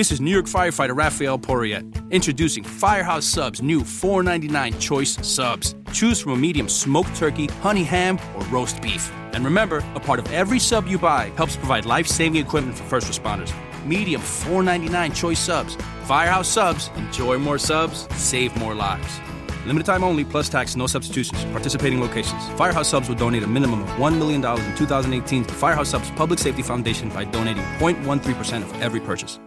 This is New York firefighter Raphael Porriet, introducing Firehouse Subs' new $4.99 choice subs. Choose from a medium smoked turkey, honey ham, or roast beef. And remember, a part of every sub you buy helps provide life saving equipment for first responders. Medium $4.99 choice subs. Firehouse Subs. Enjoy more subs, save more lives. Limited time only, plus tax, no substitutions. Participating locations. Firehouse Subs will donate a minimum of $1 million in 2018 to Firehouse Subs Public Safety Foundation by donating 0.13% of every purchase.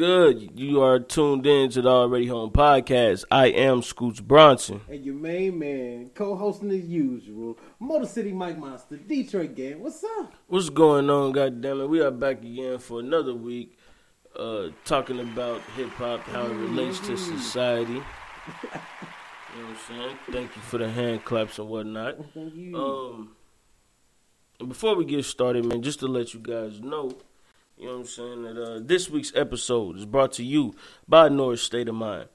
Good? You are tuned in to the Already Home podcast. I am Scoots Bronson. And your main man, co-hosting as usual, Motor City Mike Monster, Detroit Gang. What's up? What's going on, goddammit? We are back again for another week uh, talking about hip hop, how it relates to society. You know what I'm saying? Thank you for the hand claps and whatnot. Thank you. Um, before we get started, man, just to let you guys know, you know what I'm saying, that uh, this week's episode is brought to you by North State of Mind.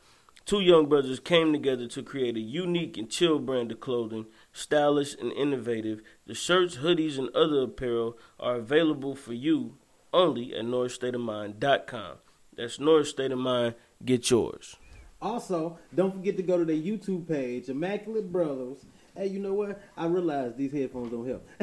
Two young brothers came together to create a unique and chill brand of clothing, stylish and innovative. The shirts, hoodies, and other apparel are available for you only at NorthStateOfMind.com. That's North State of Mind. Get yours. Also, don't forget to go to their YouTube page, Immaculate Brothers. Hey, you know what? I realize these headphones don't help.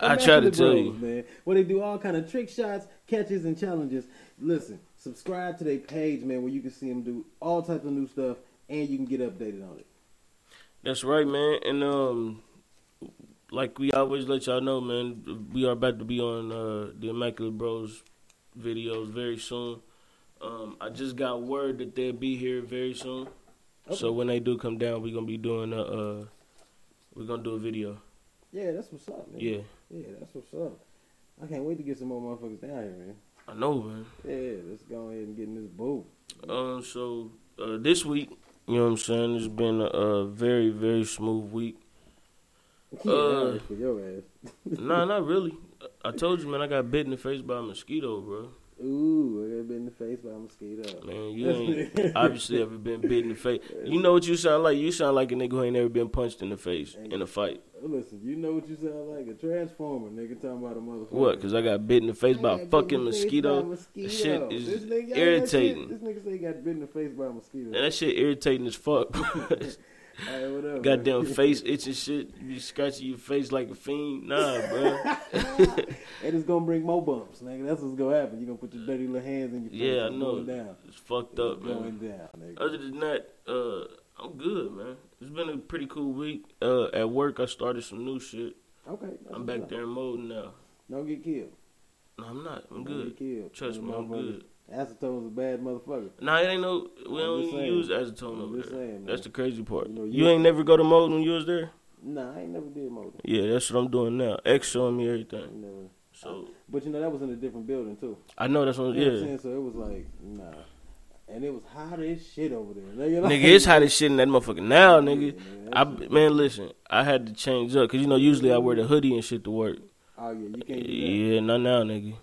I try to tell you. man. Where they do all kind of trick shots, catches, and challenges. Listen, subscribe to their page, man, where you can see them do all types of new stuff, and you can get updated on it. That's right, man. And um, like we always let y'all know, man, we are about to be on uh, the Immaculate Bros videos very soon. Um, I just got word that they'll be here very soon. So when they do come down, we're gonna be doing a uh, we're gonna do a video. Yeah, that's what's up, man. Yeah, Yeah, that's what's up. I can't wait to get some more motherfuckers down here, man. I know, man. Yeah, let's go ahead and get in this booth. Um, so uh, this week, you know what I'm saying, it's been a, a very very smooth week. Uh, that for your ass. nah, not really. I told you, man, I got bit in the face by a mosquito, bro. Ooh, I got bit in the face by a mosquito. Man, you ain't obviously ever been bit in the face. You know what you sound like? You sound like a nigga who ain't never been punched in the face in a fight. Listen, you know what you sound like? A transformer, nigga, talking about a motherfucker. What? Because I got bit in the face by I a got fucking bit in the face mosquito. by a mosquito. That shit is This nigga- irritating. shit? This nigga say he got bit in the face by a mosquito. And that shit irritating as fuck. Hey, what Goddamn face itching shit. You scratching your face like a fiend. Nah, bro. and it's gonna bring more bumps, nigga. That's what's gonna happen. You gonna put your dirty little hands in your face. Yeah, I know. Down. It's fucked up, It's going man. down, nigga. Other than that, uh, I'm good, man. It's been a pretty cool week. Uh, at work, I started some new shit. Okay. I'm back there in mode now. Don't get killed. No, I'm not. I'm Don't good. Get killed. Trust me, I'm good. Acetone's a bad motherfucker. Nah, it ain't no. We I'm don't saying. use acetone over there. saying. That's the crazy part. You know, you you- ain't never go to mode when you was there. Nah, I ain't never did motor. Yeah, that's what I'm doing now. X showing me everything. never. So But you know that was in a different building too. I know that's what. You know Yeah, saying? So it was like, nah. And it was hot as shit over there. Nigga, nigga, it's hot as shit in that motherfucker now, nigga. Yeah, man, I man, listen, I had to change up because you know usually I wear the hoodie and shit to work. Oh yeah, you can't do that. Yeah, not now, nigga.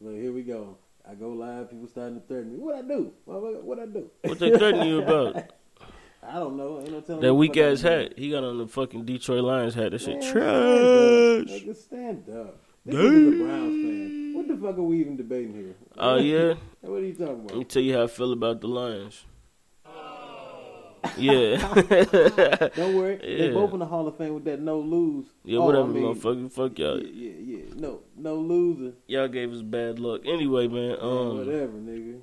Look, here we go. I go live, people starting to threaten me. What I do? What I do? What they threatening you about? I don't know. Ain't no telling That weak the fuck I ass hat. He got on the fucking Detroit Lions hat. That shit Man, trash. Stand up. Stand up. This nigga's a Browns fan. What the fuck are we even debating here? Oh yeah. What are you talking about? Let me tell you how I feel about the Lions. Yeah. Don't worry. They Yeah. both in the Hall of Fame with that no lose. yeah, Oh, whatever, I mean, motherfucker. Fuck y'all. yeah, yeah. No, no loser. Y'all gave us bad luck. Anyway, man. Um. whatever, nigga.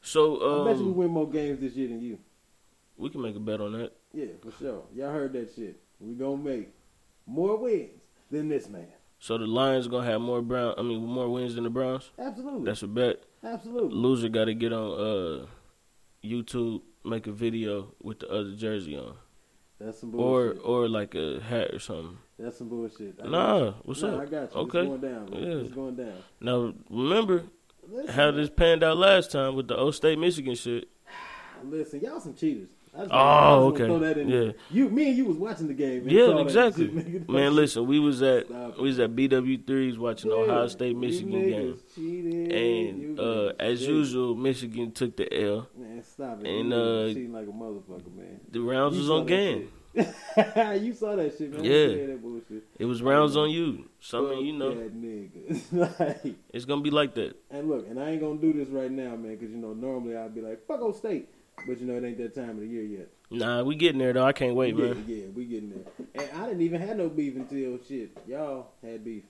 So I bet you we um, win more games this year than you. we can make a bet on that. Yeah, for sure. Y'all heard that shit. We gonna make more wins than this man. So the Lions gonna have more Brown. I mean, more wins than the Browns. Absolutely. That's a bet. Absolutely. Loser got to get on uh YouTube, make a video with the other jersey on, That's some or bullshit. or like a hat or something. That's some bullshit. I Nah, what's nah, up? I got you. Okay. It's going down, man. Yeah. It's going down. Now remember Listen, how this panned out last time with the O State Michigan shit. Listen, y'all some cheaters. Oh, okay. Throw that in Yeah. You, me, and you was watching the game. Yeah, exactly. shit. Man, listen, we was at Stop we was at BW threes watching Yeah, Ohio State Michigan game, cheated. and uh, as cheated. usual, Michigan took the L. man, stop it. and, uh, cheating like a motherfucker, man. The rounds You was on game. you saw that shit, man. Yeah. That. It was rounds on you. Something you know, like, it's gonna be like that. and look, and I ain't gonna do this right now, man, because you know normally I'd be like, "Fuck old state," but you know it ain't that time of the year yet. Nah, we getting there though. I can't wait, yeah, man. yeah, we getting there. And I didn't even have no beef until shit. Y'all had beef.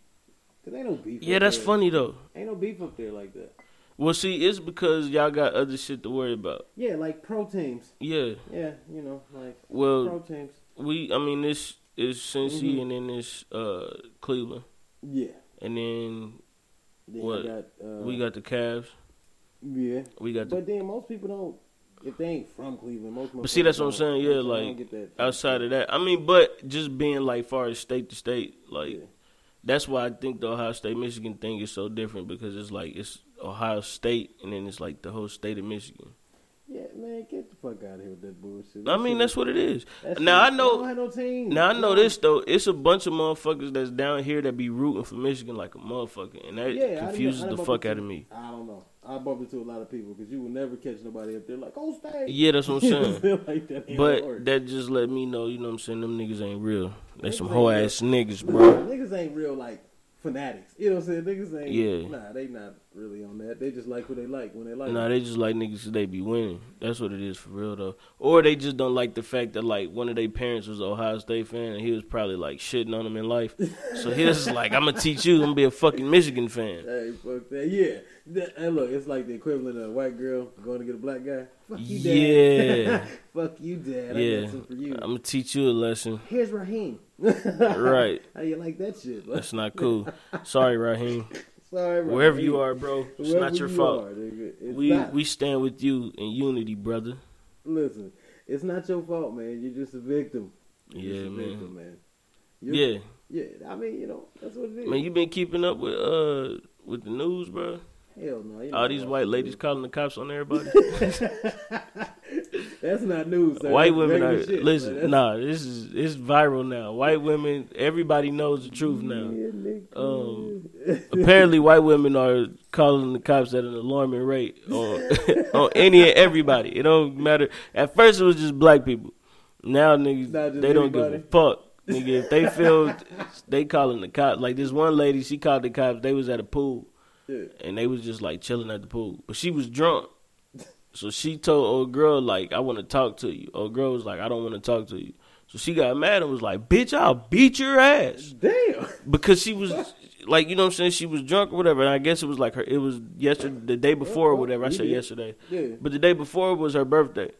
Cause ain't no beef. Yeah, that's there. funny though. Ain't no beef up there like that. Well, see, it's because y'all got other shit to worry about. Yeah, like pro teams. Yeah. Yeah, you know, like Well, pro teams. we. I mean, this is Cincy, Mhm. and then this uh Cleveland, Yeah. and then Then What? Got, uh, we got the Cavs. yeah. We got the But then most people don't. If they ain't from Cleveland, most. But see, that's what I'm saying, yeah, like, outside of that. I mean, but just being like far as state to state, like Yeah. that's why I think the Ohio State Michigan thing is so different because it's like it's Ohio State and then it's like the whole state of Michigan. Yeah, man, get the fuck out of here with that bullshit. I mean, that's what it is. Now I know. no team. Now I know this though. It's a bunch of motherfuckers that's down here that be rooting for Michigan like a motherfucker, and that Yeah, I didn't- confuses I didn't the fuck out of me. I don't know. I bumped into a lot of people because you will never catch nobody up there like, oh, stay. Yeah, that's what I'm saying. like that But that just let me know, you know what I'm saying? Them niggas ain't real. They Niggas some real. ass niggas, bro. Niggas ain't real like fanatics. You know what I'm saying? Niggas ain't. Yeah. Nah, they not really on that. They just like who they like when they like. Nah, they just like niggas they be winning. That's what it is for real though. Or they just don't like the fact that like one of their parents was Ohio State fan and he was probably like shitting on them in life. So he was like, I'm gonna teach you, I'm gonna be a fucking Michigan fan. Hey, fuck that. Yeah. That, and look, it's like the equivalent of a white girl going to get a black guy. Fuck you, dad. Yeah. Fuck you, dad. I Yeah. got some for you. I'm gonna teach you a lesson. Here's Raheem. Right. How you like that shit? bro? That's not cool. Sorry, Raheem. Sorry, Raheem. Wherever you are, bro, it's Whoever not your you fault. are. It's We not. we stand with you in unity, brother. Listen, it's not your fault, man. You're just a victim. You're Yeah, just a man. Victim, man. Yeah. Yeah, I mean, you know, that's what it is. Man, you been keeping up with uh with the news, bro? Hell no. All these white ladies calling the cops on everybody. That's not news. Sir. White That's women are shit, listen. man. Nah, this is it's viral now. White women, everybody knows the truth now. Yeah. Um, Apparently, white women are calling the cops at an alarming rate on on any and everybody. It don't matter. At first, it was just black people. Now, niggas, they don't give a fuck. Nigga, if they feel they calling the cops. Like this one lady, she called the cops. They was at a pool Yeah. and they was just like chilling at the pool. But she was drunk. So she told old girl like, I want to talk to you. Old girl was like, I don't want to talk to you. So she got mad and was like, Bitch, I'll beat your ass Damn. because she was like, you know what I'm saying? She was drunk or whatever. And I guess it was like her. It was yesterday, the day before or whatever. I said yesterday, Yeah. but the day before was her birthday.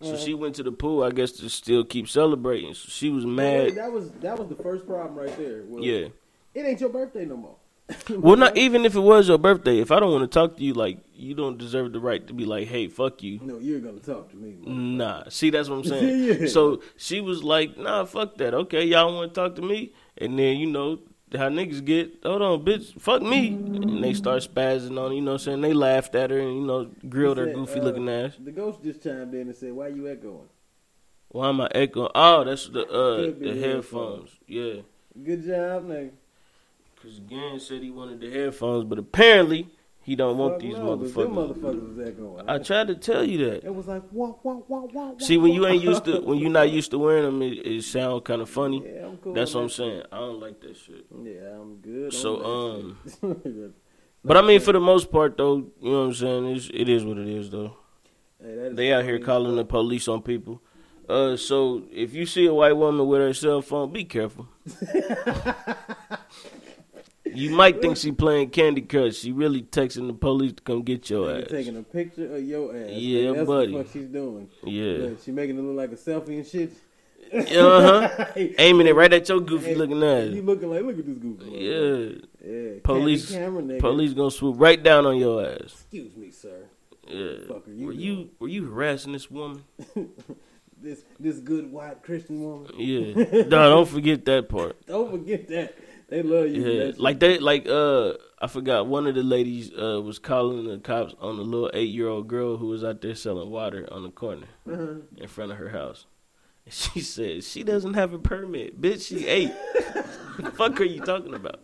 So Uh-huh. she went to the pool. I guess to still keep celebrating. So she was mad. that was that was the first problem right there. Yeah. It ain't your birthday no more. Well, not even if it was your birthday. If I don't want to talk to you, like you don't deserve the right to be like, "Hey, fuck you." No, you're gonna talk to me. Nah, see, that's what I'm saying. Yeah. So she was like, "Nah, fuck that. Okay, y'all want to talk to me?" And then you know how niggas get. Hold on, bitch, fuck me. And they start spazzing on. her, You know what I'm saying? They laughed at her and you know grilled her said, goofy uh, looking ass. The ghost just chimed in and said, "Why you echoing?" Why am I echoing? Oh, that's the uh the the headphones. Yeah, Good job, nigga. Because Gann said he wanted the headphones, but apparently he don't want Fuck these no, 'cause Them motherfuckers. motherfuckers was echoing. I tried to tell you that. It was like wah wah wah wah. wah, See, when you ain't used to when you're not used to wearing them, it, it sound kind of funny. Yeah, I'm cool. That's what I'm saying. I don't like that shit. Yeah, I'm good. on So, that um, shit. But I mean, for the most part, though, you know what I'm saying? It's, it is what it is, though. Hey, that is They out here calling the police on people. Uh, so if you see a white woman with her cell phone, be careful. you might think she playing Candy Crush. She really texting the police to come get your ass. taking a picture of your ass. Yeah. That's buddy. what she's doing. Yeah. She making it look like a selfie and shit. Uh huh. Aiming it right at your goofy looking ass. You looking like, look at this goofy. Yeah. Yeah. Police. Camera. Police gonna swoop right down on your ass. Excuse me, sir. Yeah. Fuck are you Were doing? you were you harassing this woman? This this good white Christian woman. Yeah. no, don't forget that part. Don't forget that. They love you. Yeah, like they like uh I forgot one of the ladies uh was calling the cops on the little eight year old girl who was out there selling water on the corner uh in front of her house. And she said she doesn't have a permit, bitch. She eight. the fuck are you talking about?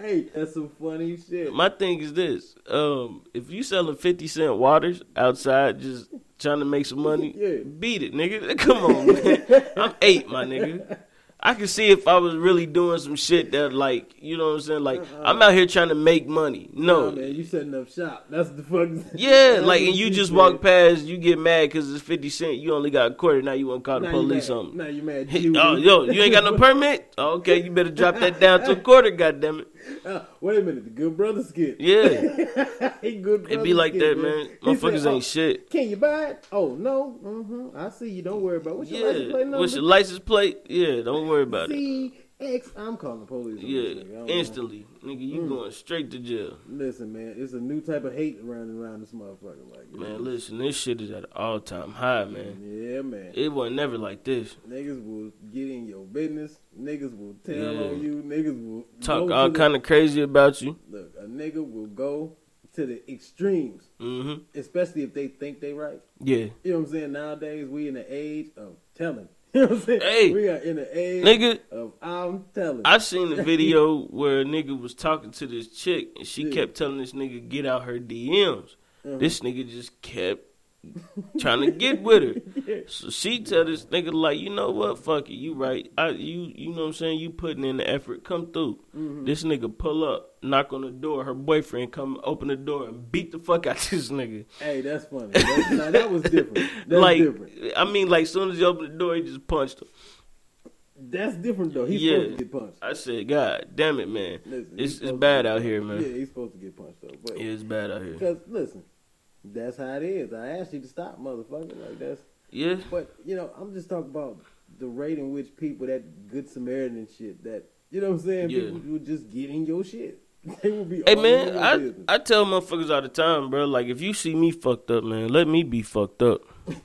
Hey, that's some funny shit. My thing is this: um, if you selling fifty cent waters outside, just trying to make some money, Yeah. beat it, nigga. Come on, man. I'm eight, my nigga. I can see if I was really doing some shit that, like, you know what I'm saying? Like, uh-uh. I'm out here trying to make money. No, Nah, man, you setting up shop. That's the fuck. yeah, like, and you just walk past, you get mad because it's fifty cent. You only got a quarter. Now you want to call the Now police on me. Now you mad? Oh, yo, you ain't got no permit? Oh, okay, you better drop that down to a quarter, goddammit. Uh, wait a minute, the good brother skit. Yeah, he good. it be like skit, that, man. He Motherfuckers oh, ain't shit. Can you buy it? Oh no. Mm-hmm. I see you. Don't worry about it. what's your license plate Yeah, number. what's your license plate? Yeah, don't worry about it. C X. I'm calling the police. Yeah, nigga. I know. instantly, nigga, you going straight to jail. Listen, man, it's a new type of hate around around this motherfucker. Like, you know? Man, listen, this shit is at an all time high, man. Yeah, man. It wasn't never like this. Niggas will get in your business. Niggas will tell Yeah. on you. Niggas will Talk all kind of crazy about you. Look, a nigga will go to the extremes, hmm especially if they think they right. Yeah, You know what I'm saying? Nowadays, we in the age of telling. You know what I'm saying? Hey. we are in the age nigga. of I'm telling. I seen a video where a nigga was talking to this chick and she Yeah. kept telling this nigga get out her DMs. Uh-huh. This nigga just kept trying to get with her. So she tell this nigga like, you know what, fuck it, you right. I you you know what I'm saying, you putting in the effort, come through. Mm-hmm. This nigga pull up, knock on the door, her boyfriend come open the door and beat the fuck out this nigga. Hey, that's funny. That, now, that was different. That's like different. I mean like as soon as he opened the door he just punched her. That's different though. He's Yeah. supposed to get punched. I said, God damn it, man. Listen, It's it's bad out here, man. Yeah, he's supposed to get punched though. But Yeah, it's bad out here. because listen, that's how it is. I asked you to stop, motherfucker. Like that's. Yeah. But you know, I'm just talking about the rate in which people that good Samaritan shit that you know what I'm saying. Yeah. People would just get in your shit. They would be. Hey man, I business. I tell motherfuckers all the time, bro. Like if you see me fucked up, man, let me be fucked up.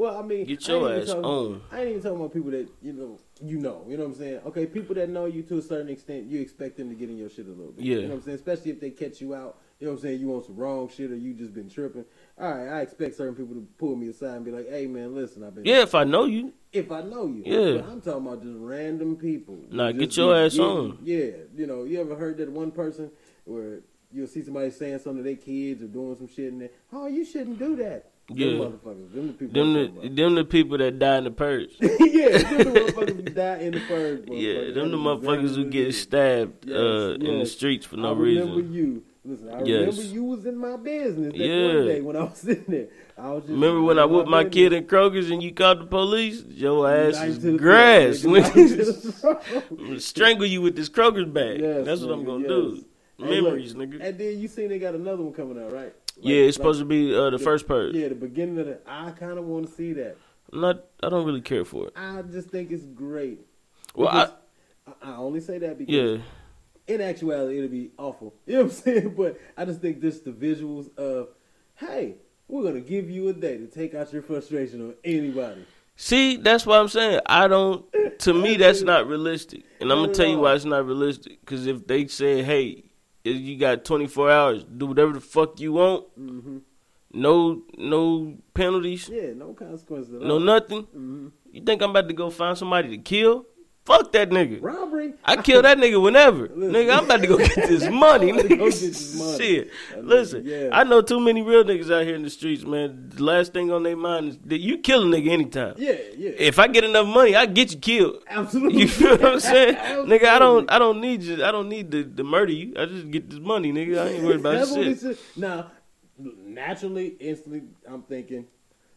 Well, I mean, Get your ass talking- on. I ain't even talking about people that you know, you know, you know what I'm saying. Okay, people that know you to a certain extent, you expect them to get in your shit a little bit. Yeah. you know what I'm saying. Especially if they catch you out, you know what I'm saying. You on some wrong shit or you just been tripping. All right, I expect certain people to pull me aside and be like, "Hey, man, listen, I've been." Yeah, if I know you, If I know you, Yeah. But I'm talking about just random people. Nah, Just get your ass on. Yeah, you know, you ever heard that one person where you'll see somebody saying something to their kids or doing some shit and they, oh, you shouldn't do that. Yeah. Them motherfuckers. Them the people. them the them the people that die in the purge. yeah, them the motherfuckers who die in the first. Yeah, them the motherfuckers who get stabbed Yes, uh, in the streets for I no remember reason. you. Listen, I Yes. remember you was in my business that Yeah. one day when I was sitting there. I was just Remember when I in whooped my business. kid in Kroger's and you called the police? Your ass is grass. throat, nigga. Knife to the throat. I'm gonna strangle you with this Kroger's bag. Yes, That's what I'm gonna yes. do. Hey, Memories, look, nigga. And then you seen they got another one coming out, right? yeah, it's supposed to be uh, the first part. Yeah, the beginning of the. I kind of want to see that. I'm not. I don't really care for it. I just think it's great. Well, I, I, I only say that because yeah, in actuality it'll be awful. You know what I'm saying? But I just think just the visuals of, hey, we're gonna give you a day to take out your frustration on anybody. See, that's what I'm saying. I don't. To me, that's not realistic, and I'm gonna tell you why it's not realistic. Because if they say, "Hey, you got 24 hours, do whatever the fuck you want, hmm no, no penalties, Yeah, no consequences no all. nothing," hmm you think I'm about to go find somebody to kill? Fuck that nigga. Robbery. I kill that nigga whenever. Listen. nigga, I'm about to go get this money. I'm about go nigga. get this money. Shit. That nigga, Listen, yeah. I know too many real niggas out here in the streets, man. The last thing on their mind is that you kill a nigga anytime. Yeah, yeah. If I get enough money, I get you killed. Absolutely. You feel what I'm saying? nigga, I don't I don't need you I don't need to, to murder you. I just get this money, nigga. I ain't worried about shit. said. Now, naturally, instantly, I'm thinking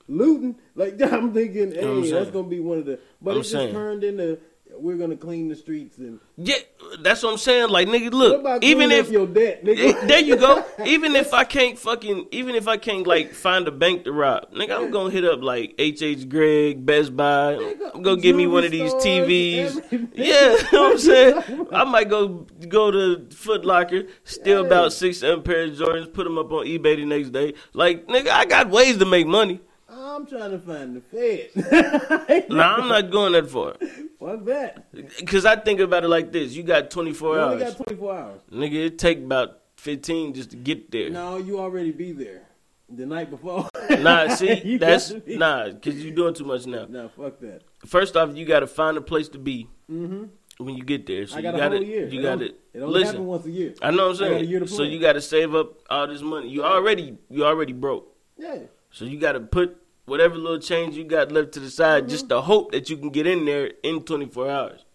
looting. Like I'm thinking, know I'm hey, that's gonna be one of the. But I'm it just saying. turned into we're gonna clean the streets and Yeah, that's what I'm saying. Like nigga, look, even if your debt, Eh, nigga? there you go. Even if I can't fucking, even if I can't like find a bank to rob, nigga, I'm gonna hit up like hhgregg, Best Buy. I'm gonna give me one of these TVs. everything. Yeah, you know what I'm saying. I might go go to Foot Locker, steal Hey. about six, seven pairs of Jordans, put them up on eBay the next day. Like nigga, I got ways to make money. I'm trying to find the Fed. Nah, I'm not going that far. Fuck that. Because I think about it like this: you got 24 You hours, only got 24 hours. nigga. It take about 15 just to get there. No, you already be there the night before. Nah, see, that's that's got to be- nah, because you doing too much now. Nah, fuck that. First off, you got to find a place to be Mm-hmm. when you get there. So I got you got year. you got to It only happen listen. once a year. I know what I'm I got a year saying. So you got to save up all this money. You already you already broke. Yeah. So you got to put whatever little change you got left to the side, just to hope that you can get in there in 24 hours.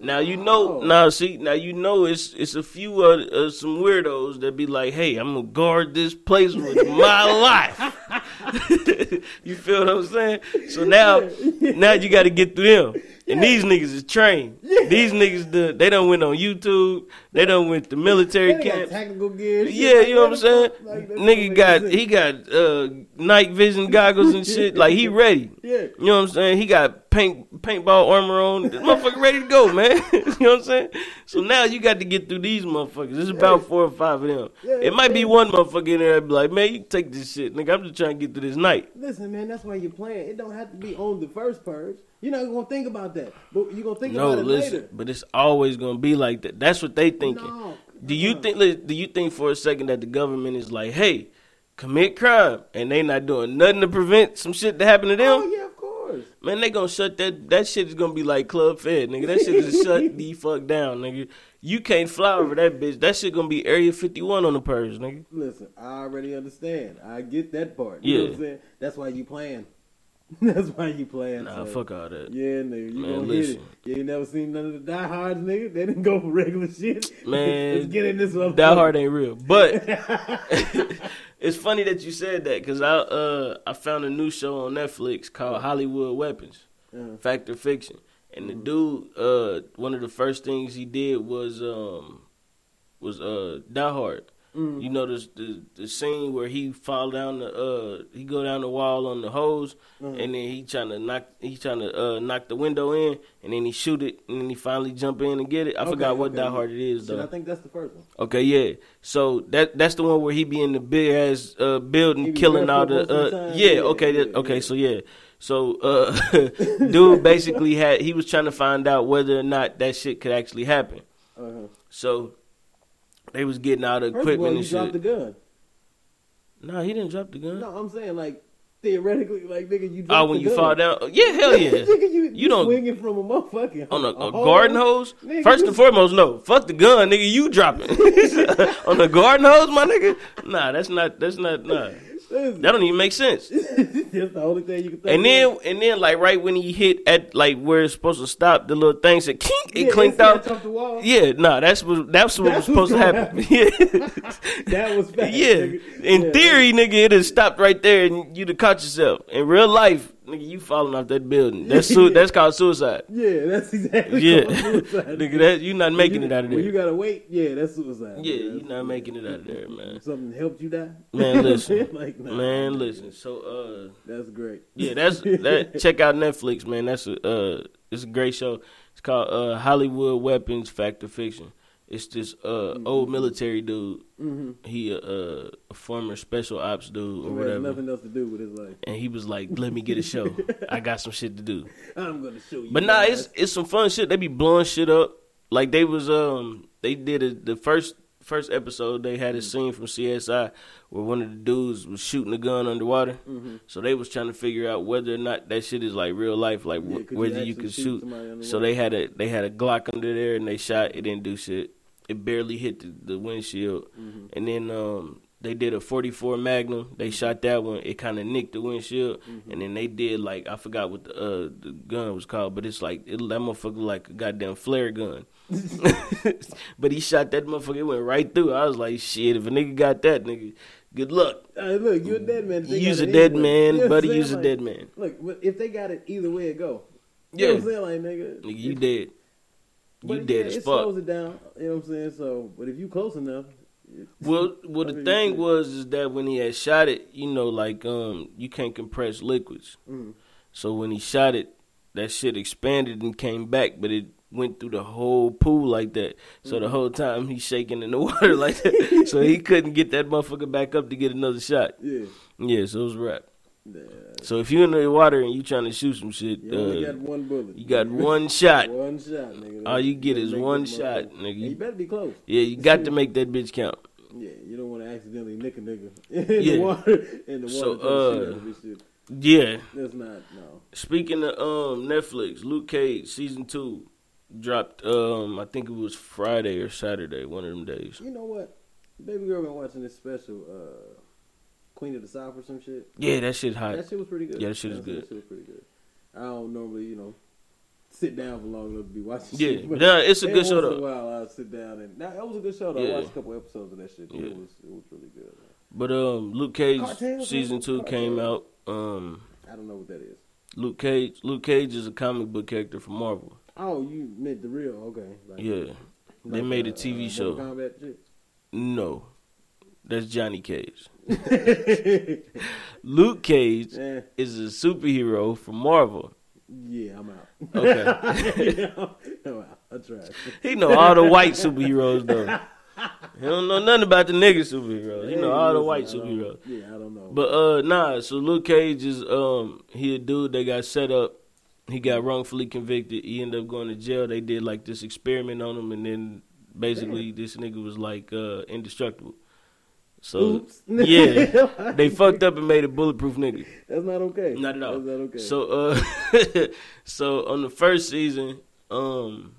Now you know. Oh. Now see. Now you know it's it's a few uh, uh, some weirdos that be like, "Hey, I'm gonna guard this place with my life." you feel what I'm saying? So now, now you got to get through them. And these niggas is trained. These niggas, the, they don't went on YouTube. They don't went to military camp. tactical gear. Yeah, you know what I'm saying? Like, Nigga got he got uh night vision goggles and shit. Like he ready. Yeah. You know what I'm saying? He got paint paintball armor on. This motherfucker ready to go, man. you know what I'm saying? So now you got to get through these motherfuckers. It's about four or five of them. Yeah, it might be one motherfucker in there that be like, man, you take this shit, nigga. I'm just trying to get through this night. Listen, man, that's why you're playing. It don't have to be on the first purge. You're not gonna think about that, but you're gonna think No, about it listen, later. but it's always gonna be like that. That's what they thinking. No. Do you Uh-uh. think? Do you think for a second that the government is like, hey, commit crime, and they not doing nothing to prevent some shit to happen to them? Oh yeah, of course. Man, they gonna shut that. That shit is gonna be like Club Fed, nigga. That shit is shut the fuck down, nigga. You can't fly over that bitch. That shit gonna be Area 51 on the purge, nigga. Listen, I already understand. I get that part. You know Yeah. what I'm saying? That's why you playing. That's why you playing. Nah, so. fuck all that. Yeah, nigga, you Man, gonna listen. hit it. You ain't never seen none of the Die diehards, nigga. They didn't go for regular shit. Man, let's get in this one. That hard ain't real, but it's funny that you said that because I uh I found a new show on Netflix called Hollywood Weapons. Uh, Fact or Fiction. And the dude, uh, one of the first things he did was um was uh Die Hard. Mm, You know the, the the scene where he fall down the uh he go down the wall on the hose uh, and then he trying to knock he trying to uh knock the window in and then he shoot it and then he finally jump in and get it. I Okay, forgot what okay. Die Hard it is shit, though. I think that's the first one. Okay, yeah. So that that's the one where he be in the big ass uh, building, killing all the. Uh, of the time? yeah, Yeah, okay, that, yeah, okay. yeah. So yeah, so uh, dude basically had he was trying to find out whether or not that shit could actually happen. Uh-huh. So they was getting all First of all, equipment you and dropped the gun. No, he didn't drop the gun. No, I'm saying like theoretically, like nigga, you. oh, when you gun. fall down, yeah, hell yeah. nigga, you, you, don't- swinging from a motherfucking On a, a hole. garden hose. Nigga, First and foremost, no. Fuck the gun, nigga. You dropping on the garden hose, my nigga. Nah, that's not. That's not. Nah, that don't even make sense. That's the only thing you can think. And then, of. and then, like right when he hit at like where it's supposed to stop, the little thing said kink. It Yeah, clinked out. the wall. Yeah, nah, that's what that's what That's was supposed to what's happen. Yeah, that was fast. yeah. nigga. In Yeah, theory, nigga, it had stopped right there, and you'd have caught yourself. In real life, nigga, you falling off that building. That's su- that's called suicide. Yeah, that's exactly. Yeah, nigga, that you not making you- it out of there. you gotta wait, yeah, that's suicide. Yeah, That's- you not making it out of there, man. Something helped you die. Man, listen, like, nah, man, listen. So, uh. That's great. Yeah, that's that. Check out Netflix, man. That's a uh, it's a great show. It's called uh, Hollywood Weapons Fact or Fiction. It's this uh old military dude. Mm-hmm. He a, uh, a former special ops dude or whatever, nothing else to do with his life. and he was like, "Let me get a show. I got some shit to do." I'm gonna show you. But nah, guys. it's it's some fun shit. They be blowing shit up. Like they was um they did a, the first first episode. They had a scene from CSI where one of the dudes was shooting a gun underwater. Mhm. So they was trying to figure out whether or not that shit is like real life, like Yeah, you whether you actually could shoot shoot. So they had a they had a Glock under there and they shot. It didn't do shit. It barely hit the, the windshield. Mhm. And then um they did a 44 Magnum. They shot that one. It kind of nicked the windshield. Mm-hmm. And then they did like I forgot what the uh, the gun was called, but it's like it, that motherfucker like a goddamn flare gun. but he shot that motherfucker. It went right through. I was like, shit. If a nigga got that, nigga, good luck. Hey, look, you're a dead man. Use a dead man, You know buddy. Use a dead man. Look, if they got it either way, it go. You Yeah, know what I'm saying, like nigga. nigga, you if- dead. But You yeah, dead as it fuck. slows it down. You know what I'm saying? So, but if you close enough, Well, well, the thing was is that when he had shot it, you know, like um, you can't compress liquids. Mm. So when he shot it, that shit expanded and came back, but it went through the whole pool like that. So Mm-hmm. the whole time he's shaking in the water like that. so he couldn't get that motherfucker back up to get another shot. yeah. Yeah, so it was. Yeah. So if you're in the water and you trying to shoot some shit, You only uh, got one bullet. you got one shot. One shot, nigga. All you get gotta is one shot, nigga. And you better be close. Yeah, you got to make that bitch count. Yeah, you don't want to accidentally nick a nigga in Yeah. the water. In the water, So, trying to shoot uh, at him and shit. Yeah. That's not no. Speaking of um Netflix, Luke Cage season two dropped. Um, I think it was Friday or Saturday, one of them days. You know what? Baby girl been watching this special, uh, Queen of the South or some shit. Yeah, that shit hot. That shit was pretty good. Yeah, that shit is good. That shit was pretty good. I don't normally, you know, sit down for long enough to be watching. Yeah, shit, but nah, it's a good show though. a while, I'll sit down and nah, that was a good show though. Yeah. I watched a couple episodes of that shit. Yeah. It was it was really good. Man. But um, Luke Cage Cartel, season two came out. Um, I don't know what that is. Luke Cage. Luke Cage is a comic book character from Marvel. Oh, you meant the real? Okay. Like, Yeah, they like, made a TV uh, show. No, that's Johnny Cage. Luke Cage Eh, is a superhero from Marvel. yeah, I'm out. Okay. I'm out. I tried. He know all the white superheroes though. He don't know nothing about the nigga superheroes. He know all the white superheroes. Yeah, I don't know. But uh nah, so Luke Cage is um he a dude that got set up. He got wrongfully convicted. He ended up going to jail. They did like this experiment on him and then basically this nigga was like uh indestructible. So Oops. yeah. They fucked up and made a bulletproof nigga. That's not okay. Not at all. That's not okay. So uh so on the first season, um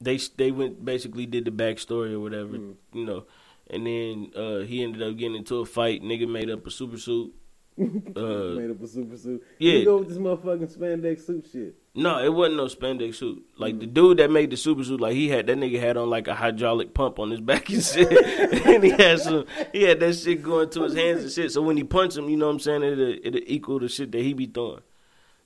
they they went basically did the backstory or whatever, Mm. you know. And then uh he ended up getting into a fight, nigga made up a super suit. Uh made up a super suit. yeah. You go with this motherfucking spandex suit shit. No, it wasn't no spandex suit. Like the dude that made the super suit, like he had that nigga had on like a hydraulic pump on his back and shit. and he had some he had that shit going to his hands and shit. So when he punched him, you know what I'm saying, it'll it'll equal the shit that he be throwing.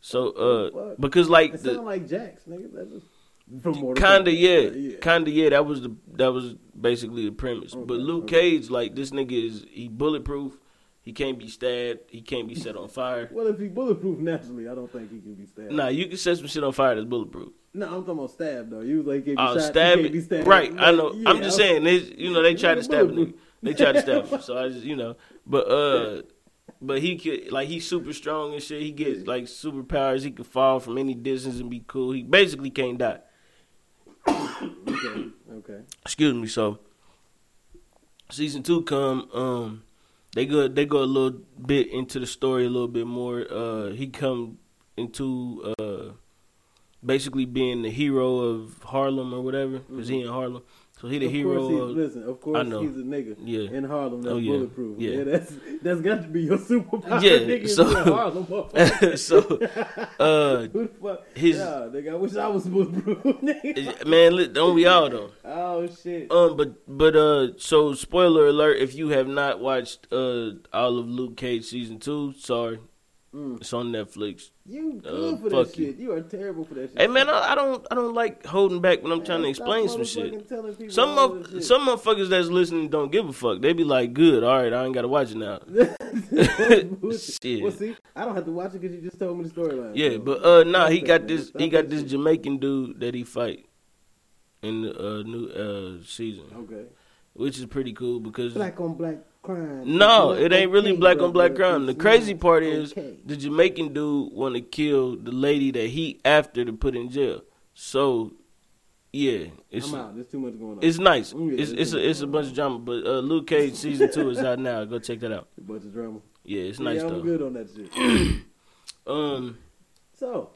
So uh because like It the sound like Jax, nigga. That's just Kinda, Kombat. yeah. Kinda, yeah. That was the that was basically the premise. Okay, but Luke okay. Cage, like this nigga is he bulletproof. He can't be stabbed. He can't be set on fire. Well, if he bulletproof naturally, I don't think he can be stabbed. Nah, you can set some shit on fire that's bulletproof. No, I'm talking about stab though. You was like, he can't be Oh, shot, stab he can't be it. stabbed. Right, I know. Yeah, I'm just saying, they, you know, they try to stab a nigga. Bulletproof. They try to stab him. So I just, you know, but uh, but he could like he's super strong and shit. He gets like superpowers. He can fall from any distance and be cool. He basically can't die. Okay, okay. excuse me so season two come um they go they go a little bit into the story a little bit more. Uh he come into uh basically being the hero of harlem or whatever because he in harlem so he the of hero course of, listen, of course he's a nigga Yeah. in Harlem that's Oh, yeah. bulletproof. Yeah. Yeah. that's that's got to be your superpower. Yeah, nigga, so- so, Harlem, so uh Who the fuck? his- yeah, nigga, I wish I was bulletproof. nigga. man don't we all though Oh shit. Um, but but uh, so spoiler alert: if you have not watched uh all of Luke Cage season two, sorry, Mm. it's on Netflix. You uh, good for that shit. You are terrible for that shit. Hey man, I, I don't I don't like holding back when I'm trying to explain some shit. motherfucking telling people Some of shit. some motherfuckers that's listening don't give a fuck. They be like, "Good, all right, I ain't gotta watch it now." Shit. Well, see, I don't have to watch it because you just told me the storyline. Yeah, So, but uh, nah, he got this he got this. Jamaican dude that he fight in the uh, new uh season, Okay. Which is pretty cool because Black on black crime. No, it ain't really okay, black on black crime. The crazy not part is okay. the Jamaican dude want to kill the lady that he after to put in jail. So, yeah, it's I'm out. There's too much going on. it's nice. Yeah, It's it's it's a it's a bunch of drama. But uh, Luke Cage season two is out now. Go check that out. a bunch of drama. Yeah, it's nice yeah, I'm though. good on that shit. Um. so,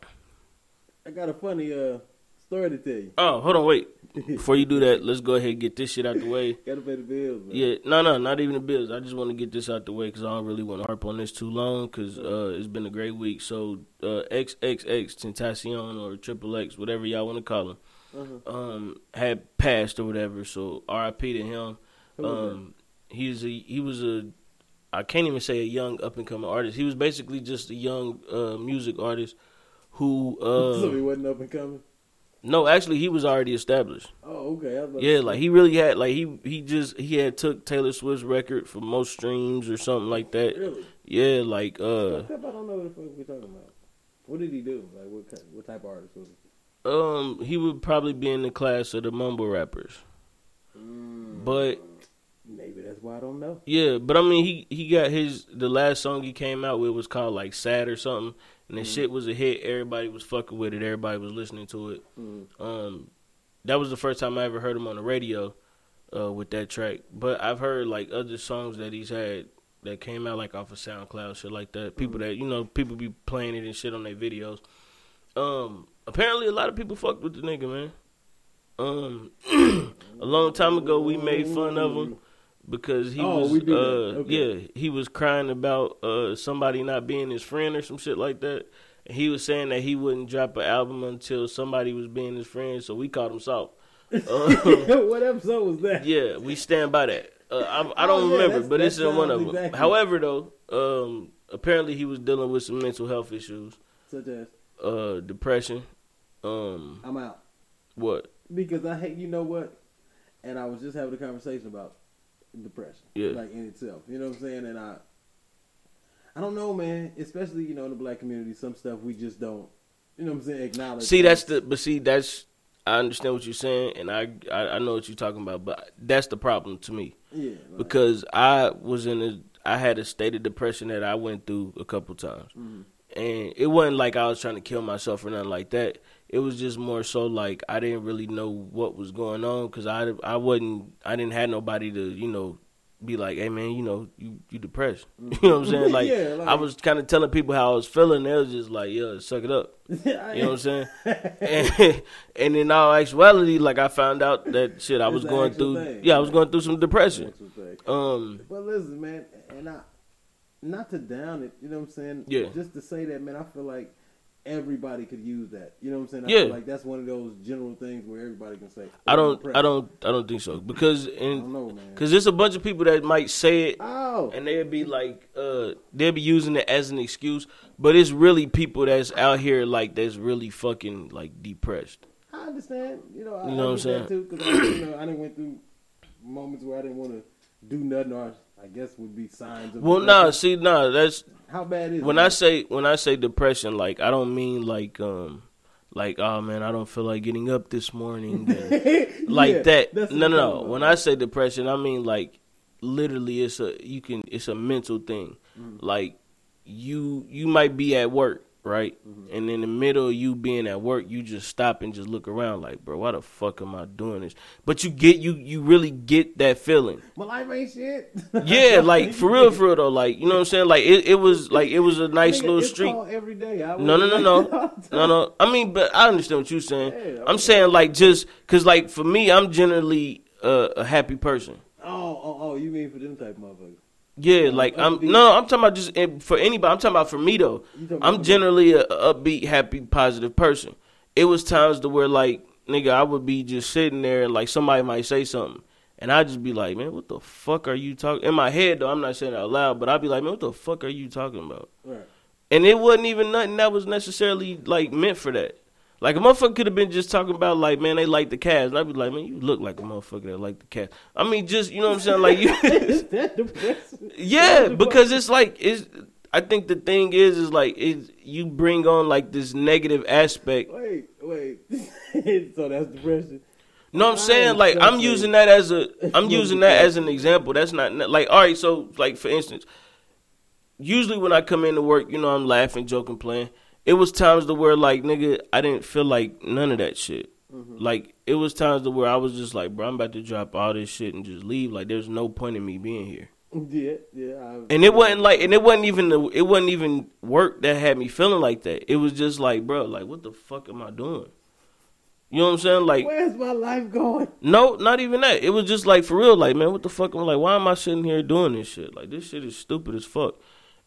I got a funny uh story to tell you. Oh, hold on, wait. Before you do that, let's go ahead and get this shit out the way. Gotta pay the bills, man. Yeah, no, no, not even the bills. I just want to get this out the way because I don't really want to harp on this too long because uh, it's been a great week. So, uh, XXXTentacion or Triple X, whatever y'all want to call him, Uh-huh. um, had passed or whatever. So, RIP to him. Um, he's a he was a I can't even say a young up and coming artist. He was basically just a young uh, music artist who that? so he uh, wasn't up and coming. No, actually he was already established. Oh, okay. I was about to Yeah, like he really had like he he just he had took Taylor Swift's record for most streams or something like that. really. Yeah, like uh I don't know what the fuck we're talking about. What did he do? Like what kind, what type of artist was he? um he would probably be in the class of the mumble rappers. Mm, But maybe that's why I don't know. Yeah, but I mean, he he got his the last song he came out with was called like "Sad" or something, and the shit was a hit. Everybody was fucking with it. Everybody was listening to it. Um, that was the first time I ever heard him on the radio uh, with that track. But I've heard like other songs that he's had that came out like off of SoundCloud, shit like that. People that you know, people be playing it and shit on their videos. Um, apparently a lot of people fucked with the nigga, man. Um, a long time ago we made fun of him because he Oh, was uh Okay. yeah he was crying about uh somebody not being his friend or some shit like that. And he was saying that he wouldn't drop an album until somebody was being his friend, so we called him soft. Uh, what episode was that? yeah, we stand by that. Uh, I, I Oh, don't yeah, remember, but it's in one of sounds them. However, though, um, apparently he was dealing with some mental health issues, Such as uh, depression. Um, I'm out what? because I hate. You know what? And I was just having a conversation about depression, Yeah. like in itself. You know what I'm saying? And I, I don't know, man. Especially you know in the black community, some stuff we just don't. You know what I'm saying? Acknowledge. See, that's the, but see, that's. I understand what you're saying, and I, I I know what you're talking about, but that's the problem to me yeah. Because I was in a I had a state of depression that I went through a couple times, Mhm. And it wasn't like I was trying to kill myself or nothing like that. It was just more so like I didn't really know what was going on because I I wasn't I didn't have nobody to you know be like, hey man, you know you you depressed. You know what I'm saying? Like, Yeah, like- I was kind of telling people how I was feeling. They was just like, yeah, suck it up. You know what I'm saying? and, and in all actuality, like I found out that shit I was going through. thing. Yeah, I was going through some depression. Um, But listen, man, and I, not to down it, you know what I'm saying? Yeah. Just to say that, man, I feel like everybody could use that. You know what I'm saying? I Yeah. feel like that's one of those general things where everybody can say. I don't. I don't, I don't think so because and because there's a bunch of people that might say it oh, and they'll be like, uh, they'll be using it as an excuse, but it's really people that's out here like that's really fucking like depressed. I understand. You know, I, You know I what I'm saying? too because you know I didn't went through moments where I didn't want to do nothing, or I guess would be signs of. Well, depression. nah, see, nah, that's How bad is when it? I say when I say depression, like I don't mean like um like oh man, I don't feel like getting up this morning, like Yeah, that. No, no, no. When I say depression, I mean like literally, it's a you can it's a mental thing. Mm-hmm. Like you you might be at work, right, Mm-hmm. and in the middle of you being at work, you just stop and just look around, like, bro, why the fuck am I doing this? But you get you you really get that feeling. my life ain't shit. Yeah, like for real, for real though. Like you know what I'm saying? Like it, it was like it was a nice Nigga, little street. every day. No, no, no, no, like that all the no, no. I mean, but I understand what you're saying. Yeah, I'm saying like just because like for me, I'm generally uh, a happy person. Oh, oh, oh, you mean for them type motherfuckers? Yeah, like I'm no, I'm talking about just eh, for anybody. I'm talking about for me though. I'm generally a, a upbeat, happy, positive person. It was times to where like nigga, I would be just sitting there and like somebody might say something. And I'd just be like, man, what the fuck are you talking? In my head, though, I'm not saying it out loud, but I'd be like, man, what the fuck are you talking about? Right. And it wasn't even nothing that was necessarily like meant for that. Like a motherfucker could have been just talking about like, man, they like the Cavs, and I'd be like, man, you look like a motherfucker that like the Cavs. I mean, just you know what I'm saying, like you. Is that depressing? yeah, because it's like it's. I think the thing is, is like is you bring on like this negative aspect. Wait, wait. so that's depression. No, I'm saying like I'm using that as a I'm using that as an example. That's not like all right. So like for instance, usually when I come into work, you know, I'm laughing, joking, playing. It was times to where like nigga, I didn't feel like none of that shit. Mm-hmm. Like it was times to where I was just like, bro, I'm about to drop all this shit and just leave. Like there's no point in me being here. Yeah, yeah. I, And it wasn't like, and it wasn't even the, it wasn't even work that had me feeling like that. It was just like, bro, like what the fuck am I doing? You know what I'm saying? Like, Where's my life going? no, not even that. It was just like for real, like man, what the fuck? Am I'm like, why am I sitting here doing this shit? Like this shit is stupid as fuck.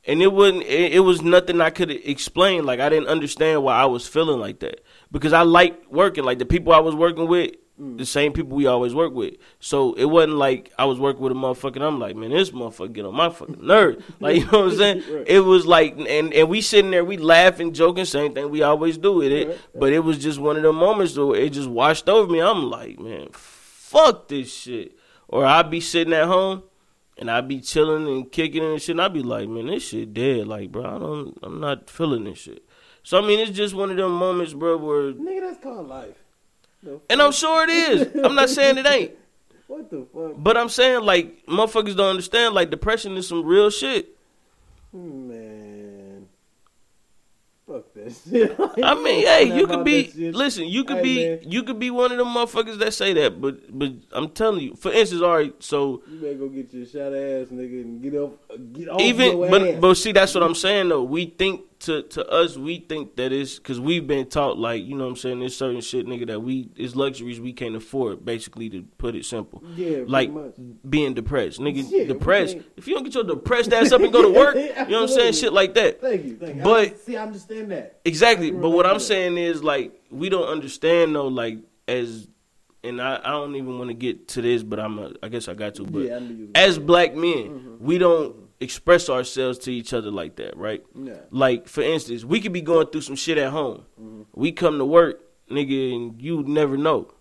And it wasn't. It, it was nothing I could explain. Like I didn't understand why I was feeling like that because I liked working. Like the people I was working with, mm. the same people we always work with. So it wasn't like I was working with a motherfucker. and I'm like, man, this motherfucker get on my fucking nerve. Like you know what I'm saying? Right. It was like, and and we sitting there, we laughing, joking, same thing we always do with it. Right. But it was just one of the moments where It just washed over me. I'm like, man, fuck this shit. Or I'd be sitting at home and I'd be chilling and kicking and shit. And I'd be like, man, this shit dead. Like, bro, I don't, I'm not feeling this shit. So I mean, it's just one of them moments, bro, where, Nigga, that's called life. And I'm sure it is. I'm not saying it ain't. What the fuck? But I'm saying like motherfuckers don't understand like depression is some real shit. Hmm, man. That. I mean, hey, you could be listen, you could Hey, be man. you could be one of them motherfuckers that say that, but but I'm telling you, for instance, all right, so You better go get your shot ass nigga and get up, get off even but ass. but see that's what I'm saying though. We think to to us we think that it's because we've been taught like you know what I'm saying there's certain shit nigga that we it's luxuries we can't afford basically to put it simple. yeah, Like being depressed, nigga. Yeah, depressed. If you don't get your depressed ass up and go to work, you know what I'm saying? Shit like that. Thank you, thank you. But- I, see, I understand that. Exactly. But what I'm that. saying is like we don't understand though, like as and I, I don't even want to get to this, but I'm a, I guess I got to. But yeah, I knew you. Was as black men, Mm-hmm. we don't express ourselves to each other like that, right? Nah. Like for instance, we could be going through some shit at home. Mm-hmm. We come to work, nigga, and you never know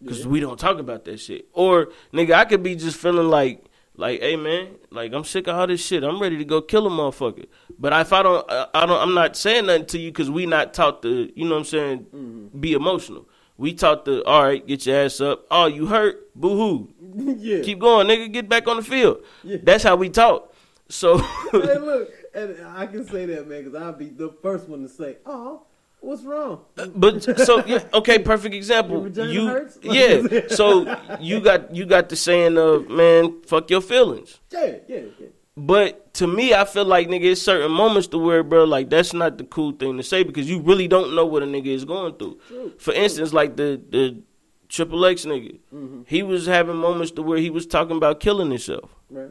because Yeah. we don't talk about that shit. Or nigga, I could be just feeling like. Like, hey man, like I'm sick of all this shit. I'm ready to go kill a motherfucker. But if I don't, I don't. I'm not saying nothing to you because we not taught to, you know what I'm saying, Mm-hmm. be emotional. We taught to, all right, get your ass up. Oh, you hurt? Boo hoo. yeah. Keep going, nigga. Get back on the field. Yeah. That's how we taught. So, hey, look, and I can say that, man, because I'll be the first one to say, "Oh, what's wrong?" but so yeah, okay, perfect example. You, hurts? yeah. So you got you got the saying of man, fuck your feelings. Yeah, yeah, yeah. But to me, I feel like nigga, it's certain moments to where, bro, like that's not the cool thing to say because you really don't know what a nigga is going through. True. For instance, like the the Triple X nigga, Mm-hmm. he was having moments to where he was talking about killing himself. Right.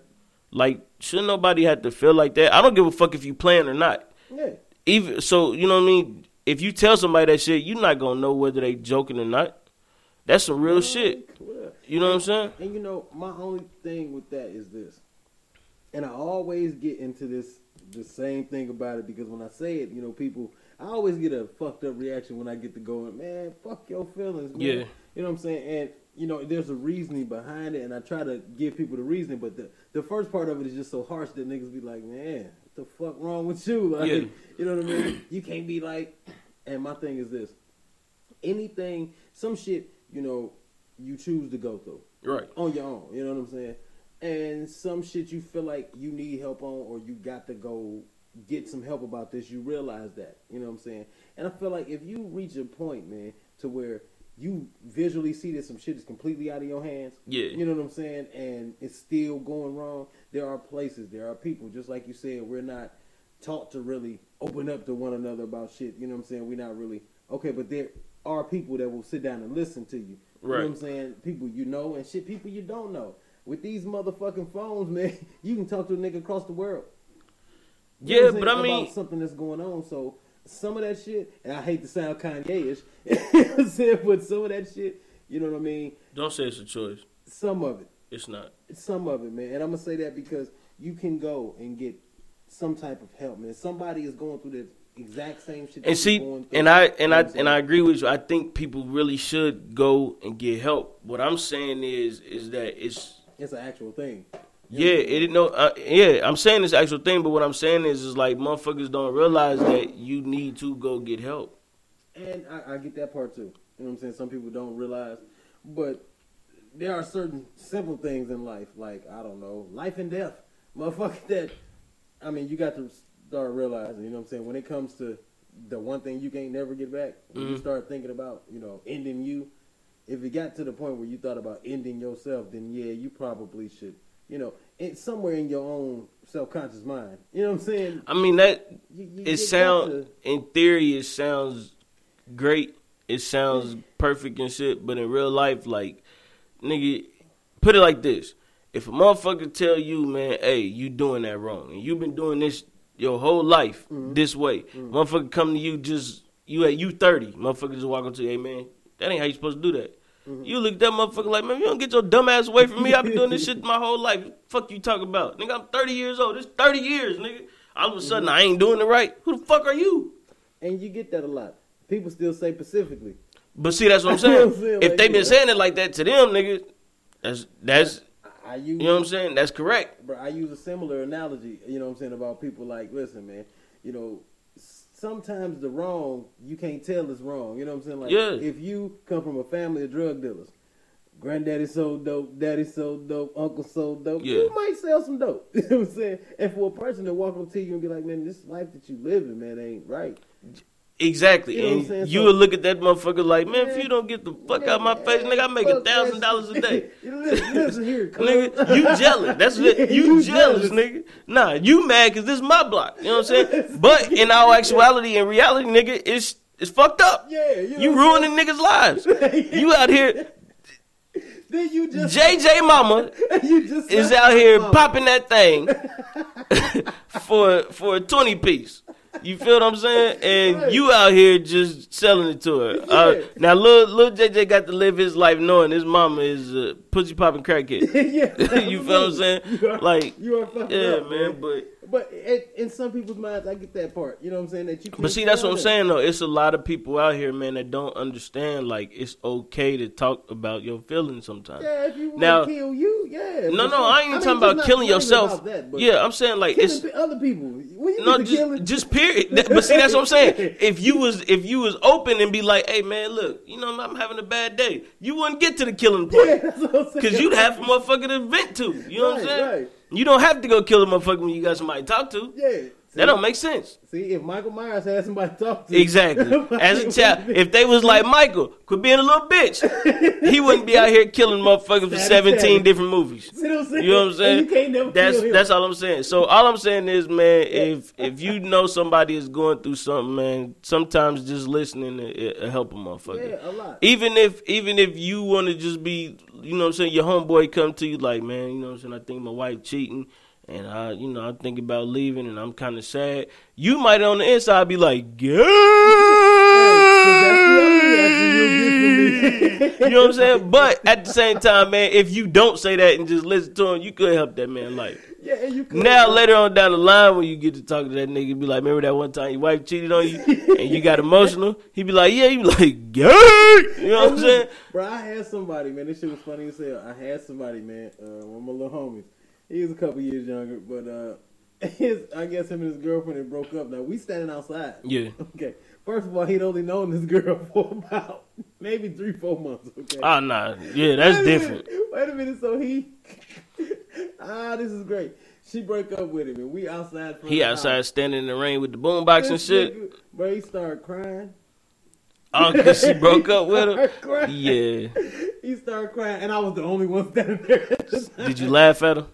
Like, should nobody have to feel like that? I don't give a fuck if you playing or not. Yeah. Even so, you know what I mean. If you tell somebody that shit, you're not gonna know whether they joking or not. That's some real shit. You know what I'm saying? And you know, my only thing with that is this, and I always get into this the same thing about it because when I say it, you know, people, I always get a fucked up reaction when I get to going, man, fuck your feelings, man. Yeah. You know what I'm saying? And you know, there's a reasoning behind it, and I try to give people the reasoning, but the the first part of it is just so harsh that niggas be like, man, what the fuck wrong with you? Like, Yeah. you know what I mean? You can't be like, and my thing is this anything, some shit, you know, you choose to go through Right. on your own. You know what I'm saying? And some shit you feel like you need help on, or you got to go get some help about this. You realize that. You know what I'm saying? And I feel like if you reach a point, man, to where you visually see that some shit is completely out of your hands. Yeah. You know what I'm saying? And it's still going wrong. There are places, there are people, just like you said, we're not taught to really open up to one another about shit. You know what I'm saying? We're not really okay, but there are people that will sit down and listen to you. You know Right. what I'm saying? People you know and shit people you don't know. With these motherfucking phones, man, you can talk to a nigga across the world. You Yeah, but I mean, something that's going on. So some of that shit, and I hate to sound Kanye-ish, you know I'm saying? But some of that shit, you know what I mean? don't say it's a choice. Some of it, It's not. some of it, man. And I'm gonna say that because you can go and get some type of help, man. Somebody is going through the exact same shit. that And see, you're going through. and I and You know I what I'm saying? and I agree with you. I think people really should go and get help. What I'm saying is is that it's it's an actual thing. Yeah, it no uh, yeah. I'm saying this actual thing, but what I'm saying is is like motherfuckers don't realize that you need to go get help. And I, I get that part too. You know what I'm saying? Some people don't realize, but there are certain simple things in life, like I don't know, life and death, motherfucker. That I mean, you got to start realizing. You know what I'm saying? When it comes to the one thing you can't never get back, when you Mhm. start thinking about, you know, ending you. If it got to the point where you thought about ending yourself, then yeah, you probably should. You know, it's somewhere in your own self-conscious mind. You know what I'm saying? I mean that You, you it get sound in theory it sounds great. It sounds perfect and shit, but in real life, like nigga, put it like this: if a motherfucker tell you, man, hey, you doing that wrong, and you've been doing this your whole life Mhm. this way, motherfucker come to you just you at you thirty, motherfucker just walk up to you, hey man, that ain't how you supposed to do that. Mhm. You look at that motherfucker like, man, you don't get your dumb ass away from me. I've been doing this shit my whole life. Fuck you talking about, nigga. I'm 30 years old. It's 30 years, nigga. All of a sudden, I ain't doing it right. Who the fuck are you? and you get that a lot. People still say specifically. But see, that's what I'm saying. saying? if Like, they been saying it like that to them, nigga, that's that's I, use you know what I'm saying. That's correct. Bro, I use a similar analogy, you know what I'm saying, about people like, listen, man, you know, sometimes the wrong, you can't tell is wrong. You know what I'm saying? Like, Yeah. if you come from a family of drug dealers, Granddaddy so dope, daddy so dope, uncle so dope. Yeah. You might sell some dope. you know what I'm saying? And for a person to walk up to you and be like, man, this life that you living, man, ain't right. Exactly. You know what and saying? you So- would look at that motherfucker like, man, if you don't get the fuck Yeah, out my face, nigga, I make a thousand dollars a day. Listen, listen here. Nigga, you jealous. That's Yeah, it. You, you jealous, jealous. nigga. Nah, you mad because this is my block. You know what I'm saying? But in our actuality and reality, nigga, it's it's fucked up. Yeah, you, know You what ruining niggas' lives. You out here. Then you just JJ Mama you just is out here mama. popping that thing for for a twenty piece. You feel what I'm saying? And Right. you out here just selling it to her. Uh, now, little, little JJ got to live his life knowing his mama is a pussy popping crackhead. yeah, you feel what I'm saying? You are, Like, you are yeah, up, man. But But in, in some people's minds, I get that part. You know what I'm saying? That you. But see, that's what I'm saying though. It's a lot of people out here, man, that don't understand. Like, it's okay to talk about your feelings sometimes. Yeah, if you want Now- to kill you, yeah. No, no, sure. I ain't even mean, talking about killing yourself. about that, yeah, I'm saying like killing it's other people. When you no, just killing, just period. But see, that's what I'm saying. If you was if you was open and be like, hey man, look, you know I'm having a bad day, you wouldn't get to the killing point because you'd have a motherfucker to vent to. You know what I'm saying? right. You don't have to go kill a motherfucker when you got somebody to talk to. Yeah, That don't make sense. See, if Michael Myers had somebody to talk to, Exactly. As a child, if they was like Michael, quit being a little bitch, he wouldn't be out here killing motherfuckers for 17 savage. different movies. See what I'm saying? You know what I'm saying? You can't never that's kill him. that's all I'm saying. So all I'm saying is, man, if if you know somebody is going through something, man, sometimes just listening it help a motherfucker. yeah, a lot. Even if even if you want to just be, you know what I'm saying, your homeboy come to you like, man, you know what I'm saying, I think my wife cheating and I, you know, I'm thinking about leaving and I'm kind of sad. You might on the inside be like, yeah. you know what I'm saying? But at the same time, man, if you don't say that and just listen to him, you could help that man life. Yeah, and you could. Now later on down the line, when you get to talk to that nigga, be like, "Remember that one time your wife cheated on you and you got emotional?" He'd be like, "Yeah." You like, "Gay," you know what I'm saying? Bro, I had somebody, man. This shit was funny as hell. I had somebody, man. Uh, one of my little homies. He was a couple years younger, but uh, his, I guess him and his girlfriend had broke up. Now we standing outside. Yeah. Okay. First of all, he'd only known this girl for about maybe three, four months. Okay. Oh nah, yeah, that's Wait different. minute, Wait a minute. So he, ah, this is great. She broke up with him, and we outside. He outside house. standing in the rain with the boombox and shit. Bro, he started crying. Oh, cause she broke up with him. Crying. Yeah. He started crying, and I was the only one standing there. Did you laugh at him?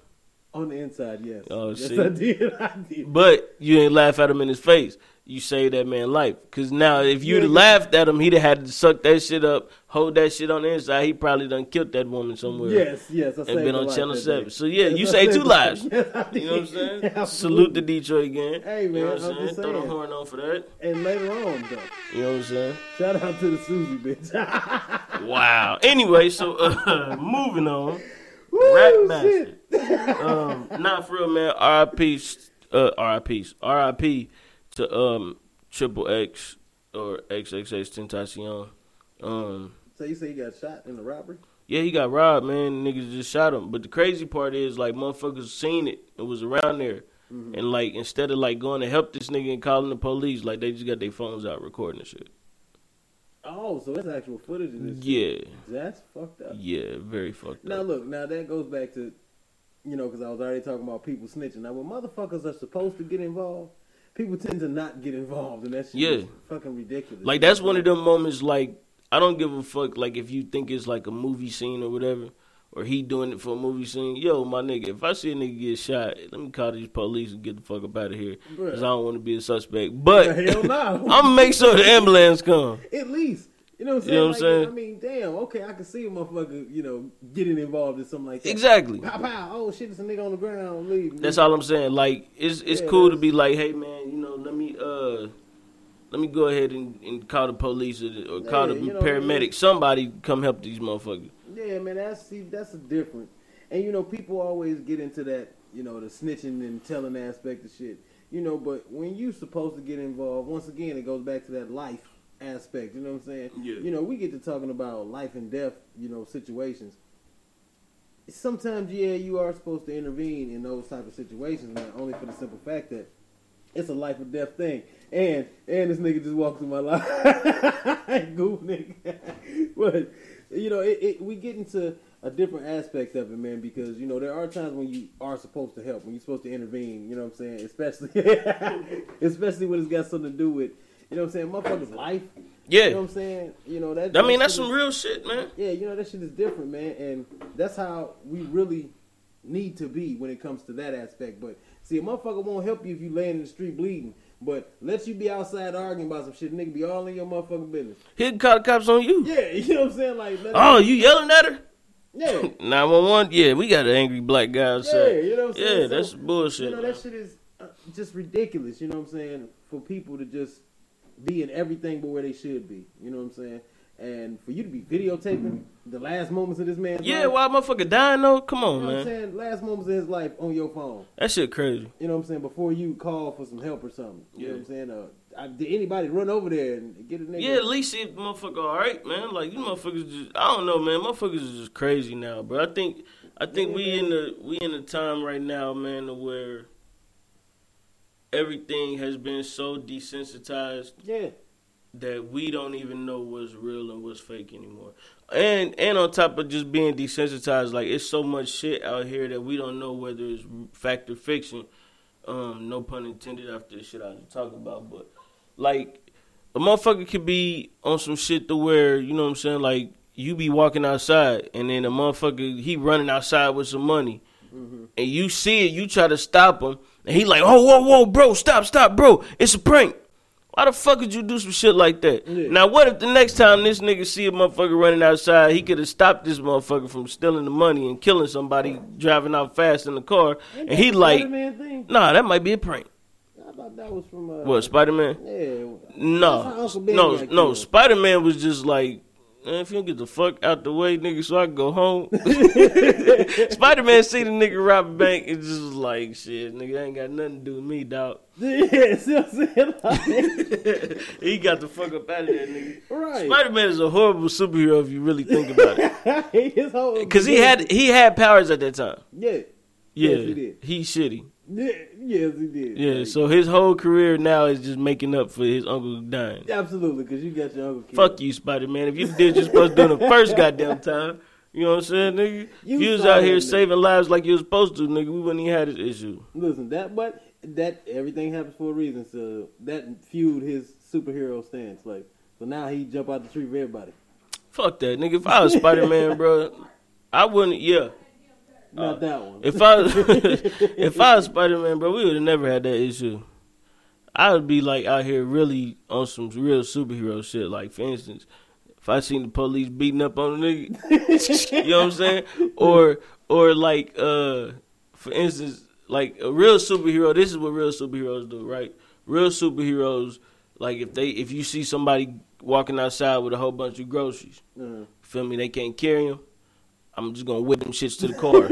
On the inside, yes. Oh, yes, shit. I did. I did. But you ain't laugh at him in his face. You saved that man life. Cause now if you'd Yeah. laughed at him, he'd have had to suck that shit up, hold that shit on the inside. He probably done killed that woman somewhere. Yes, yes. I And been on Channel 7. day. So yeah, Yes, you I say saved two lives. Yes, You know what I'm saying? Absolutely. Salute the Detroit gang. Hey, You know man, what I'm I'm saying? Throw the horn on for that. And later on, though, You know what I'm saying? shout out to the Susie bitch. Wow. Anyway, so uh, moving on. Woo, Rap shit. Master. Um, not for real, man. R.I.P. Uh, R.I.P. R.I.P. to um Triple X or XXXTentacion. Um, So you say you got shot in the robbery? yeah, he got robbed, man. Niggas just shot him. But the crazy part is, like, motherfuckers seen it. It was around there. Mm-hmm. And, like, instead of, like, going to help this nigga and calling the police, like, they just got their phones out recording shit. Oh, so it's actual footage of this. Yeah. That's fucked up. Yeah, very fucked Now up. Now look, now that goes back to, you know, because I was already talking about people snitching. Now when motherfuckers are supposed to get involved, people tend to not get involved, and that's Yeah. fucking ridiculous. Like, that's one of them moments, like, I don't give a fuck, like, if you think it's, like, a movie scene or whatever, or he doing it for a movie scene. Yo, my nigga, if I see a nigga get shot, let me call these police and get the fuck up out of here. Because I don't want to be a suspect. But Hell no. I'm to make sure the ambulance come. At least. You know what I'm You saying? know what I'm Like, saying? I mean, damn, okay, I can see a motherfucker, you know, getting involved in something like that. Exactly. Pow, pow. Oh, shit, it's a nigga on the ground. Leave. That's all I'm saying. Like it's it's Yeah, cool to be like, hey man, you know, let me uh let me go ahead and, and call the police or, or call Yeah, the you know what I mean? paramedic. Somebody come help these motherfuckers. Yeah, man, that's see, that's a different. And you know, people always get into that, you know, the snitching and telling aspect of shit. You know, but when you supposed to get involved, once again, it goes back to that life aspect. You know what I'm saying? Yeah. You know, we get to talking about life and death, you know, situations. Sometimes, yeah, you are supposed to intervene in those type of situations, man. Only for the simple fact that it's a life or death thing. And and this nigga just walked through my life. Goof nigga. but you know, it, it, we get into a different aspect of it, man, because you know there are times when you are supposed to help, when you're supposed to intervene. You know what I'm saying? Especially, especially when it's got something to do with, you know what I'm saying, motherfuckers' life. Yeah. You know what I'm saying? You know that. I mean, that's some is- real shit, man. Yeah, you know that shit is different, man, and that's how we really need to be when it comes to that aspect. But see, a motherfucker won't help you if you laying in the street bleeding. But let you be outside arguing about some shit, nigga, be all in your motherfucking business. He can call the cops on you. Yeah, you know what I'm saying? Like, let Oh, you yelling at her? yeah, 911? Yeah, we got an angry black guy yeah, you know what I'm saying? Yeah, So, that's bullshit. You know, that shit is uh, just ridiculous. You know what I'm saying? For people to just be in everything but where they should be. You know what I'm saying? And for you to be videotaping the last moments of this man, yeah, why motherfucker dying though? Come on, You know what I'm man. saying? Last moments of his life on your phone. That shit crazy. You know what I'm saying? Before you call for some help or something. You know what I'm saying? Uh, I, did anybody run over there and get a nigga? Yeah, at least the motherfucker all right, man. Like you motherfuckers just I don't know, man. Motherfuckers is just crazy now, bro. I think I think Yeah, we man. in the we in the time right now, man, where everything has been so desensitized Yeah. That we don't even know what's real and what's fake anymore. And and on top of just being desensitized, like it's so much shit out here that we don't know whether it's fact or fiction. Um, no pun intended after the shit I was talking about, but like a motherfucker could be on some shit to where, you know what I'm saying, like you be walking outside and then a motherfucker he running outside with some money. And you see it, you try to stop him, and he like, oh, whoa, whoa, bro, stop, stop, bro, it's a prank. Why the fuck would you do some shit like that? Yeah. Now, what if the next time this nigga see a motherfucker running outside, he could have stopped this motherfucker from stealing the money and killing somebody driving out fast in the car, Ain't and he like, nah, that might be a prank. I thought that was from. Uh, What, Spider Man? Yeah. No, no, no. Spider Man was just like, man, if you don't get the fuck out the way, nigga, so I can go home. Spider Man see the nigga rob a bank and just was like, shit, nigga, ain't got nothing to do with me, dog. yeah, see what I'm saying? Like, he got the fuck up out of there, nigga. right. Spider Man is a horrible superhero if you really think about it, because he had he had powers at that time. Yeah. Yeah, Yes, he shitty. Yeah, yes, he did. Yeah, Like, so his whole career now is just making up for his uncle dying. absolutely, because you got your uncle killed. Fuck you, Spider Man. If you did you're supposed to do in the first goddamn time, you know what I'm saying, nigga? You You, was out here saving lives like you was supposed to, nigga. We wouldn't even had this issue. Listen, that but that everything happens for a reason. So that fueled his superhero stance. Like, so now he jump out the tree for everybody. Fuck that, nigga. If I was Spider Man, bro, I wouldn't. Yeah. Not that one. Uh, If I if I was Spider Man, bro, we would have never had that issue. I would be like out here really on some real superhero shit. Like for instance, if I seen the police beating up on a nigga, you know what I'm saying? Or or like uh for instance, like a real superhero, this is what real superheroes do, right? Real superheroes, like if they if you see somebody walking outside with a whole bunch of groceries, Uh, feel me, they can't carry them. I'm just gonna whip them shits to the car.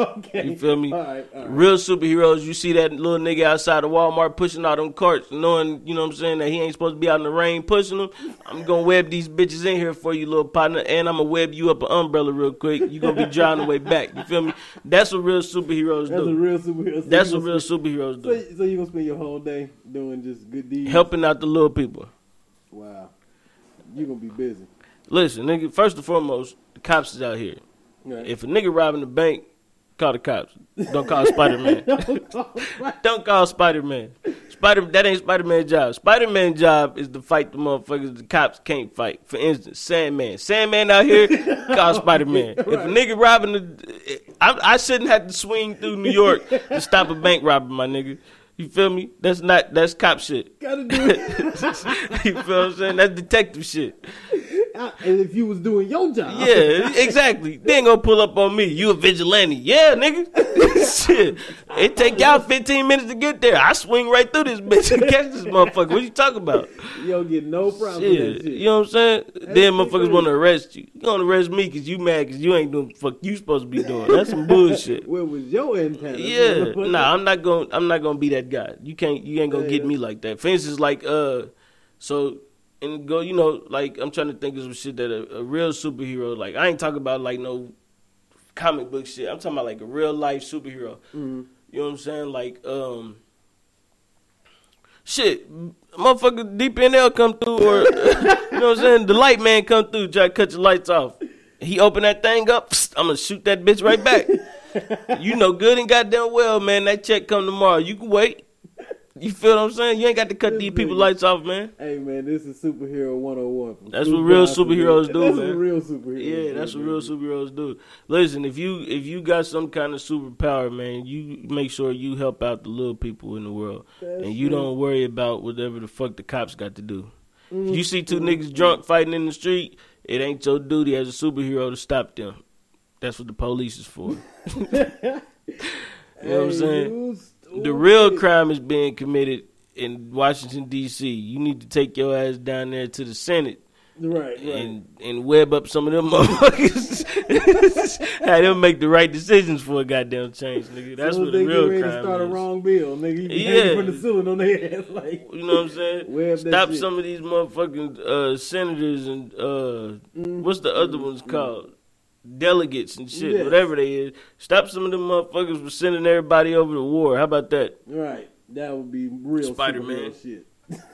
okay. You feel me? All right. All right. Real superheroes, you see that little nigga outside of Walmart pushing out them carts, knowing, you know what I'm saying, that he ain't supposed to be out in the rain pushing them. I'm gonna web these bitches in here for you, little partner, and I'm gonna web you up an umbrella real quick. you gonna be driving the way back. You feel me? That's what real superheroes That's a do. real superhero. That's what real spend- superheroes do. So, so you gonna spend your whole day doing just good deeds? Helping out the little people. Wow. You gonna be busy. Listen, nigga, first and foremost, the cops is out here. Right. If a nigga robbing the bank, call the cops. Don't call Spider Man. Don't call Spider Man. Spider that ain't Spider Man's job. Spider Man's job is to fight the motherfuckers the cops can't fight. For instance, Sandman. Sandman out here, call Spider Man. If a nigga robbing the, I, I shouldn't have to swing through New York to stop a bank robber, my nigga. You feel me? That's not that's cop shit. Gotta do it. you feel what I'm saying? That's detective shit. And if you was doing your job, Yeah, exactly. They ain't gonna pull up on me. You a vigilante. Yeah, nigga. Shit. It take y'all 15 minutes to get there. I swing right through this bitch and catch this motherfucker. What you talking about? you don't get no problem with Shit. that shit. You know what I'm saying? then motherfuckers to arrest you. You gonna arrest me because you mad because you ain't doing the fuck you supposed to be doing. That's some bullshit. Where was your antenna? Yeah, nah, I'm not to I'm not gonna be that guy. You can't. You ain't gonna get me like that. For instance, like uh, so and go. You know, like I'm trying to think of some shit that a, a real superhero. Like I ain't talking about like no comic book shit. I'm talking about like a real life superhero. Mhm. You know what I'm saying? Like um, shit, motherfucker, DP&L come through, or you know what I'm saying? The light man come through, try to cut your lights off. He opened that thing up. I'm gonna shoot that bitch right back. you know good and goddamn well, man. That check come tomorrow. You can wait. You feel what I'm saying? You ain't got to cut these people lights off, man. Hey man, this is superhero 101. from That's what real superheroes man. do, That's man. what real superheroes. Do. Yeah, that's what real superheroes do. Listen, if you if you got some kind of superpower, man, you make sure you help out the little people in the world, That's and you true. don't worry about whatever the fuck the cops got to do. Mm-hmm. If you see two niggas drunk fighting in the street, it ain't your duty as a superhero to stop them. That's what the police is for. you know what I'm saying? The real crime is being committed in Washington D.C. You need to take your ass down there to the Senate Right, right. and and web up some of them motherfuckers. Have them make the right decisions for a goddamn change, nigga. That's what the real crime to start is. a wrong bill, nigga. You Yeah. from the ceiling on their ass like. You know what I'm saying? Stop some of these motherfucking uh, senators and uh, Mm-hmm. what's the other ones called? Delegates and shit, Yes. whatever they is. Stop some of them motherfuckers from sending everybody over to war. How about that? Right. That would be real Spider-Man. shit.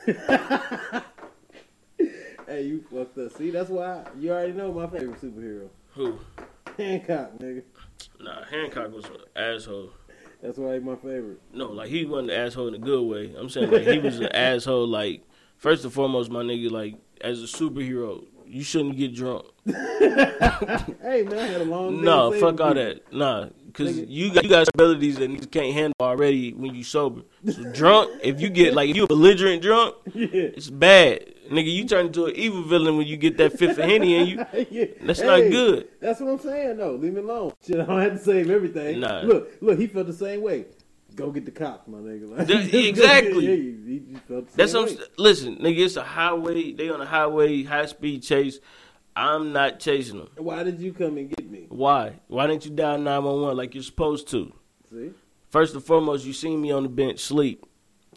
hey, you fucked up. See, that's why you already know my favorite superhero. Who? Hancock, nigga. Nah, Hancock was an asshole. That's why he my favorite. No, like he wasn't an asshole in a good way. I'm saying like he was an asshole. Like first and foremost, my nigga, like as a superhero, you shouldn't get drunk. Hey man, I had a long day. No, saving fuck all people. that. Nah, cause you got you got abilities that you can't handle already when you sober. So drunk, if you get like if you a belligerent drunk, Yeah. it's bad. Nigga, you turn into an evil villain when you get that fifth of henny in you. yeah. That's not good. That's what I'm saying, though. Leave me alone. Shit, I don't have to save everything. Nah. Look, look, he felt the same way. Go get the cops, my nigga. Like, go- exactly. yeah, he, he the That's same what I'm, way. s- listen, nigga. It's a highway. They on a highway, high speed chase. I'm not chasing them. Why did you come and get me? Why? Why didn't you dial 911 like you're supposed to? See? First and foremost, you seen me on the bench sleep.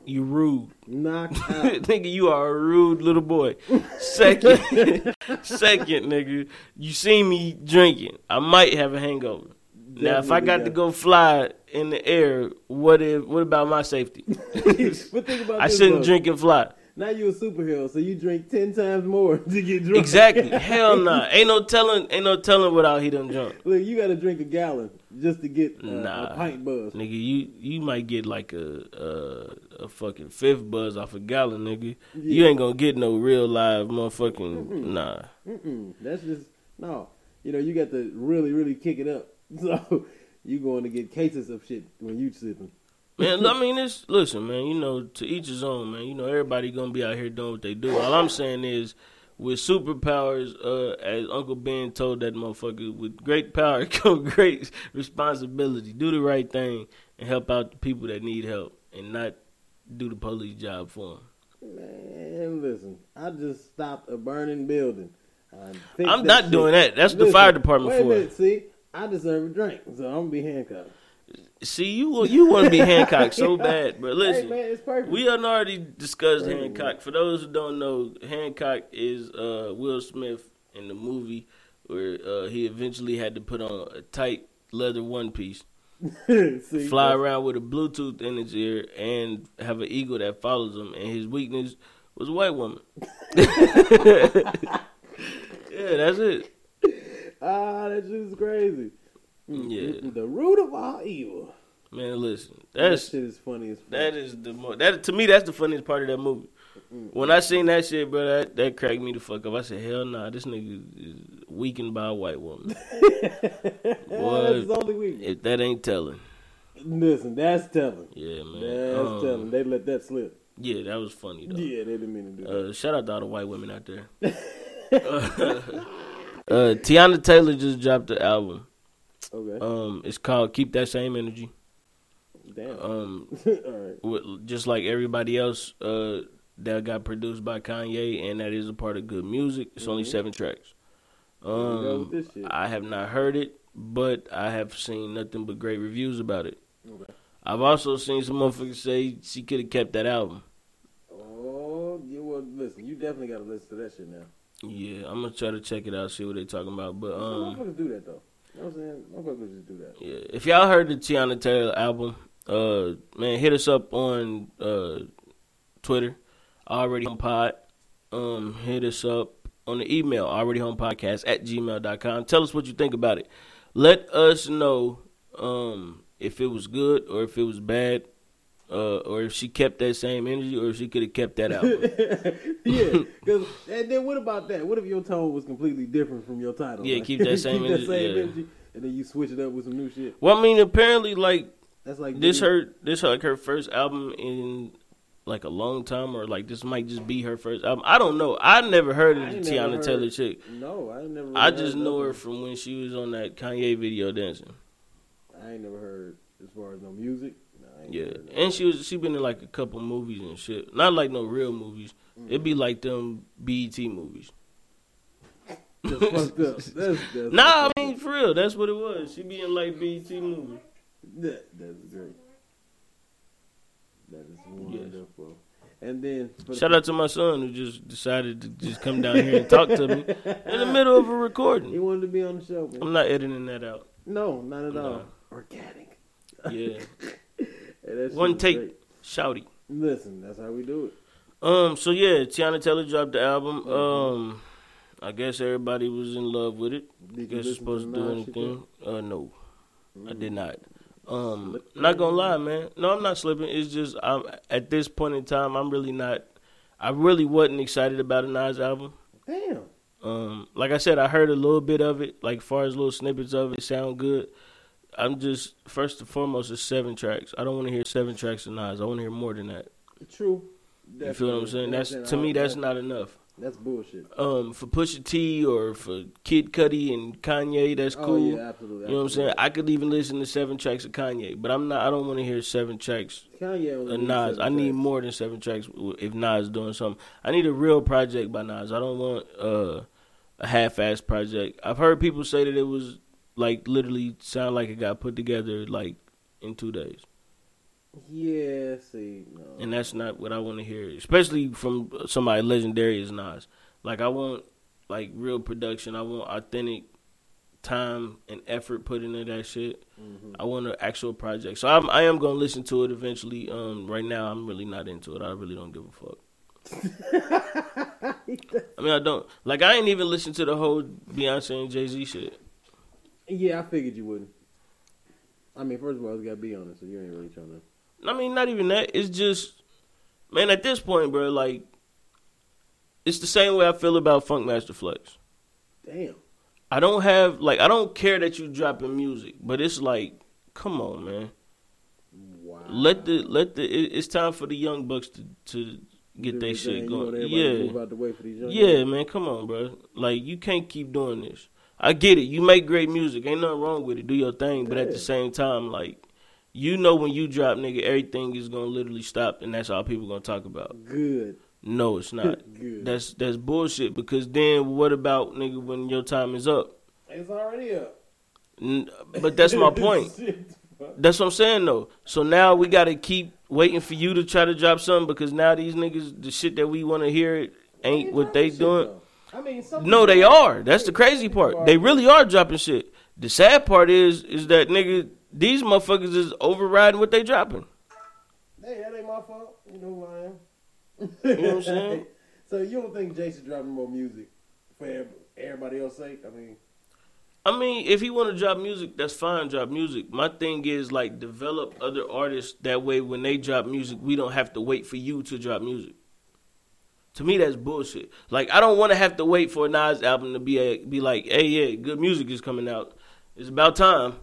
You rude. Knocked out. nigga, you are a rude little boy. Second, second, nigga, you see me drinking. I might have a hangover. Now, if I got got- to go fly in the air, what if? What about my safety? but think about I shouldn't though. drink and fly. Now you a superhero, so you drink ten times more to get drunk. Exactly. Hell nah. Ain't no telling. Ain't no telling without he done drunk. Look, you got to drink a gallon just to get uh, Nah. a pint buzz. Nigga, you you might get like a a, a fucking fifth buzz off a gallon, nigga. You ain't gonna get no real live motherfucking nah. Mm-mm, that's just no. You know, you got to really, really kick it up. So you going to get cases of shit when you sipping. Man, I mean, it's listen, man. You know, to each his own, man. You know, everybody gonna be out here doing what they do. All I'm saying is, with superpowers, uh, as Uncle Ben told that motherfucker, with great power come great responsibility. Do the right thing and help out the people that need help, and not do the police job for them. Man, listen, I just stopped a burning building. I'm not shit. doing that. That's the fire department for. minute, see, I deserve a drink, so I'm gonna be handcuffed. See, you you want to be Hancock so bad, but listen. hey man, it's perfect. We already discussed. Hancock. For those who don't know, Hancock is uh, Will Smith in the movie where uh, he eventually had to put on a tight leather one piece, see, fly around with a Bluetooth in his ear, and have an eagle that follows him. And his weakness was a white woman. yeah, that's it. Ah, that shit is crazy. Yeah. The root of all evil. Man, listen, That that's shit is funny as fuck. That is the mo- that to me that's the funniest part of that movie. When I seen that shit, bro, that, that cracked me the fuck up. I said, hell nah, this nigga is weakened by a white woman. Boy, his only weakness. if that ain't telling, Listen, that's telling. yeah, man. That's Um, telling. They let that slip. Yeah, that was funny though. Yeah, they didn't mean to do that. Uh, shout out to all the white women out there. uh, Teyana Taylor just dropped the album. Okay. Um, it's called "Keep That Same Energy." Damn. Um, All right. with, just like everybody else uh, that got produced by Kanye, and that is a part of G.O.O.D. Music. It's only Mhm. seven tracks. You Um, with this shit. I have not heard it, but I have seen nothing but great reviews about it. Okay. I've also seen some motherfuckers say she could have kept that album. Oh, yeah, well, listen, you definitely got to listen to that shit now. Yeah, I'm gonna try to check it out, see what they're talking about. But um, motherfuckers do that, though. You know what I'm saying? Motherfuckers just do that. yeah, if y'all heard the Teyana Taylor album, uh, man, hit us up on uh Twitter, already on pod. Um, hit us up on the email already home podcast at gmail.com. Tell us what you think about it. Let us know um, if it was good or if it was bad. Uh, or if she kept that same energy, or if she could have kept that out. yeah, because and then what about that? What if your tone was completely different from your title? Yeah, keep that same energy, yeah. energy, and then you switch it up with some new shit. well, I mean, apparently, like That's like this her this like her first album in like a long time, or like this might just be her first album. I don't know. I never heard of the Teyana heard- Taylor chick. No, I never. Really I just know her from when she was on that Kanye video dancing. I ain't never heard as far as no music. No, Yeah, and she was she been in like a couple movies and shit. Not like no real movies. It'd be like them BET movies. That's fucked up. That's, that's Nah, I mean for real, that's what it was. She be in like BET movies. that, that's great. That is wonderful. And then Shout out to my son who just decided to just come down here and talk to me in the middle of a recording. He wanted to be on the show. Man. I'm not editing that out. No, not at all. Organic. Yeah, Hey, One take. great. shouty. Listen, that's how we do it. Um. So yeah, Teyana Taylor dropped the album. Mm-hmm. Um. I guess everybody was in love with it. Did you Guess to supposed to do anything. Uh, no, I did not. Um, Slip. not gonna lie, man. No, I'm not slipping. It's just I'm at this point in time, I'm really not. I really wasn't excited about a Nas album. Damn. Um, like I said, I heard a little bit of it, like far as little snippets of it sound good. I'm just first and foremost, it's seven tracks. I don't want to hear seven tracks of Nas. I want to hear more than that. True. You feel what I'm saying? That's to me, that's not enough. That's bullshit. Um, for Pusha T or for Kid Cudi and Kanye, that's Oh cool. yeah, absolutely. You know what I'm saying? I could even listen to seven tracks of Kanye, but I'm not. I don't want to hear seven tracks Kanye of Nas. I need tracks. more than seven tracks if Nas is doing something. I need a real project by Nas. I don't want uh, a half-ass project. I've heard people say that it was like literally sound like it got put together like in two days, Yeah, see, no. and that's not what I want to hear, especially from somebody legendary as Nas. Like I want like real production. I want authentic time and effort put into that shit. Mhm. I want an actual project. So I'm, I am gonna listen to it eventually. Um, right now I'm really not into it. I really don't give a fuck. I mean, I don't like. I ain't even listened to the whole Beyonce and Jay Z shit. Yeah, I figured you wouldn't. I mean, first of all, it's got to be honest, so you ain't really trying to. I mean, not even that. It's just, man, at this point, bro, like, it's the same way I feel about Funkmaster Flex. Damn. I don't have like I don't care that you dropping music, but it's like, come on, man. Wow. Let the let the. It, it's time for the young bucks to to get their shit going. want everybody to Yeah, the way for these young Yeah, man, come on, bro. Like you can't keep doing this. I get it. You make great music. Ain't nothing wrong with it. Do your thing. But at the same time, like you know when you drop nigga, everything is gonna literally stop and that's all people gonna talk about. Good. No, it's not. Good. that's that's bullshit because then what about nigga when your time is up? it's already up. N- But that's my point. That's what I'm saying though. So now we gotta keep waiting for you to try to drop something because now these niggas the shit that we wanna hear ain't what they doing. though. I mean, some No, they are. That's the crazy part. They really are dropping shit. The sad part is, is that nigga, these motherfuckers is overriding what they dropping. Hey, that ain't my fault. You know who I am. You know what I'm saying? so you don't think Jason dropping more music for everybody else's sake? I mean, I mean, if he want to drop music, that's fine. Drop music. My thing is like develop other artists. That way, when they drop music, we don't have to wait for you to drop music. To me, that's bullshit. Like I don't want to have to wait for a Nas album to be a, be like, hey, yeah, good music is coming out. It's about time.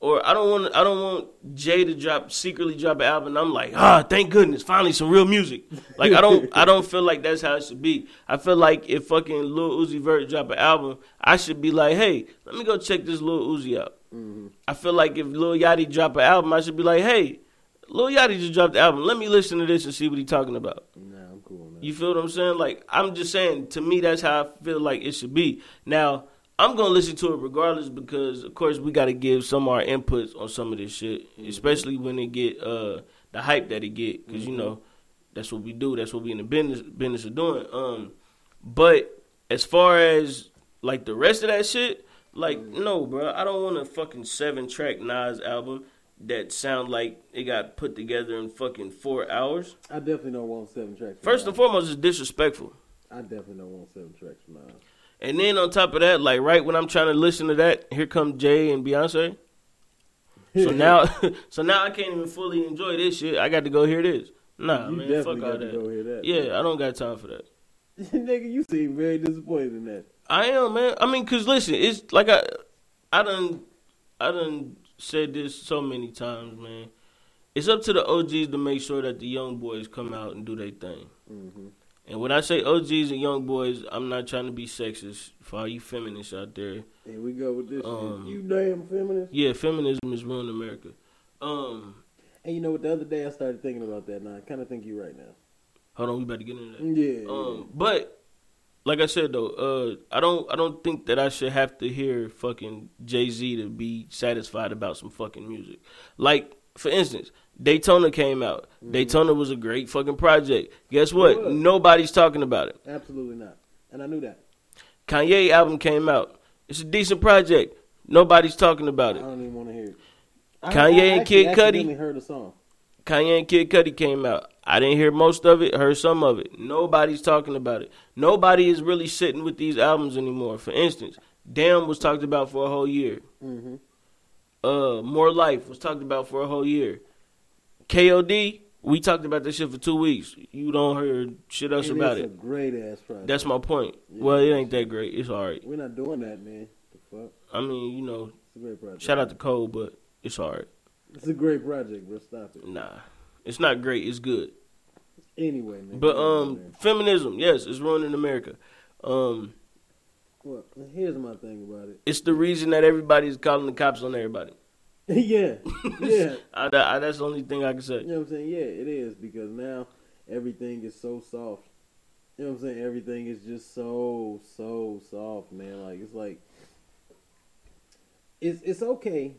Or I don't want I don't want Jay to drop secretly drop an album. And I'm like, ah, thank goodness, finally some real music. Like I don't I don't feel like that's how it should be. I feel like if fucking Lil Uzi Vert drop an album, I should be like, hey, let me go check this Lil Uzi out. I feel like if Lil Yachty drop an album, I should be like, hey, Lil Yachty just dropped the album. Let me listen to this and see what he's talking about. nah, I'm cool on that. You feel what I'm saying? Like I'm just saying. To me, that's how I feel like it should be. Now I'm gonna listen to it regardless because, of course, we got to give some of our inputs on some of this shit, especially when it get uh the hype that it get. Because you know that's what we do. That's what we in the business business of doing. Um, but as far as like the rest of that shit, like no, bro, I don't want a fucking seven track Nas album that sound like it got put together in fucking four hours. I definitely don't want seven tracks. First and foremost, it's disrespectful. I definitely don't want seven tracks from Nas. And then on top of that, like right when I'm trying to listen to that, here come Jay and Beyonce. So now, so now I can't even fully enjoy this shit. I got to go hear this. Nah, you man, fuck all that. that. Yeah, I don't got time for that. nigga, you seem very disappointed in that. I am, man. I mean, cause listen, it's like I, I done, I done said this so many times, man. It's up to the OGs to make sure that the young boys come out and do their thing. hmm And when I say OGs and young boys, I'm not trying to be sexist for all you feminists out there. Here we go with this Um. You damn feminist. Yeah, feminism is ruining America. Um, And you know what? The other day I started thinking about that, and I kind of think you're right now. hold on, we better get into that. Yeah. Um, but like I said though, uh, I don't I don't think that I should have to hear fucking Jay Z to be satisfied about some fucking music. Like for instance, Daytona came out. Daytona was a great fucking project. Guess what? Nobody's talking about it. Absolutely not. And I knew that. Kanye album came out. It's a decent project. Nobody's talking about it. I don't even want to hear it. I- Kanye I and actually Kid Cudi. heard a song. Kanye and Kid Cudi came out. I didn't hear most of it, heard some of it. Nobody's talking about it. Nobody is really sitting with these albums anymore. For instance, Damn was talked about for a whole year. Mm-hmm. Uh, More Life was talked about for a whole year. KOD, we talked about this shit for two weeks. You don't hear shit else about it's it. a great ass project. That's my point. Yeah. Well, it ain't that great. It's alright. We're not doing that, man. The fuck? I mean, you know, It's a great project. shout out to Cole, but it's alright. It's a great project, bro. Stop it. Nah, it's not great. It's good. Anyway, man. But um, feminism, yes, it's ruining America. Um, well, here's my thing about it. it's the reason that everybody's calling the cops on everybody. yeah, yeah. I, I- that's the only thing I can say. You know what I'm saying? Yeah, it is because now everything is so soft. You know what I'm saying? Everything is just so so soft, man. Like it's like it's it's okay.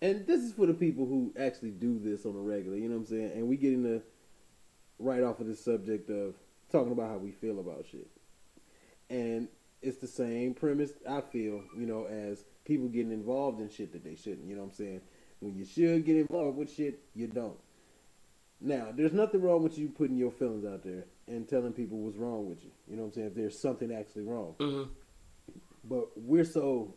And this is for the people who actually do this on a regular, you know what I'm saying? And we get into right off of this subject of talking about how we feel about shit. And it's the same premise I feel, you know, as people getting involved in shit that they shouldn't, you know what I'm saying? When you should get involved with shit, you don't. Now, there's nothing wrong with you putting your feelings out there and telling people what's wrong with you. You know what I'm saying? If there's something actually wrong. hmm But we're so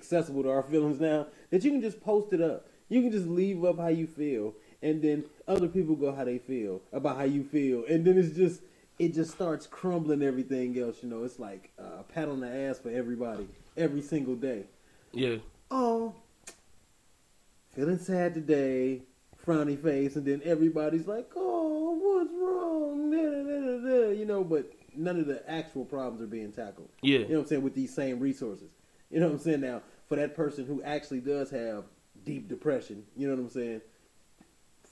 accessible to our feelings now that you can just post it up. You can just leave up how you feel, and then other people go how they feel about how you feel, and then it's just it just starts crumbling everything else. You know, it's like a pat on the ass for everybody every single day. Yeah, Oh, feeling sad today, frowny face, and then everybody's like, "Oh, what's wrong?" You know, but none of the actual problems are being tackled. yeah, You know what I'm saying? With these same resources. You know what I'm saying? Now, for that person who actually does have deep depression, you know what I'm saying?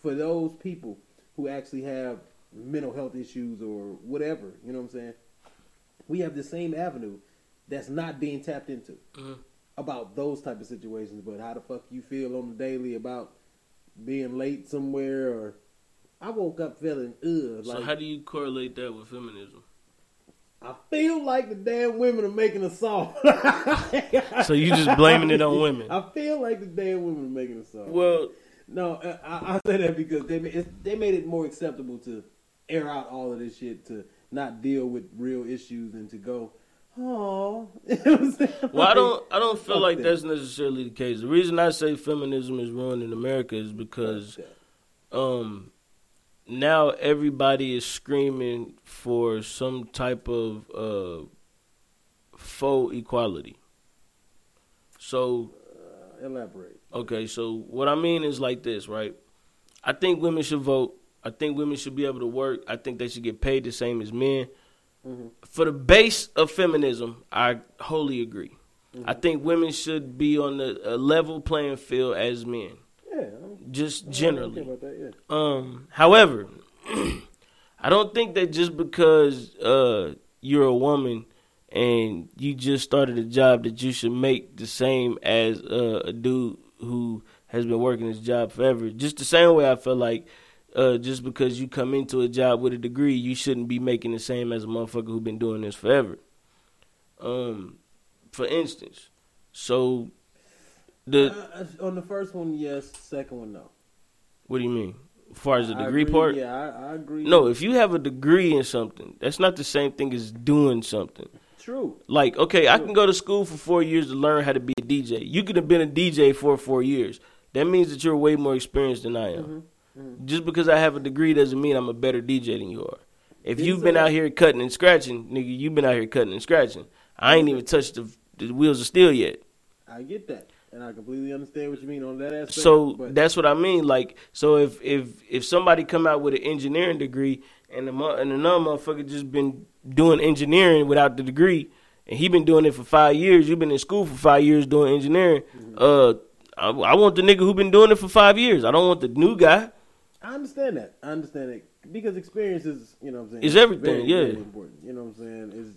For those people who actually have mental health issues or whatever, you know what I'm saying? We have the same avenue that's not being tapped into Mhm. about those type of situations. But how the fuck you feel on the daily about being late somewhere or I woke up feeling ugh. So Like how do you correlate that with feminism? I feel like the damn women are making a song. So you just blaming it on women? I feel like the damn women are making a song. Well, no, I, I say that because they it's, they made it more acceptable to air out all of this shit to not deal with real issues and to go, oh, you know what I'm saying? well, I don't, I don't feel like that. that's necessarily the case. The reason I say feminism is ruining America is because um now everybody is screaming for some type of uh faux equality. So Uh, elaborate. okay, so what I mean is like this, right? I think women should vote. I think women should be able to work. I think they should get paid the same as men. Mhm. For the base of feminism, I wholly agree. I think women should be on the a level playing field as men, just generally. that. Yeah. Um, however, I don't think that just because uh, you're a woman and you just started a job that you should make the same as uh, a dude who has been working his job forever. Just the same way I feel like uh, just because you come into a job with a degree, you shouldn't be making the same as a motherfucker who's been doing this forever. Um, for instance, so the Uh, on the first one, yes. Second one, no. what do you mean? as far as the I degree agree, part. Yeah, I, I agree. No, if you have a degree in something, that's not the same thing as doing something. true. Like, okay, I can go to school for four years to learn how to be a DJ. You could have been a DJ for four years. That means that you're way more experienced than I am. Mm-hmm. Just because I have a degree doesn't mean I'm a better DJ than you are. If you've been out here cutting and scratching, nigga, you've been out here cutting and scratching. I ain't even touched the, the wheels of steel yet. I get that, and I completely understand what you mean on that aspect. So but that's what I mean. Like, so if if if somebody come out with an engineering degree and the and another motherfucker just been doing engineering without the degree, and he been doing it for five years, you've been in school for five years doing engineering. Mm-hmm. Uh, I, I want the nigga who been doing it for five years. I don't want the new guy. I understand that. I understand it because experience is, you know, what I'm saying, It's everything, very, yeah. very important. You know what I'm saying? Is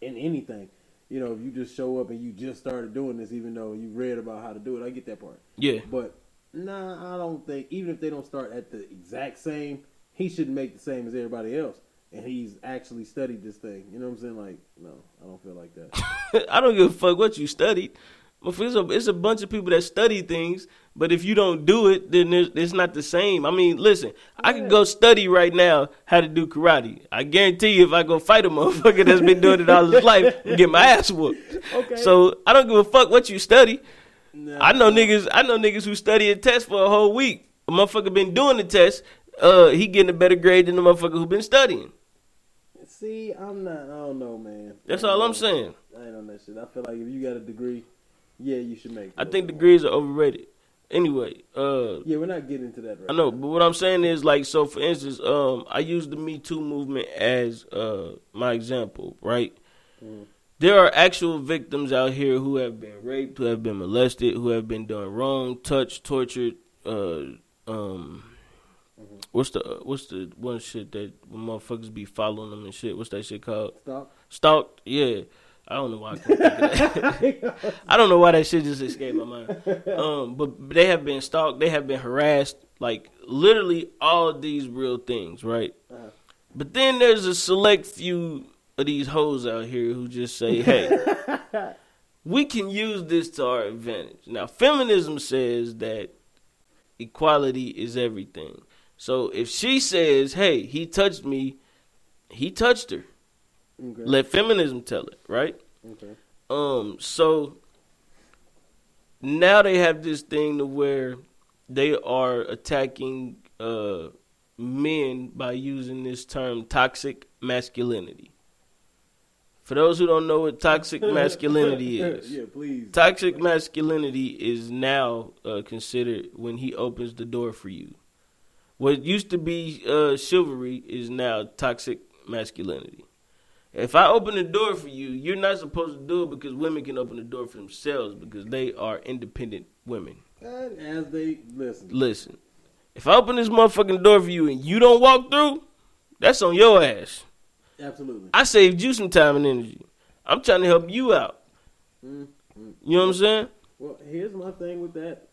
in anything. You know, if you just show up and you just started doing this, even though you read about how to do it, I get that part. Yeah, But nah, I don't think even if they don't start at the exact same, he shouldn't make the same as everybody else. And he's actually studied this thing. You know what I'm saying? Like, no, I don't feel like that. I don't give a fuck what you studied. Motherfucker, It's a, it's a bunch of people that study things, but if you don't do it, then it's, not the same. I mean, listen, I can go study right now how to do karate. I guarantee you, if I go fight a motherfucker that's been doing it all his life, get my ass whooped. Okay. So I don't give a fuck what you study. Nah, I know niggas. I know niggas who study a test for a whole week. A motherfucker been doing the test. Uh, he getting a better grade than the motherfucker who been studying. See, I'm not. I don't know, man. That's all I'm saying. I ain't on that shit. I feel like if you got a degree, yeah, you should make. I think degrees are overrated. Anyway, uh, Yeah, we're not getting into that right I know, now. but what I'm saying is like, so for instance, um, I use the Me Too movement as uh my example, right? Mhm. There are actual victims out here who have been raped, who have been molested, who have been done wrong, touched, tortured. Uh, um, what's the uh, what's the one shit that motherfuckers be following them and shit? What's that shit called? Stop. Stalked? Yeah. I don't know why I. I don't know why that shit just escaped my mind. Um, but they have been stalked. They have been harassed. Like literally all these real things, right? Uh-huh. But then there's a select few of these hoes out here who just say, "Hey, we can use this to our advantage." Now, feminism says that equality is everything. So if she says, "Hey, he touched me," he touched her. Okay. Let feminism tell it, right? okay. Um, so now they have this thing to where they are attacking uh men by using this term toxic masculinity. For those who don't know what toxic masculinity is, yeah, please. toxic masculinity is now uh, considered when he opens the door for you. What used to be uh, chivalry is now toxic masculinity. If I open the door for you, you're not supposed to do it because women can open the door for themselves because they are independent women. And as they listen, Listen, if I open this motherfucking door for you and you don't walk through, that's on your ass. absolutely. I saved you some time and energy. I'm trying to help you out. Mm, mm. You know what I'm saying? Well, here's my thing with that.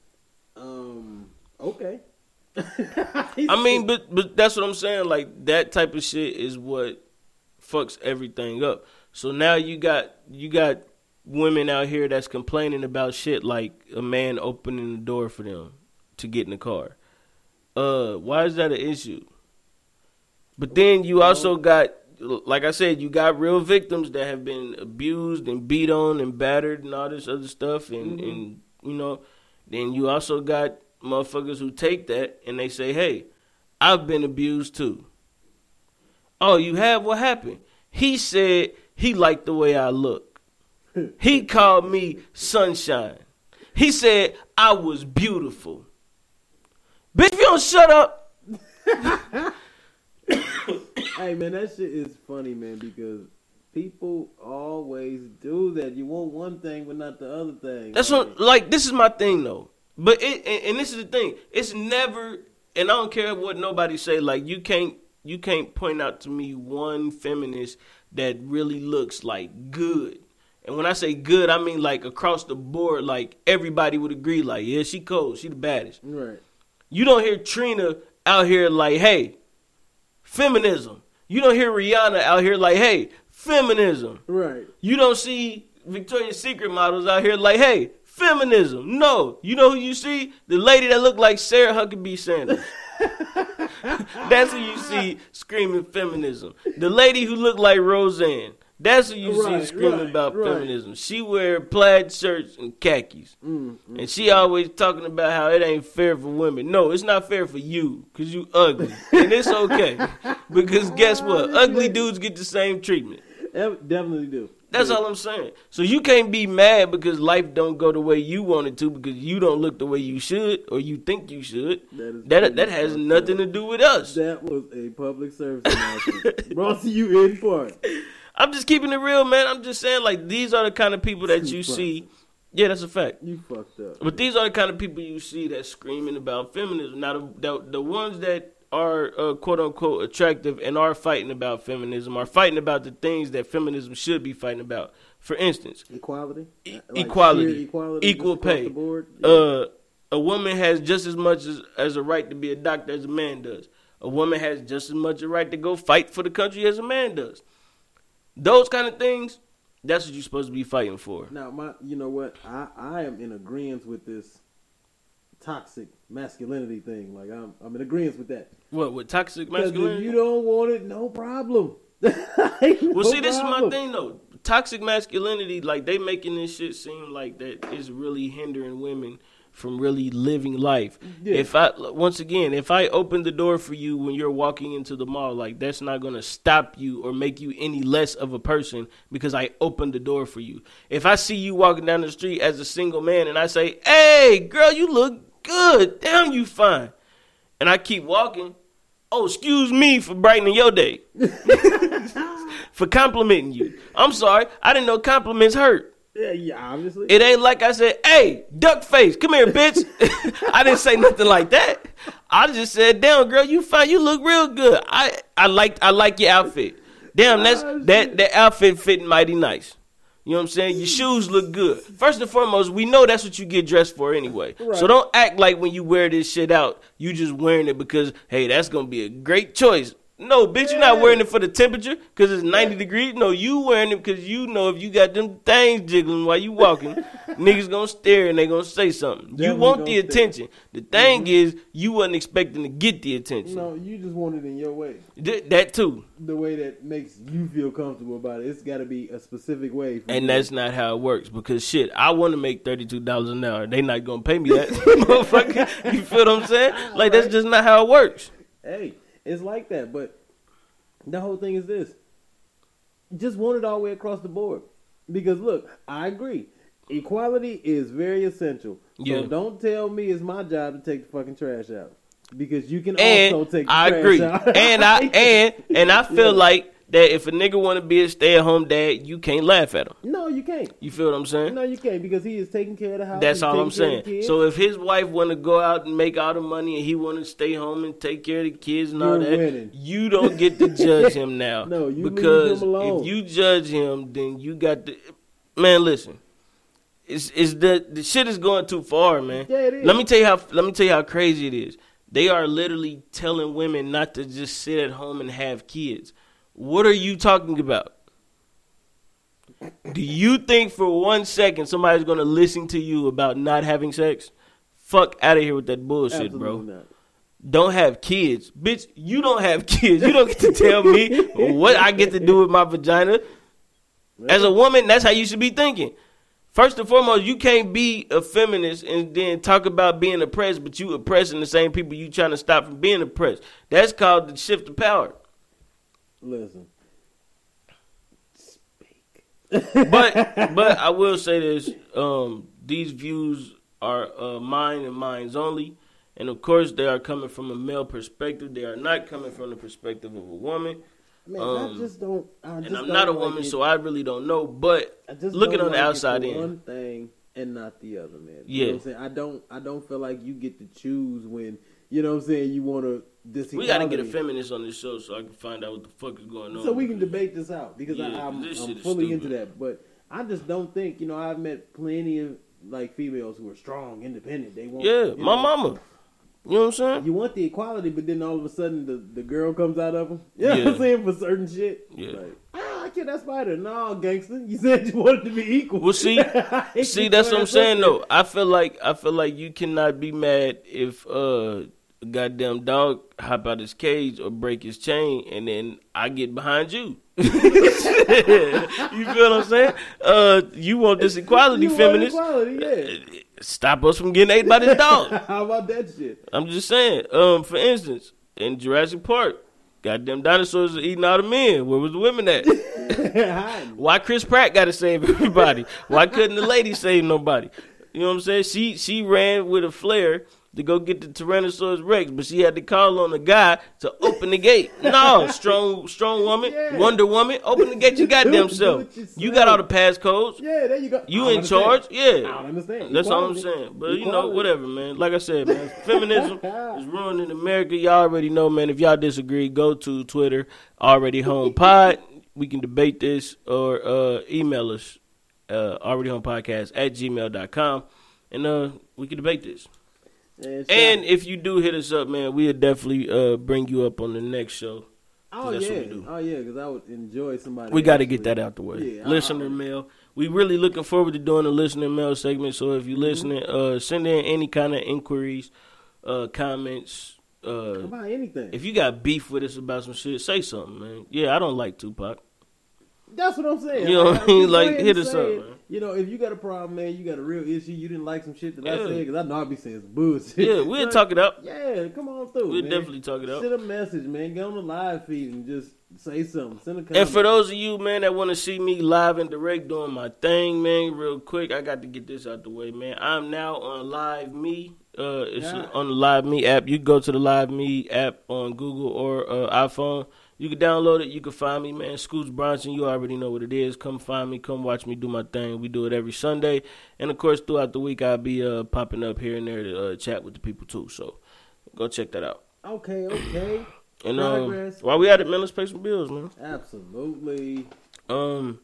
Um, okay. I mean, but but that's what I'm saying. Like that type of shit is what fucks everything up. So now you got you got women out here that's complaining about shit like a man opening the door for them to get in the car. Uh, why is that an issue? But then you also got, like I said, you got real victims that have been abused and beat on and battered and all this other stuff, and Mhm. and you know, then you also got motherfuckers who take that and they say, "Hey, I've been abused too." Oh, you have? What happened? He said he liked the way I look. He called me sunshine. He said I was beautiful. Bitch, if you don't shut up, hey man, that shit is funny, man, because people always do that. You want one thing, but not the other thing. That's what like this is my thing though. But it and, and this is the thing. It's never and I don't care what nobody say like you can't you can't point out to me one feminist that really looks like good. And when I say good, I mean like across the board like everybody would agree like yeah, she cold, she the baddest. Right. You don't hear Trina out here like, "Hey, feminism." You don't hear Rihanna out here like, "Hey, feminism." Right. You don't see Victoria's Secret models out here like, hey, feminism. No. You know who you see? The lady that looked like Sarah Huckabee Sanders. That's who you see screaming feminism. The lady who looked like Roseanne. That's who you Right, see screaming right, about right. feminism. She wear plaid shirts and khakis. Mm, And she always talking about how it ain't fair for women. No, it's not fair for you because you ugly. and it's okay. Because guess what? Ugly dudes get the same treatment. Definitely do. That's all I'm saying. So you can't be mad because life don't go the way you want it to because you don't look the way you should or you think you should. That That that has nothing to do with us. That was a public service announcement brought to you in part. I'm just keeping it real, man. I'm just saying like these are the kind of people that you Super. see. Yeah, that's a fact. You fucked up. But these are the kind of people you see that screaming about feminism. Now, the the, the ones that are uh, quote unquote attractive and are fighting about feminism are fighting about the things that feminism should be fighting about. For instance, Equality, E- Like equality, equality, equal pay. Board? uh, a woman has just as much as, as a right to be a doctor as a man does. A woman has just as much a right to go fight for the country as a man does. Those kind of things, that's what you're supposed to be fighting for. Now, my, you know what? I, I am in agreement with this toxic masculinity thing. Like I'm, I'm in agreement with that. What with toxic masculinity? you don't want it, no problem. Well, see, this is my thing though. Toxic masculinity, like they making this shit seem like that is really hindering women from really living life. Yeah. If I once again, if I open the door for you when you're walking into the mall, like that's not gonna stop you or make you any less of a person because I opened the door for you. If I see you walking down the street as a single man and I say, "Hey, girl, you look good. Damn, you fine," and I keep walking. Oh, excuse me for brightening your day for complimenting you. I'm sorry, I didn't know compliments hurt. Yeah, yeah, obviously. It ain't like I said, "Hey, duck face, come here, bitch." I didn't say nothing like that. I just said, "Damn, girl, you fine. You look real good. I I like I like your outfit. Damn, that's Oh, that that outfit fitting mighty nice." You know what I'm saying? Your shoes look good. First and foremost, we know that's what you get dressed for anyway. So don't act like when you wear this shit out, you just wearing it because hey, that's gonna be a great choice. No, bitch, you're not wearing it for the temperature because it's 90 degrees. No, you wearing it because you know if you got them things jiggling while you walking, niggas gonna stare and they gonna say something. you want the gonna stare. attention. The thing mm-hmm. is, you wasn't expecting to get the attention. no, you just want it in your way. Th- that too. The way that makes you feel comfortable about it. It's got to be a specific way. For you. And that's not how it works because shit, I want to make thirty two dollars an hour. They not gonna pay me that, motherfucker. You feel what I'm saying? Like that's just not how it works. hey, it's like that. But the whole thing is this: just want it all the way across the board. Because look, I agree, equality is very essential. Yeah. So don't tell me it's my job to take the fucking trash out. Because you can And also take the I trash agree. out. and I and and I feel Yeah. like that if a nigga want to be a stay at home dad, you can't laugh at him. no, you can't. You feel what I'm saying? No, you can't because he is taking care of the house. That's all I'm taking care of saying. So if his wife want to go out and make all the money and he want to stay home and take care of the kids and all You're that, winning. you don't get to judge him now. No, you because if you judge him, then you got the man. Listen, it's it's the the shit is going too far, man. Yeah, it is. Let me tell you how let me tell you how crazy it is. They are literally telling women not to just sit at home and have kids. What are you talking about? Do you think for one second somebody's gonna listen to you about not having sex? Fuck out of here with that bullshit, Absolutely bro. not. Don't have kids, bitch. You don't have kids. You don't get to tell me what I get to do with my vagina. As a woman, that's how you should be thinking. First and foremost, you can't be a feminist and then talk about being oppressed, but you oppressing the same people you trying to stop from being oppressed. That's called the shift of power. Listen. Speak. but but I will say this: um, these views are uh, mine and mine's only, and of course they are coming from a male perspective. They are not coming from the perspective of a woman. Man, Um, I just don't. I And just I'm not a woman, so I really don't know. But looking on the like it outside in. one thing and not the other, man. Yeah. you know what I'm saying. I don't. I don't feel like you get to choose when you know what I'm saying. You want to this. we got to get a feminist on this show so I can find out what the fuck is going on. so we can debate this out because Yeah, I, I'm, 'cause this I'm fully into that. But I just don't think you know. I've met plenty of like females who are strong, independent. They want Yeah, you my know, mama. You know what I'm saying? You want the equality, but then all of a sudden the, the girl comes out of them. You know what Yeah. I'm saying for certain shit. Yeah. Like, ah, I killed that spider. No, gangster. You said you wanted to be equal. Well, see, see, that's what I'm saying though. I feel like I feel like you cannot be mad if uh goddamn dog hop out his cage or break his chain, and then I get behind you. you feel what I'm saying? Uh, you want this equality, You equality, yeah. Stop us from getting ate by this dog. How about that shit? I'm just saying. Um, for instance, in Jurassic Park, goddamn dinosaurs are eating all the men. Where was the women at? Why Chris Pratt got to save everybody? Why couldn't the lady save nobody? You know what I'm saying? She she ran with a flare to go get the Tyrannosaurus Rex, but she had to call on the guy to open the gate. No, strong strong woman, Yeah. Wonder Woman, open the gate You goddamn Do self. it. You got all the passcodes. Yeah, there you go. You I in understand. charge? Yeah. don't understand. That's all I'm saying. But you know, whatever, man. Like I said, man, feminism is ruining America. Y'all already know, man. If y'all disagree, go to Twitter, already home pod. We can debate this or uh, email us, uh, already home podcast at gmail.com. And uh, we can debate this. And, And if you do hit us up, man, we'll definitely uh, bring you up on the next show. oh yeah, what we do. oh yeah, because I would enjoy somebody. We got to get that out the way. Yeah, I- listener mail. We really looking forward to doing the listener mail segment. So if you Mm-hmm. listening, uh, send in any kind of inquiries, uh, comments. Uh, about anything. if you got beef with us about some shit, say something, man. Yeah, I don't like Tupac. That's what I'm saying. You know what I mean? Like, hit us up, man. You know, if you got a problem, man, you got a real issue. You didn't like some shit that I said because I know I'd be saying some bullshit. Yeah, we'll talk it out. Yeah, come on through. We'll man. definitely talk it out. Send a message, man. Get on the live feed and just say something. Send a comment. And for those of you, man, that want to see me live and direct doing my thing, man, real quick, I got to get this out the way, man. I'm now on LiveMe. Uh, it's Yeah. on the LiveMe app. You can go to the LiveMe app on Google or uh, iPhone. You can download it. You can find me, man. Scoots Bronson. You already know what it is. Come find me. Come watch me do my thing. We do it every Sunday, and of course, throughout the week, I'll be uh, popping up here and there to uh, chat with the people too. So, go check that out. okay, okay. And um, Progress. while we at it, man, let's pay some bills, man. Absolutely. Um,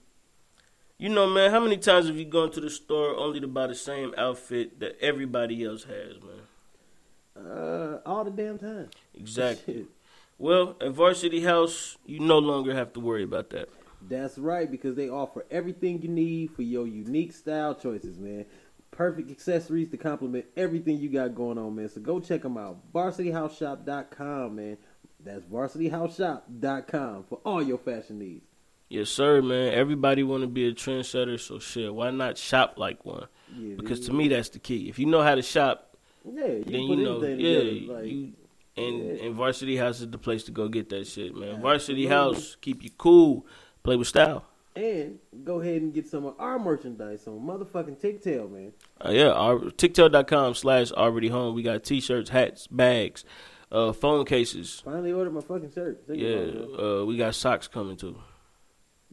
you know, man, how many times have you gone to the store only to buy the same outfit that everybody else has, man? Uh, all the damn time. Exactly. Well, at Varsity House, you no longer have to worry about that. That's right, because they offer everything you need for your unique style choices, man. Perfect accessories to complement everything you got going on, man. So go check them out. VarsityHouseShop.com, man. That's VarsityHouseShop.com for all your fashion needs. Yes, sir, man. Everybody want to be a trendsetter, so shit. Why not shop like one? Yeah, Because dude. to me, that's the key. If you know how to shop, yeah, you then you know, yeah, together. Like, you. And, and Varsity House is the place to go get that shit, man. Varsity. House keep you cool, play with style. and go ahead and get some of our merchandise on motherfucking TikTok, man. Uh, yeah, our, TikTok.com slash already home. We got t-shirts, hats, bags, uh, phone cases. Finally ordered my fucking shirt. Take Yeah, uh, we got socks coming too.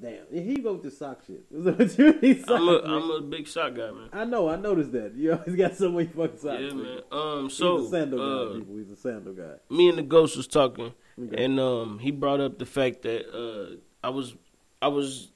Damn, he wrote the sock shit. It was a maturity sock, I'm a. I'm a big sock guy, man. I know, I noticed that. You always got so many fucking socks. Yeah, man. man. Um, so He's a sandal uh, guy, people. He's a sandal guy. me and the ghost was talking, Okay. and um, he brought up the fact that uh, I was, I was,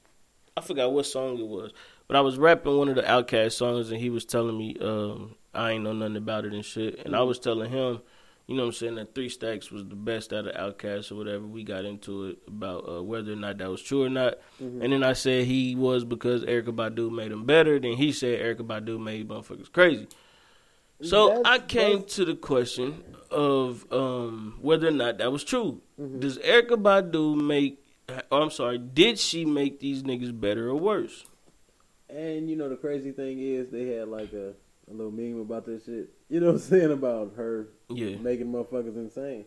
I forgot what song it was, but I was rapping one of the OutKast songs, and he was telling me um, I ain't know nothing about it and shit, and I was telling him, you know what I'm saying, that Three Stacks was the best out of OutKast or whatever. We got into it about uh, whether or not that was true or not, Mm-hmm. and then I said he was because Erykah Badu made him better. Then he said Erykah Badu made motherfuckers crazy. So That's- I came that's- to the question of um, whether or not that was true. Mm-hmm. Does Erykah Badu make? Oh, I'm sorry. Did she make these niggas better or worse? And you know the crazy thing is they had like a, a little meme about this shit. You know what I'm saying about her Yeah. making motherfuckers insane.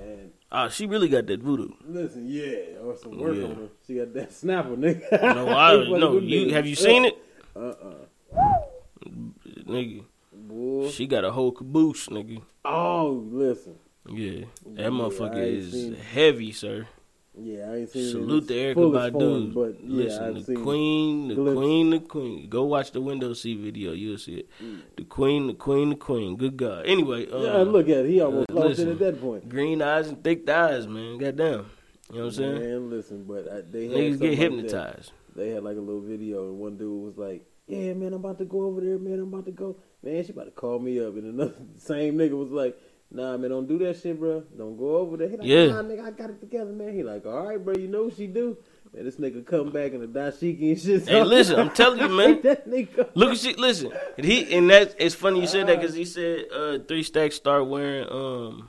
And Ah, she really got that voodoo. listen, yeah, or some work Yeah. on her. She got that snapper, nigga. No, I no. You have you seen it, Uh uh nigga? Boy. She got a whole caboose, nigga. Oh, listen. Yeah, that motherfucker is heavy, sir. Yeah, I ain't seen Salute to Erykah Badu. but yeah, Listen, I've the queen, the queen, the queen. Go watch the window seat video. You'll see it. Mm. The queen, the queen, the queen. Good God. Anyway, Yeah, uh, look at it. He almost uh, lost listen. it at that point. green eyes and thick thighs, man. Goddamn. You know what I'm saying? Man, listen, but I, they had Niggas get hypnotized. that. They had like a little video, and one dude was like, "Yeah, man, I'm about to go over there, man. I'm about to go." Man, she about to call me up, and another same nigga was like, "Nah, man, don't do that shit, bro. Don't go over there." He like, Yeah. "Nah, nigga, I got it together, man." He like, "All right, bro, you know what she do." Man, this nigga come back in the dashiki and shit. Hey, listen, I'm telling you, man. that nigga. Look at shit. Listen, and he and that it's funny you said that because he said uh, three stacks start wearing. Um,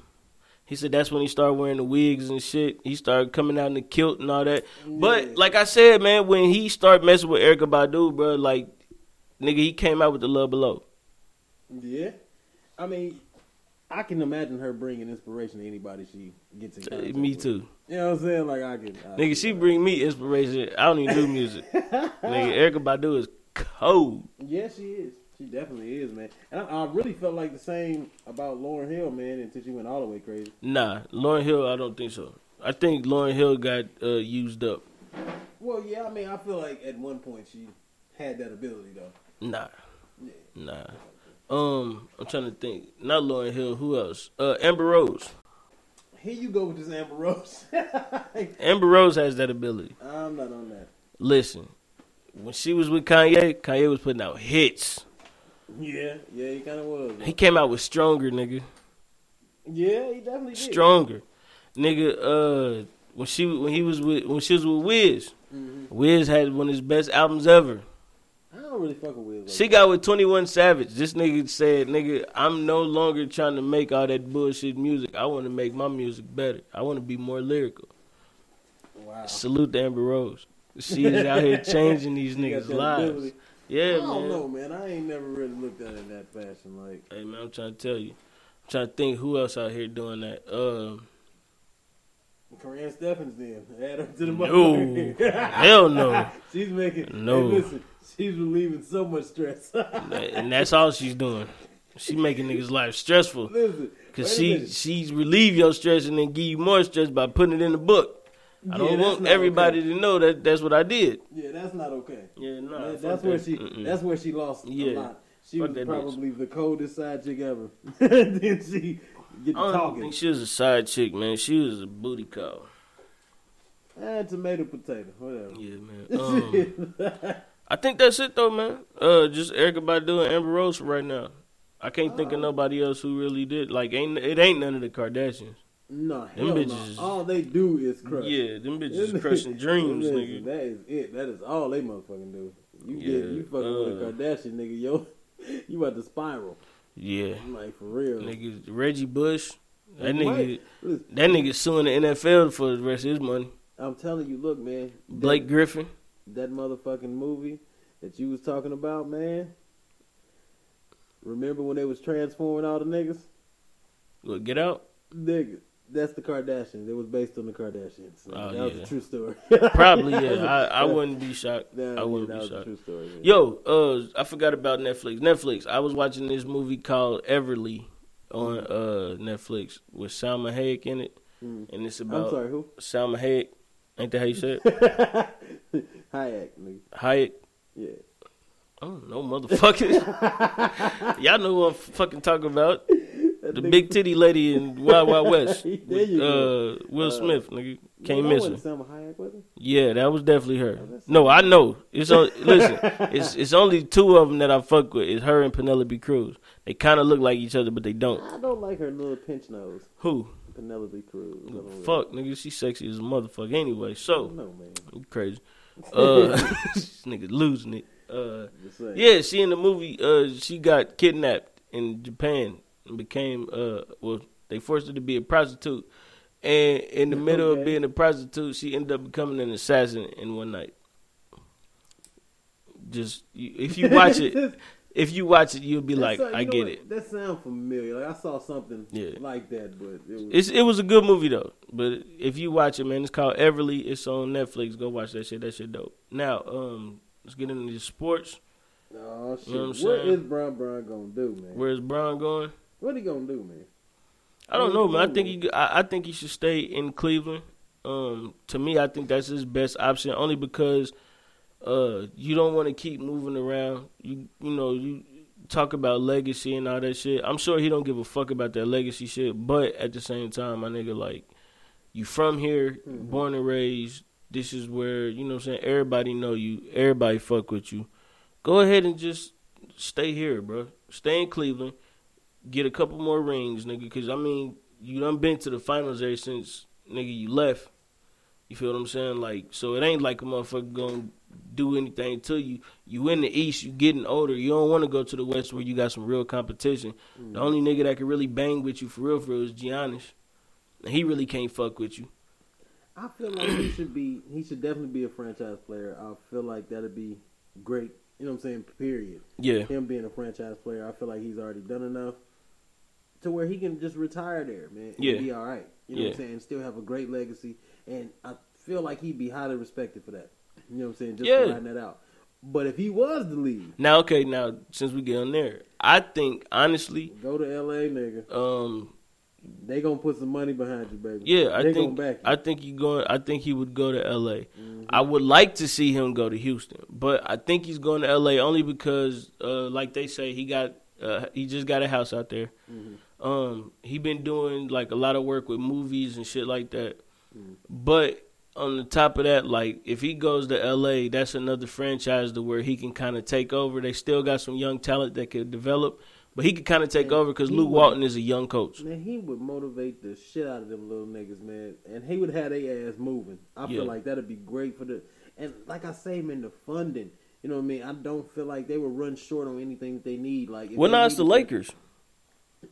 he said that's when he started wearing the wigs and shit. He started coming out in the kilt and all that. But like I said, man, when he started messing with Erykah Badu, bro, like nigga, he came out with the love below. Yeah, I mean, I can imagine her bringing inspiration to anybody she gets in contact Me with. too, You know what I'm saying? Like I can. I nigga. She bring me inspiration. I don't even do music, nigga. Erykah Badu is cold. Yeah, she is. She definitely is, man. And I, I really felt like the same about Lauryn Hill, man, until she went all the way crazy. Nah, Lauryn Hill, I don't think so. I think Lauryn Hill got uh, used up. Well, yeah, I mean, I feel like at one point she had that ability, though. Nah, Yeah. nah. Um, I'm trying to think. Not Lauryn Hill. Who else? Uh, Amber Rose. Here you go with this Amber Rose. Amber Rose has that ability. I'm not on that. Listen, when she was with Kanye, Kanye was putting out hits. Yeah, yeah, he kind of was. He came out with stronger, nigga. Yeah, he definitely did. Stronger, nigga. Uh, when she when he was with when she was with Wiz, Mhm. Wiz had one of his best albums ever. I don't really fuck with Like She got with Twenty One Savage. This nigga said, "Nigga, I'm no longer trying to make all that bullshit music. I want to make my music better. I want to be more lyrical." Wow. Salute to Amber Rose. She is out here changing these niggas' lives. ability. Yeah, I man. don't know, man. I ain't never really looked at it in that fashion. Like, Hey man, I'm trying to tell you. I'm trying to think who else out here doing that. Um, Karrine Steffans, then add her to the No. hell no. she's making. No. Hey, listen, she's relieving so much stress. and that's all she's doing. She making niggas' life stressful listen, wait she she's relieve your stress and then give you more stress by putting it in the book. I don't want everybody okay. to know that that's what I did. Yeah, that's not okay. Yeah, no, That- that's where she. That's where she lost Yeah. a lot. She Fuck was that probably the coldest side chick ever. then she get to I don't talking. think she was a side chick, man. She was a booty call. Ah, tomato, potato, whatever. Yeah, man. Um, I think that's it though, man. Uh, just Erykah Badu and Amber Rose right now. I can't think of nobody else who really did. Like, ain't it ain't none of the Kardashians. no, Them hell bitches- no. All they do is crush. Yeah, them bitches is crushing dreams, Listen, nigga. That is it. That is all they motherfucking do. You Yeah, get you fucking with a uh, Kardashian nigga, yo, you about to spiral. Yeah, I'm like for real. nigga, Reggie Bush. That Right. nigga, Listen, that nigga suing the NFL for the rest of his money. I'm telling you, look, man. Blake Griffin. That, motherfucking movie that you was talking about, man. Remember when they was transforming all the niggas? Look, get out. Nigga, that's the Kardashians. It was based on the Kardashians. Oh, that was a true story. Probably, yeah. I, I wouldn't be shocked. That, I wouldn't that be shocked. true story. Yo, uh, I forgot about Netflix. Netflix. I was watching this movie called Everly on uh Netflix with Salma Hayek in it, Mm. and it's about. I'm sorry, who? Salma Hayek. Ain't that how you say it? Hayek, nigga. Hayek. Yeah. I don't know, motherfuckers. Y'all know who I'm fucking talking about. That The nigga- big titty lady in Wild Wild West. There with, you go. uh, Will Uh, Smith, nigga. Can't miss her. Selma Hayek, was it? Yeah, that was definitely her. that's- No, I know. It's on, listen. It's it's only two of them that I fuck with. It's her and Penelope Cruz. They kind of look like each other, but they don't. I don't like her little pinch nose. Who? Penelope Cruz. Don't really- Fuck, nigga. She sexy as a motherfucker. Anyway, so don't know, man. crazy. Uh, nigga losing it. Uh, yeah, she in the movie. Uh, she got kidnapped in Japan and became. Uh, well, they forced her to be a prostitute, and in the middle of being a prostitute, she ended up becoming an assassin in one night. Just if you watch it, if you watch it, you'll be That like, sound- I get what? it. That sounds familiar. Like I saw something Yeah. like that, but it was. It's it was a good movie though. But if you watch it, man, it's called Everly. It's on Netflix. Go watch that shit. That shit dope. Now, um, let's get into the sports. oh shit! You know what what Brown Brown gonna do, man? Where's Brown going? what he gonna do, man? I don't know, man. I think he, I, I think he should stay in Cleveland. Um, to me, I think that's his best option, only because uh, you don't want to keep moving around. You you know you talk about legacy and all that shit. I'm sure he don't give a fuck about that legacy shit, but at the same time, my nigga, like you from here, Mhm. born and raised. This is where you know what I'm saying. Everybody know you. Everybody fuck with you. Go ahead and just stay here, bro. Stay in Cleveland. Get a couple more rings, nigga. Because I mean, you done been to the finals ever since nigga you left. You feel what I'm saying? Like, so it ain't like a motherfucker gonna do anything to you. You in the East, you getting older. You don't want to go to the West where you got some real competition. Mm. The only nigga that can really bang with you for real, for real is Giannis. And he really can't fuck with you. I feel like he should be. He should definitely be a franchise player. I feel like that'd be great. You know what I'm saying? Period. Yeah. Him being a franchise player, I feel like he's already done enough to where he can just retire there, man. And Yeah. be all right. You know what I'm saying? Still have a great legacy, and I feel like he'd be highly respected for that. You know what I'm saying? Just Yeah. that out. But if he was the lead, Now, okay, now since we get on there, I think honestly, go to L.A., nigga. um, They gonna put some money behind you, baby. yeah, I they think. I think he going. I think he would go to L.A. Mhm. I would like to see him go to Houston, but I think he's going to L.A. only because, uh, like they say, he got uh, he just got a house out there. Mhm. Um, he been doing like a lot of work with movies and shit like that. Mhm. But on the top of that, like if he goes to L.A., that's another franchise to where he can kind of take over. They still got some young talent that could develop, but he could kind of take And over because Luke would- Walton is a young coach. Man, he would motivate the shit out of them little niggas, man, and he would have their ass moving. I feel like that'd be great for the, and like I say, man, the funding. You know what I mean? I don't feel like they would run short on anything that they need. Like, Well, now it's the Lakers.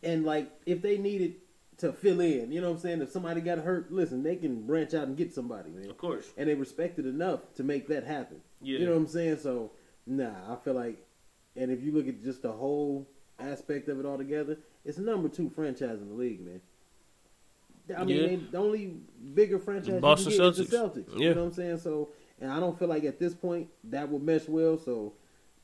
and like if they needed to fill in, you know what I'm saying? If somebody got hurt, listen, they can branch out and get somebody, man. Of course. And they respected enough to make that happen. Yeah. You know what I'm saying? So, nah, I feel like, and if you look at just the whole aspect of it all together, it's number two franchise in the league, man. I mean, Yeah. they, the only bigger franchise Boston you get is the Celtics. Celtics. Yeah. You know what I'm saying? So, and I don't feel like at this point that would mesh well. So,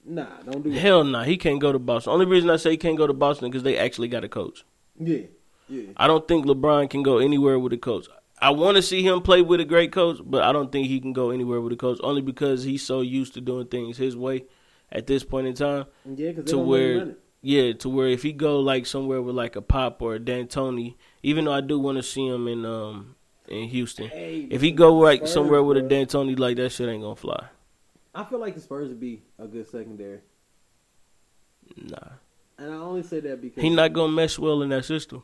nah, don't do that. Hell nah, he can't go to Boston. Only reason I say he can't go to Boston because they actually got a coach. Yeah, yeah. I don't think LeBron can go anywhere with a coach. I want to see him play with a great coach, but I don't think he can go anywhere with a coach only because he's so used to doing things his way at this point in time. Yeah, because To where, yeah, to where if he go like somewhere with like a Pop or a D'Antoni, even though I do want to see him in um in Houston, Hey, if he go like Spurs, somewhere with a. D'Antoni, like that shit ain't gonna fly. I feel like the Spurs would be a good secondary, Nah, and I only say that because he not gonna mesh well in that system.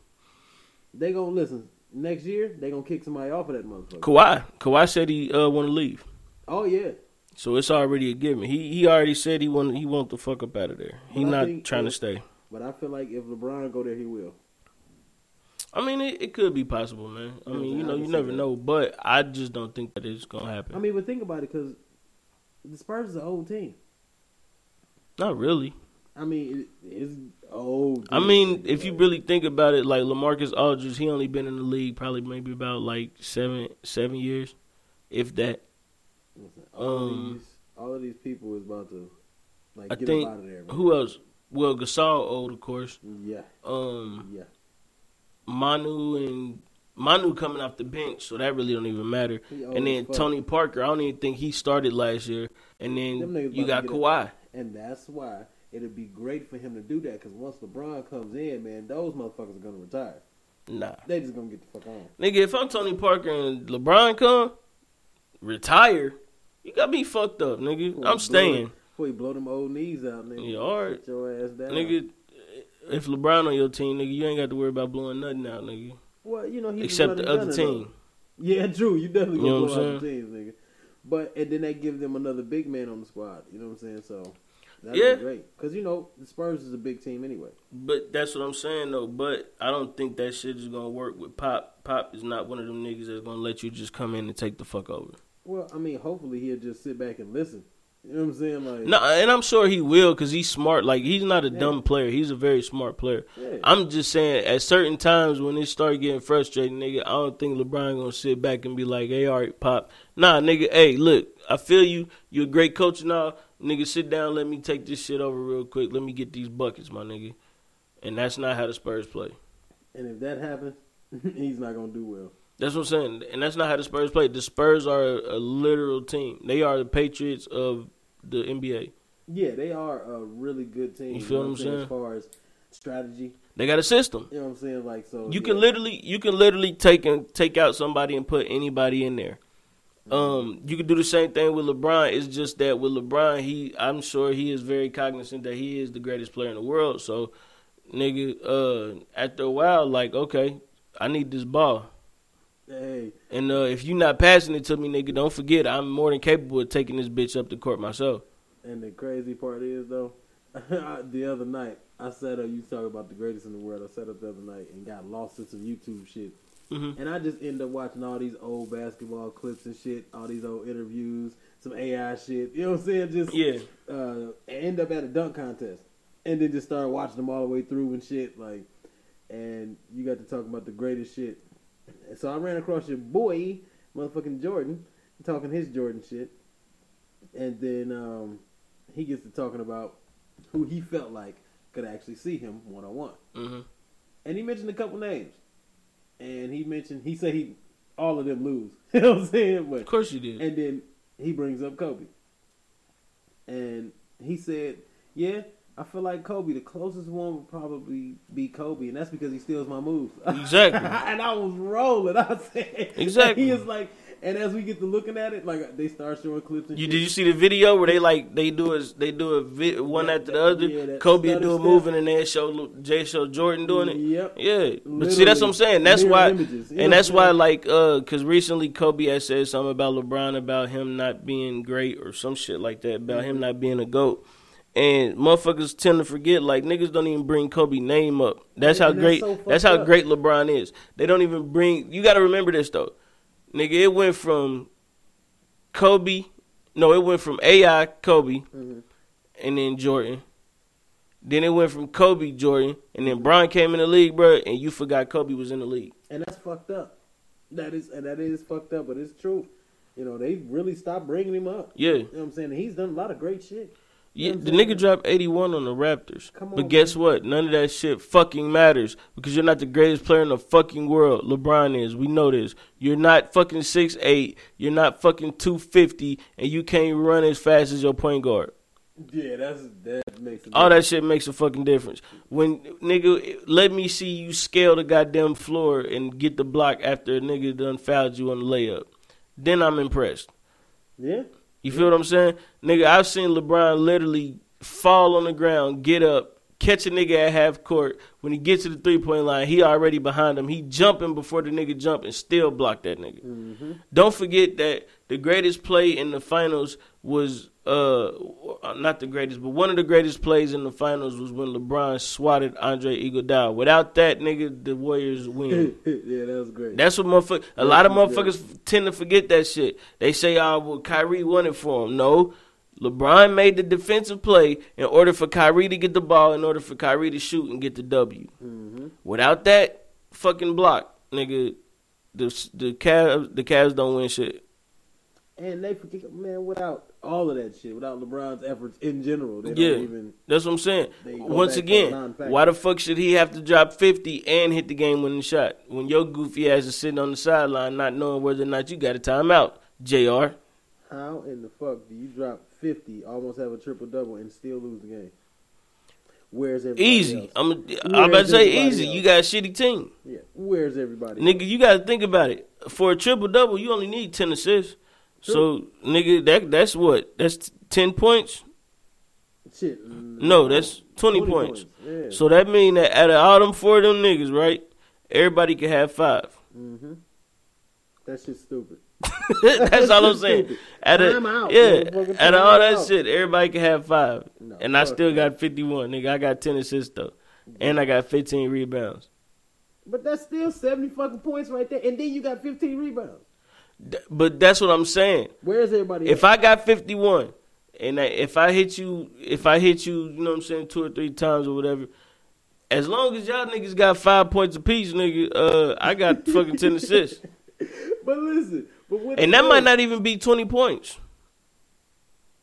They gonna listen next year. They gonna kick somebody off of that motherfucker. Kawhi, Kawhi said he uh want to leave. Oh yeah, So it's already a given. He he already said he want he want the fuck up out of there. He not think- trying to stay. but I feel like if LeBron go there, he will. I mean, it, it could be possible, man. I mean, you know, you never know. But I just don't think that it's gonna happen. I mean, but think about it, because the Spurs is an old team. not really. I mean, it is old. I mean, if you really think about it, like LaMarcus Aldridge, he only been in the league probably maybe about like seven seven years, if that. Listen, all um, these all of these people is about to like I get think out of there. Man. Who else? Well, Gasol old, of course. Yeah, Um, yeah. Manu and Manu coming off the bench, so that really don't even matter. And then. Tony Parker, I don't even think he started last year. And then you got Kawhi. And that's why it'd be great for him to do that. Because once LeBron comes in, man, those motherfuckers are gonna retire. Nah, They just gonna get the fuck on. nigga, if I'm Tony Parker and LeBron come, retire, you got me fucked up, nigga. I'm staying. blow- Before you blow them old knees out, nigga. Yeah, all right. Sit your ass down. Nigga, if LeBron on your team, nigga, you ain't got to worry about blowing nothing out, nigga. Well, you know, Except the other team. though. Yeah, true. You definitely You gonna know blow what out the teams, nigga. But and then they give them another big man on the squad. You know what I'm saying? So that'd Yeah. be great. Because you know the Spurs is a big team anyway. But that's what I'm saying though. But I don't think that shit is gonna work with Pop. Pop is not one of them niggas that's gonna let you just come in and take the fuck over. Well, I mean, hopefully he'll just sit back and listen. You know what I'm saying? Like, No, and I'm sure he will because he's smart. Like he's not a Yeah. dumb player. He's a very smart player. yeah. I'm just saying, at certain times when it start getting frustrating, nigga, I don't think LeBron gonna sit back and be like, "Hey, all right, Pop." Nah, nigga. Hey, look, I feel you. You're a great coach now, nigga. Sit down. Let me take this shit over real quick. Let me get these buckets, my nigga. And that's not how the Spurs play. and if that happens, he's not gonna do well. That's what I'm saying, and that's not how the Spurs play. The Spurs are a, a literal team. They are the Patriots of the NBA. Yeah, they are a really good team. You feel know what I'm saying? As far as strategy, They got a system. you know what I'm saying? Like, so You yeah. can literally, you can literally take and take out somebody and put anybody in there. Um, you can do the same thing with LeBron. It's just that with LeBron, he, I'm sure he is very cognizant that he is the greatest player in the world. So, nigga, uh, after a while, like, okay, I need this ball. Hey, And uh, if you're not passing it to me, nigga, don't forget I'm more than capable of taking this bitch up to court myself. and the crazy part is though, the other night I sat up. You talk about the greatest in the world. I sat up the other night and got lost in some YouTube shit. Mhm. And I just end up watching all these old basketball clips and shit, all these old interviews, some AI shit. You know what I'm saying? Just Yeah. uh, end up at a dunk contest, and then just start watching them all the way through and shit. Like, and you got to talk about the greatest shit. So I ran across your boy, motherfucking Jordan, talking his Jordan shit, and then um, he gets to talking about who he felt like could actually see him one on one, and he mentioned a couple names, and he mentioned he said he all of them lose. you know what I'm saying? But Of course you did. and then he brings up Kobe. And he said, Yeah, I feel like Kobe, the closest one would probably be Kobe, and that's because he steals my moves. Exactly. and I was rolling. I said, Exactly. He is like, and as we get to looking at it, like they start showing clips and You shit. did you see the video where they like they do a they do a vi- one Yeah, after the other? yeah, Kobe do a move and then they show Jay show Jordan doing it. Yep. Yeah, but see that's what I'm saying. That's Mirror why, images. And that's why like uh, cause recently Kobe had said something about LeBron about him not being great or some shit like that about Mm-hmm. him not being a goat. And motherfuckers tend to forget, like niggas don't even bring Kobe name up. That's how that's great. so that's how up. great LeBron is. They don't even bring. You got to remember this though, nigga. It went from Kobe. No, it went from AI Kobe, Mhm. and then Jordan. Then it went from Kobe Jordan, and then Bron came in the league, bro, and you forgot Kobe was in the league. And that's fucked up. That is, and that is fucked up, but it's true. You know, they really stopped bringing him up. Yeah, You know what I'm saying? He's done a lot of great shit. Yeah. The nigga dropped eighty one on the Raptors, Come but guess man. what? None of that shit fucking matters because you're not the greatest player in the fucking world. LeBron is. We know this. You're not fucking six eight. You're not fucking two fifty, and you can't run as fast as your point guard. Yeah, that's that makes a All that shit makes a fucking difference. When nigga, let me see you scale the goddamn floor and get the block after a nigga done fouled you on the layup. Then I'm impressed. Yeah, You feel what I'm saying? Nigga, I've seen LeBron literally fall on the ground, get up, catch a nigga at half court. When he gets to the three point line, he already behind him. He jumping before the nigga jump and still block that nigga. Mm-hmm. Don't forget that the greatest play in the finals was uh not the greatest, but one of the greatest plays in the finals was when LeBron swatted Andre Iguodala. Without that nigga, the Warriors win. yeah, that was great. That's what motherfuckers. A lot of motherfuckers tend to forget that shit. They say, "Oh, well, Kyrie won it for him." No, LeBron made the defensive play in order for Kyrie to get the ball, in order for Kyrie to shoot and get the W. mm-hmm. Without that fucking block, nigga, the the Cavs the Cavs don't win shit. And they forget, man, without all of that shit, without LeBron's efforts in general, they Yeah. don't even. That's what I'm saying. Once again, why the fuck should he have to drop 50 and hit the game winning shot when your goofy ass is sitting on the sideline not knowing whether or not you got a timeout, Jr. How in the fuck do you drop fifty, almost have a triple double, and still lose the game? Where's everybody Easy. else? I'm. I'm about to say easy. else? You got a shitty team, Yeah, where's everybody? nigga. You got to think about it. For a triple double, you only need ten assists. So, nigga, that that's what that's ten points. Shit. No, that's 20 points. Yeah. So that mean that out of all them four of them niggas, right? Everybody can have five. hmm That shit's stupid. that's all I'm saying. Out of, Time out, yeah, of all that out. shit, everybody can have five. No, and I still got 51, nigga. I got 10 assists though, and I got 15 rebounds. But that's still seventy fucking points right there, and then you got fifteen rebounds. But that's what I'm saying. Where's everybody? If else? I got 51, and I, if I hit you, if I hit you, you know what I'm saying, two or three times or whatever. As long as y'all niggas got five points apiece, nigga, uh, I got fucking ten assists, but listen, but what and that might not even be twenty points.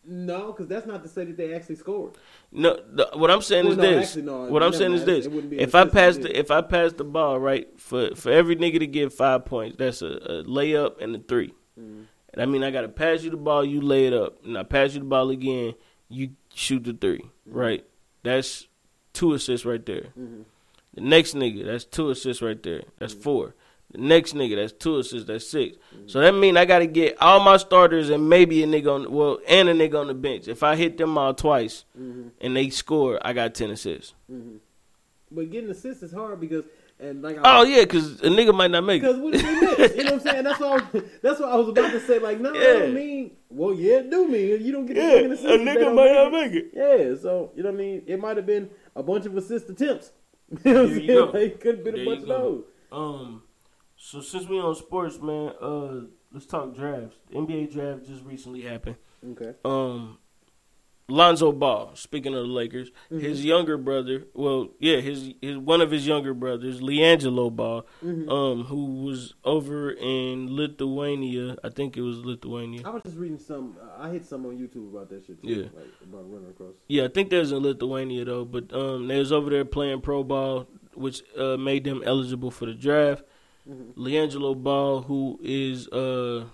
No, because that's not to say that they actually scored. No, the, what I'm saying Well, is no, this. actually, no, what I'm saying is this. It wouldn't be an If I pass the if I pass the ball right for for every nigga to get five points, that's a, a layup and a 3 Mm-hmm. And I mean, I got to pass you the ball, you lay it up, and I pass you the ball again, you shoot the 3 Mm-hmm. right? That's two assists right there. Mhm. The next nigga, that's two assists right there. That's Mm-hmm. four. The next nigga, that's two assists. That's 6 So that mean I got to get all my starters and maybe a nigga on well and a nigga on the bench. If I hit them all twice Mhm. and they score, I got ten assists. Mhm. But getting assists is hard because And like, Oh yeah, because a nigga might not make because it. what did they miss? You know what I'm saying? That's all. That's what I was about to say. Like, no, Yeah. yeah. don't mean. Well, yeah, it do mean you don't get the Yeah, fucking a assist. if they nigga might not make make it. Yeah, so you know what I mean. It might have been a bunch of assist attempts. You know what I'm saying? Like, it could have been There a bunch of those. Um, so since we on sports, man, uh, let's talk drafts. The NBA draft just recently happened. Okay. Um, Lonzo Ball. Speaking of the Lakers, Mm-hmm. his younger brother, well, yeah, his his one of his younger brothers, LiAngelo Ball, Mm-hmm. um, who was over in Lithuania. I think it was Lithuania. I was just reading some. Uh, I hit some on YouTube about that shit. Too, Yeah. like about running across. Yeah, I think there's in Lithuania though, but um, they was over there playing pro ball, which uh, made them eligible for the draft. Mm-hmm. LiAngelo Ball, who is uh,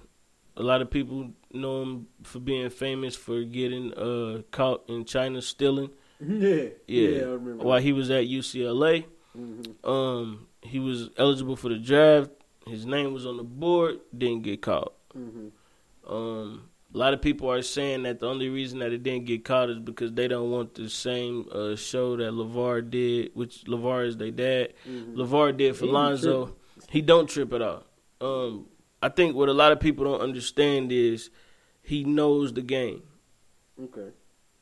a lot of people know him for being famous for getting uh, caught in China stealing. yeah, Yeah, I remember. while he was at UCLA, hmm um, he was eligible for the draft. His name was on the board, didn't get caught. hmm Um, a lot of people are saying that the only reason that it didn't get caught is because they don't want the same uh, show that LaVar did, which LaVar is their dad. hmm LaVar did for Lonzo. He don't trip at all. Um, I think what a lot of people don't understand is he knows the game. Okay.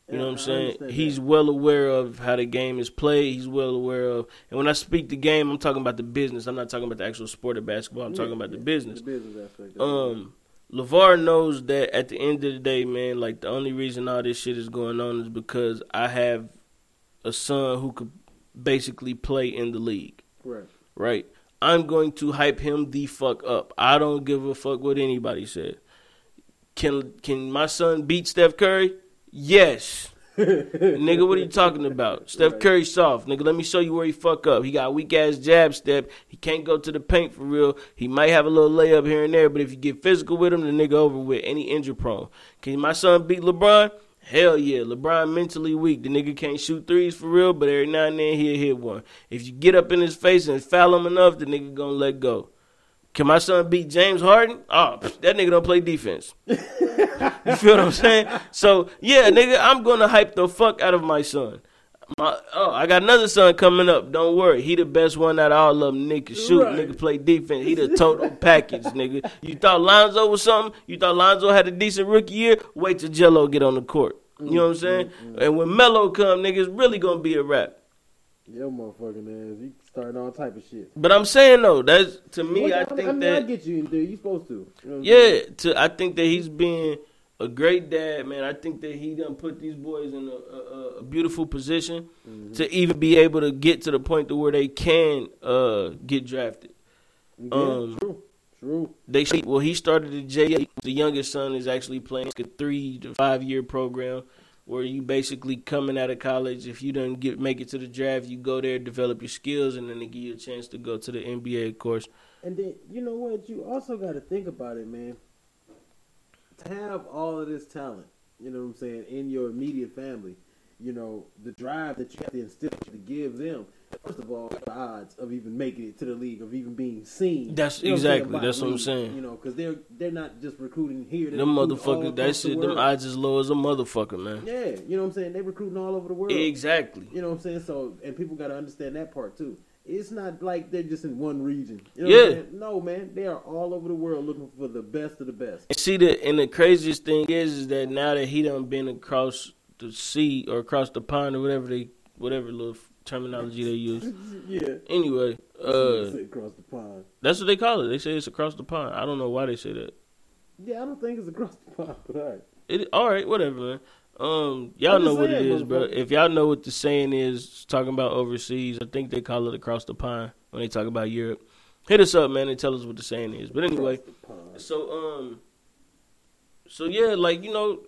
You know what I'm saying? He's that. well aware of how the game is played. He's well aware of, and when I speak the game, I'm talking about the business. I'm not talking about the actual sport of basketball. I'm talking Yeah, about the business. The business aspect. Um, LaVar knows that at the end of the day, man, like the only reason all this shit is going on is because I have a son who could basically play in the league, right. right? I'm going to hype him the fuck up. I don't give a fuck what anybody said. Can can my son beat Steph Curry? Yes. nigga, what are you talking about? Steph Right. Curry soft. Nigga, let me show you where he fuck up. He got a weak ass jab step. He can't go to the paint for real. He might have a little layup here and there, but if you get physical with him, the nigga over with. Any injury prone. Can my son beat LeBron? Hell yeah. LeBron mentally weak. The nigga can't shoot threes for real, but every now and then he'll hit one. If you get up in his face and foul him enough, the nigga gonna let go. Can my son beat James Harden? Oh, that nigga don't play defense. you feel what I'm saying? So yeah, nigga, I'm gonna hype the fuck out of my son. My, oh, I got another son coming up. Don't worry, he the best one out of all of them. Nigga shoot, Right. nigga play defense. He the total package, nigga. You thought Lonzo was something? You thought Lonzo had a decent rookie year? Wait till Gelo get on the court. You know what I'm saying? Mm-hmm, mm-hmm. And when Melo come, nigga, it's really gonna be a wrap. Your motherfucking ass. You starting all type of shit. But I'm saying though, that's to me. Well, I I think mean, that I get you, dude. You supposed to. You know Yeah, to I think that he's being a great dad, man. I think that he done put these boys in a, a, a beautiful position Mm-hmm. to even be able to get to the point to where they can uh, get drafted. Yeah, Um, true. True. They well, he started at J. The youngest son is actually playing a three to five year program where you basically coming out of college. If you don't get make it to the draft, you go there, develop your skills, and then they give you a chance to go to the NBA of course. And then you know what? You also got to think about it, man. Have all of this talent, you know what I'm saying, in your immediate family, you know the drive that you have to instill to give them. First of all, the odds of even making it to the league, of even being seen. That's you know what exactly- by that's the what I'm saying. You know, because they're they're not just recruiting here. Them motherfuckers, that across the them odds as low as a motherfucker, man. Yeah, you know what I'm saying. They recruiting all over the world. Exactly. You know what I'm saying? So, and people got to understand that part too. It's not like they're just in one region. You know Yeah. No, man, they are all over the world looking for the best of the best. And see the and the craziest thing is is that now that he done been across the sea or across the pond or whatever they whatever little terminology they use. yeah. Anyway, uh, across the pond. that's what they call it. They say it's across the pond. I don't know why they say that. Yeah, I don't think it's across the pond, but all right. It all right, whatever, man. Um, y'all know what it saying, is, bro. motherfucker. If y'all know what the saying is, talking about overseas, I think they call it across the pond when they talk about Europe. Hit us up, man, and tell us what the saying is. But anyway, Across the pond. So um, so yeah, like you know,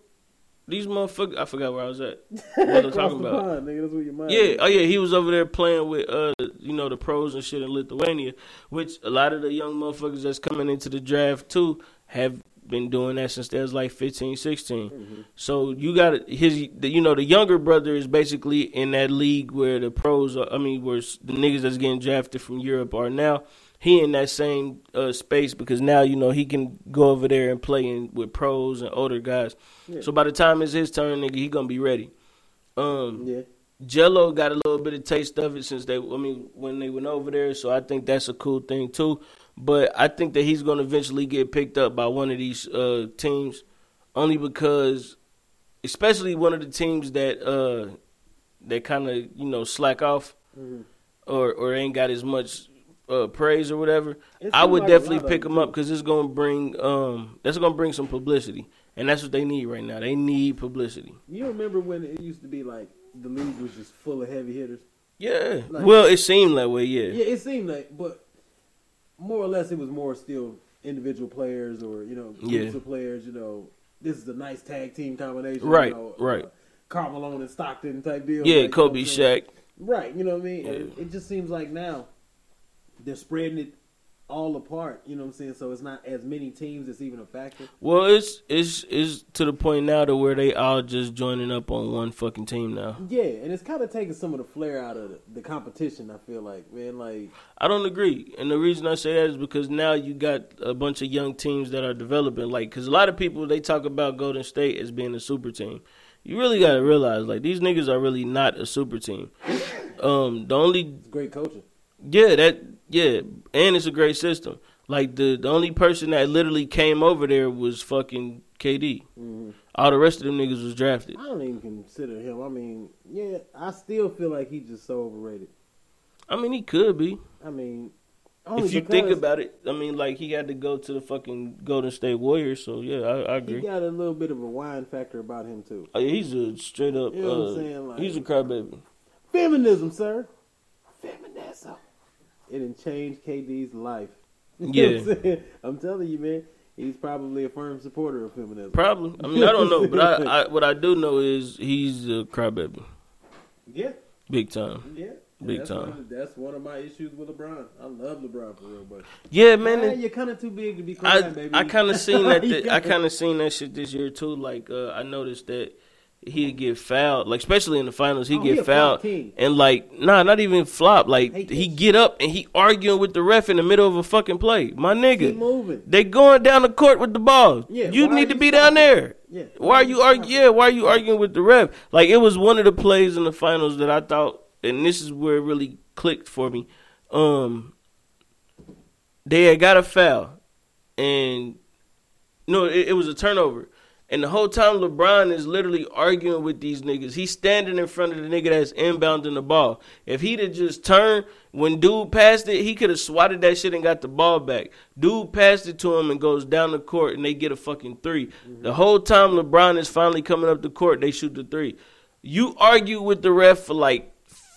these motherfuckers. I forgot where I was at. What I'm talking the about. pond, nigga. That's where your mind. Yeah, is. oh yeah, he was over there playing with uh, you know, the pros and shit in Lithuania, which a lot of the young motherfuckers that's coming into the draft too have been doing that since they was like 15, 16. Mm-hmm. So you got his, the, you know, the younger brother is basically in that league where the pros, are, I mean, where the niggas that's getting drafted from Europe are now. He in that same uh, space because now you know he can go over there and play in, with pros and older guys. Yeah. So by the time it's his turn, nigga, he gonna be ready. Um, Yeah. Gelo got a little bit of taste of it since they, I mean, when they went over there. So I think that's a cool thing too. But I think that he's going to eventually get picked up by one of these uh, teams, only because, especially one of the teams that uh, that kind of you know slack off, Mhm. or or ain't got as much uh, praise or whatever. I would like definitely pick him up because it's going to bring um that's going to bring some publicity, and that's what they need right now. They need publicity. You remember when it used to be like the league was just full of heavy hitters? Yeah. Like- well, it seemed that way. Yeah. Yeah, it seemed like, but more or less, it was more still individual players or you know groups Yeah. of players. You know, this is a nice tag team combination. Right, You know, right. Uh, Karl Malone and Stockton type deal. Yeah, like, you know Kobe, Shaq. Right, you know what I mean? Yeah. It just seems like now they're spreading it all apart, you know what I'm saying? So it's not as many teams It's even a factor. Well, it's it's it's to the point now to where they all just joining up on one fucking team now. Yeah, and it's kind of taking some of the flair out of the, the competition, I feel like, man. Like, I don't agree, and the reason I say that is because now you got a bunch of young teams that are developing. Like, because a lot of people they talk about Golden State as being a super team. You really got to realize, like, these niggas are really not a super team. Um, the only it's great coaching. Yeah, that yeah, and it's a great system. Like the the only person that literally came over there was fucking KD. hmm All the rest of them niggas was drafted. I don't even consider him. I mean, yeah, I still feel like he's just so overrated. I mean, he could be I mean, if you think about it. I mean, like he had to go to the fucking Golden State Warriors, so yeah, I, I he got a little bit of a whine factor about him too. Yeah, he's a straight up. You know what I'm uh, saying? Like- he's a crybaby. Feminism, sir. Feminism. It didn't change KD's life. You Yeah. I'm. I'm telling you, man. He's probably a firm supporter of feminism. Probably. I mean, I don't know, but I, I what I do know is he's a crybaby, Yeah, big time. yeah. Big that's time. One of, that's one of my issues with LeBron. I love LeBron for real, but Yeah, man. man, you're kind of too big to be crying, I baby. I kind of seen that. I kind of seen that shit this year too. Like uh, I noticed that he'd get fouled, like especially in the finals, he'd Oh, get flop fouled, and like nah, not even flop. Like he get up and he arguing with the ref in the middle of a fucking play. My nigga, they going down the court with the ball. Yeah, you need to you be down there. Yeah. Why are you arguing? Yeah, why are you arguing with the ref? Like it was one of the plays in the finals that I thought, and this is where it really clicked for me. Um, they had got a foul, and no, it, it was a turnover. And the whole time LeBron is literally arguing with these niggas. He's standing in front of the nigga that's inbounding the ball. If he'd have just turned when dude passed it, he could have swatted that shit and got the ball back. Dude passed it to him and goes down the court and they get a fucking 3 The mhm. whole time LeBron is finally coming up the court, they shoot the three. You argue with the ref for like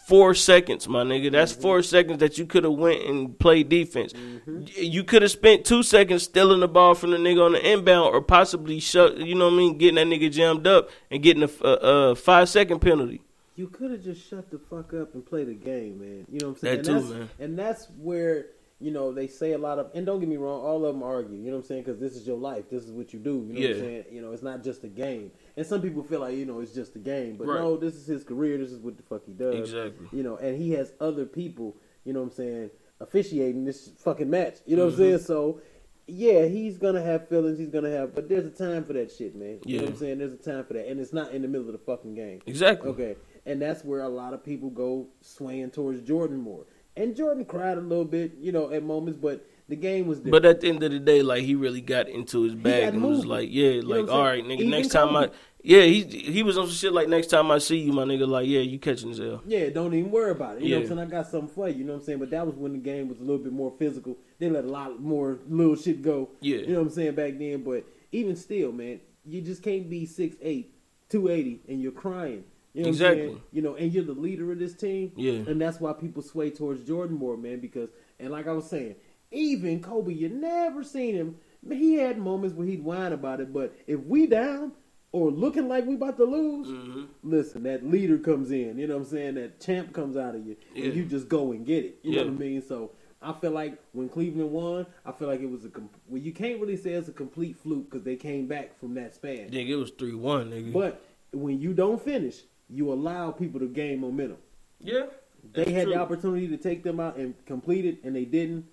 four seconds, my nigga. That's mm-hmm. four seconds that you could have went and played defense. Y- You could have spent two seconds stealing the ball from the nigga on the inbound, or possibly shut. You know what I mean? Getting that nigga jammed up and getting a five-second penalty. You could have just shut the fuck up and played the game, man. You know what I'm saying? That and too, that's, man. And that's where you know they say a lot of. And don't get me wrong, all of them argue. You know what I'm saying? Because this is your life. This is what you do. You know what I'm saying? You know, it's not just a game. And some people feel like you know it's just a game, but Right. no, this is his career. This is what the fuck he does. Exactly. You know, and he has other people. You know what I'm saying? Officiating this fucking match. You know what I'm Mm-hmm. saying? So. Yeah, he's gonna have feelings. He's gonna have, but there's a time for that shit, man. You know what I'm saying? There's a time for that, and it's not in the middle of the fucking game. Exactly. Okay, and that's where a lot of people go swaying towards Jordan more. And Jordan cried a little bit, you know, at moments, but the game was different. But at the end of the day, like he really got into his bag and was like, yeah, You like all right, nigga. Even next time I, yeah, he he was on some shit like next time I see you, my nigga. Like, yeah, you catching his L. yeah, don't even worry about it. You know what I'm saying? I got something for you. You know what I'm saying? But that was when the game was a little bit more physical. They let a lot more little shit go. Yeah. You know what I'm saying back then. But even still, man, you just can't be 6'8", 280, and you're crying. You know Exactly. You know, and you're the leader of this team. Yeah. And that's why people sway towards Jordan more, man, because and like I was saying, even Kobe, you never seen him. He had moments where he'd whine about it, but if we down or looking like we about to lose, Mm-hmm. listen, that leader comes in. You know what I'm saying? That champ comes out of you, Yeah. and you just go and get it. You know what I mean? So I feel like when Cleveland won, I feel like it was a com- well, you can't really say it's a complete fluke because they came back from that span. Nigga, it was three one, nigga. But when you don't finish, you allow people to gain momentum. yeah, They had true. the opportunity to take them out and complete it, and they didn't.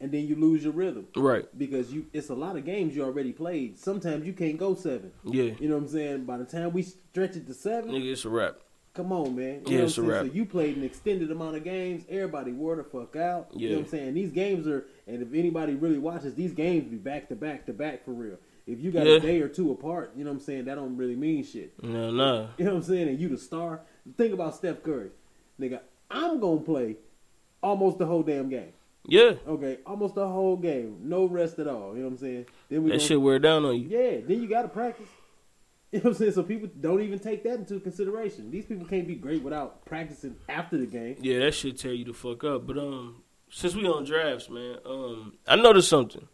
And then you lose your rhythm Right. because you it's a lot of games you already played. Sometimes you can't go seven. Yeah. You know what I'm saying? By the time we stretch it to seven, Nigga, it's a wrap. Come on, man. Yeah, know it's a what I'm saying? wrap. So you played an extended amount of games. Everybody wore the fuck out. You know Yeah. what I'm saying? These games are, and if anybody really watches, these games be back to back to back for real. If you got Yeah. a day or two apart, you know what I'm saying? That don't really mean shit. No, no. You know what I'm saying? And you the star. Think about Steph Curry, nigga. I'm gonna play almost the whole damn game. Yeah, Okay, almost the whole game, no rest at all. You know what I'm saying? Then we that gonna- shit wear down on you. yeah, then you got to practice. You know what I'm saying? So people don't even take that into consideration. These people can't be great without practicing after the game. Yeah, that shit tear you the fuck up. But um, since we on drafts, man, um, I noticed something.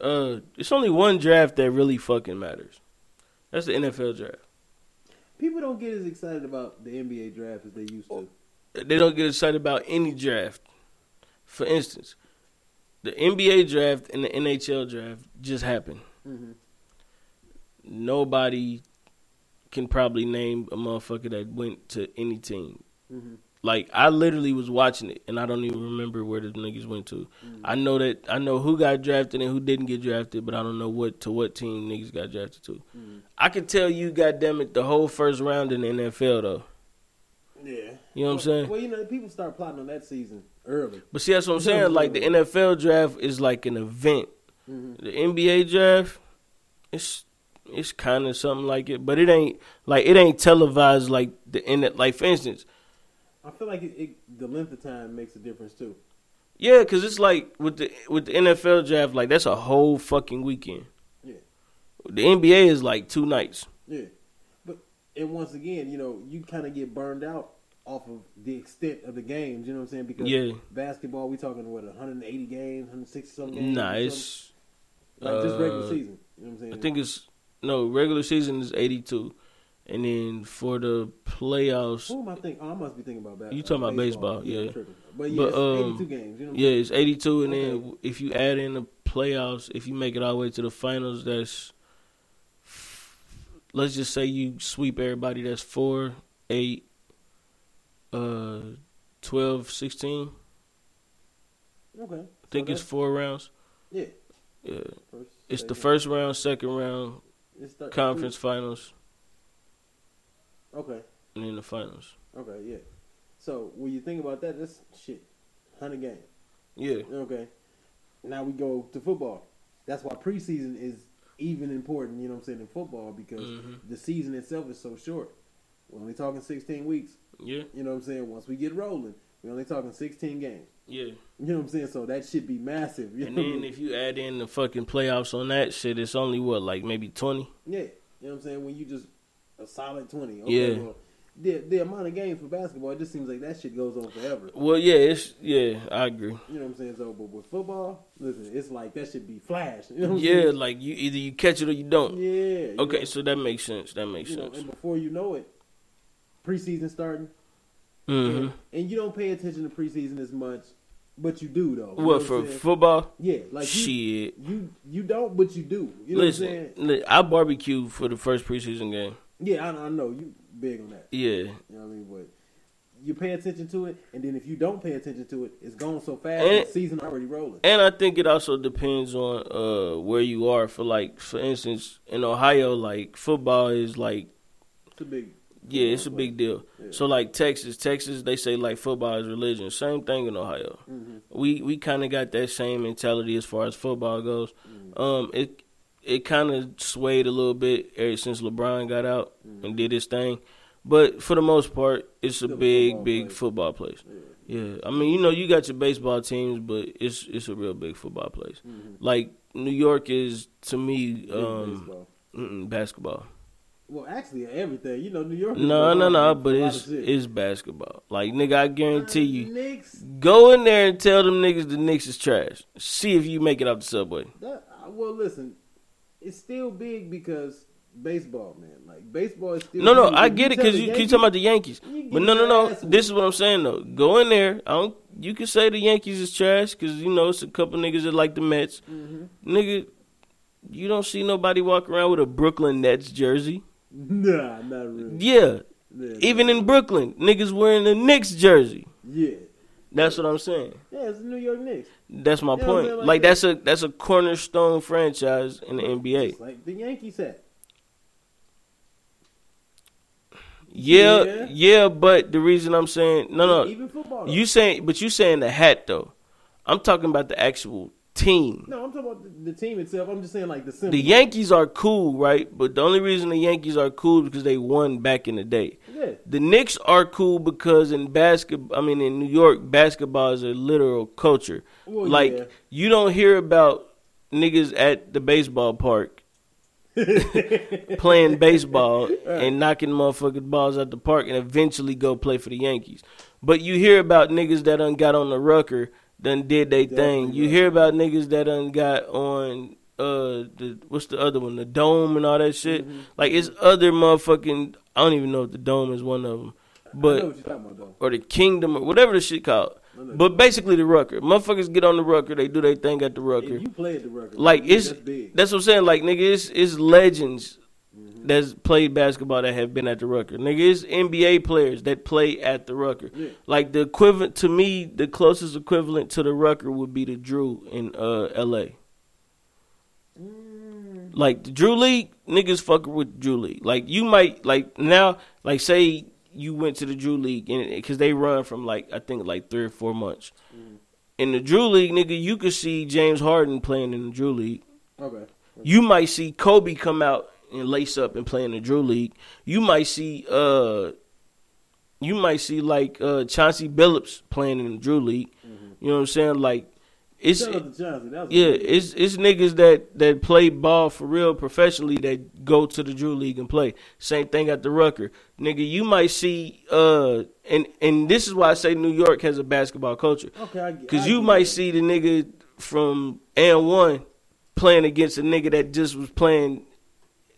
Uh, it's only one draft that really fucking matters. That's the NFL draft. People don't get as excited about the NBA draft as they used to. They don't get excited about any draft. For instance, the NBA draft and the NHL draft just happened. hmm Nobody can probably name a motherfucker that went to any team. hmm Like I literally was watching it, and I don't even remember where the niggas went to. I know that I know who got drafted and who didn't get drafted, but I don't know what to what team niggas got drafted to. Mhm. I can tell you, goddamn it, the whole first round in the NFL though. Yeah. You know what I'm saying? Well, you know, people start plotting on that season early. But see, that's what I'm saying. Like the NFL draft is like an event. hmm The NBA draft, it's it's kind of something like it, but it ain't like it ain't televised like the in Like for instance, I feel like it, it, the length of time makes a difference too. yeah, because it's like with the with the NFL draft, like that's a whole fucking weekend. Yeah. The NBA is like two nights. Yeah. But and once again, you know, you kind of get burned out off of the extent of the games. You know what I'm saying? Because Yeah. basketball, we talking what 180 games, 160 some games. Nah, something? it's like just regular uh, season. You know what I'm saying? I think it's no regular season is eighty two, and then for the playoffs, Who am I thinking? Oh, I must be thinking about basketball. You talking about baseball, yeah. I'm. But yeah, But, it's um, 82 games. You know yeah, it's eighty two, and then if you add in the playoffs, if you make it all the way to the finals, that's let's just say you sweep everybody. That's four, eight, uh, 12, 16. Okay. I think it's four rounds. yeah. Yeah, First, it's the first round, second round, it's conference finals, Okay. and in the finals. Okay. Yeah. So when you think about that, that's shit. Hundred games. Yeah, Okay. Now we go to football. That's why preseason is even important. You know what I'm saying in football because Mhm. the season itself is so short. We're only talking 16 weeks. yeah, You know what I'm saying? Once we get rolling, we're only talking 16 games. yeah. You know what I'm saying? So that should be massive. You And know what I then mean? if you add in the fucking playoffs on that shit, it's only what like maybe twenty. Yeah, you know what I'm saying. When you just a solid twenty. Okay, Yeah. Well, the the amount of games for basketball, it just seems like that shit goes on forever. Well, yeah, it's yeah, I agree. You know what I'm saying? So, but with football, listen, it's like that should be flash. You know Yeah, saying? like you either you catch it or you don't. Yeah. you Okay, know, so that makes sense. That makes you know, sense. and before you know it, preseason starting, hmm and, and you don't pay attention to preseason as much, but you do though. You What for football? Yeah, like you, Shit. you you don't, but you do. You know what I'm Listen, saying? I barbecue for the first preseason game. Yeah, I, I know you big on that. Yeah, You know what I mean? But you pay attention to it, and then if you don't pay attention to it, it's gone so fast. And- the season already rolling. and I think it also depends on uh where you are. For like, for instance, in Ohio, like football is like It's a big. yeah, it's a big deal. Yeah. So like Texas, Texas, they say like football is religion. Same thing in Ohio. Mhm. We we kind of got that same mentality as far as football goes. Mhm. Um, it it kind of swayed a little bit ever since LeBron got out Mhm. and did his thing, but for the most part, it's a big football big place. football place. Yeah. Yeah, I mean you know you got your baseball teams, but it's it's a real big football place. Mhm. Like New York is to me um basketball. Well, actually, everything. You know, New York. No, no, no, but it's it's basketball. Like nigga, I guarantee you. Knicks. Go in there and tell them niggas the Knicks is trash. See if you make it off the subway. That, uh, well, listen, it's still big because baseball, man. Like baseball is still. No, no. I get it because you keep talking about the Yankees. But no, no, no. This is what I'm saying though. Go in there. I don't. You can say the Yankees is trash because you know it's a couple niggas that like the Mets. Mhm. Nigga, you don't see nobody walk around with a Brooklyn Nets jersey. Nah, not really. Yeah, Yeah, even in Brooklyn, niggas wearing the Knicks jersey. yeah, That's what I'm saying. yeah, it's the New York Knicks. That's my I'm point. Like, like that's a that's a cornerstone franchise in the NBA. It's like the Yankees had. Yeah, Yeah. yeah, but the reason I'm saying no, no, Even football. though. you saying, but you saying the hat though. I'm talking about the actual team. no, I'm talking about the, the team itself. I'm just saying like the symbol. The Yankees are cool, right? But the only reason the Yankees are cool is because they won back in the day. Yeah. The Knicks are cool because in basketball, I mean in New York, basketball is a literal culture. Well, like yeah. you don't hear about niggas at the baseball park playing baseball and knocking motherfucking balls out the park and eventually go play for the Yankees. But you hear about niggas that done got on the rucker, done did they thing. You right. hear about niggas that done got on uh the what's the other one, the dome and all that shit. Mm-hmm. Like it's other motherfucking. I don't even know if the dome is one of them, I know but what you're talking about or the kingdom or whatever the shit called. But basically the rucker, motherfuckers get on the rucker, they do their thing at the rucker. If you play at the Rucker, Like it's that's that's what I'm saying. Like nigga, it's it's legends Mm-hmm. that's played basketball that have been at the Rucker. Nigga, it's NBA players that play at the Rucker. Yeah. Like the equivalent to me, the closest equivalent to the Rucker would be the Drew in uh L.A. Mm. Like the Drew League, niggas fucking with Drew League. Like you might like now, like say you went to the Drew League and because they run from like I think like three or four months. Mm. In the Drew League, nigga, you could see James Harden playing in the Drew League. Okay. You might see Kobe come out and lace up and play in the Drew League. You might see uh you might see like uh Chauncey Billups playing in the Drew League. You know what I'm saying? Like it's Shout out to Johnson. That was yeah, it's it's niggas that that play ball for real professionally that go to the Drew League and play. Same thing at the Rucker. Nigga, you might see uh and and this is why I say New York has a basketball culture. okay. Cause I you might that. see the nigga from and one playing against a nigga that just was playing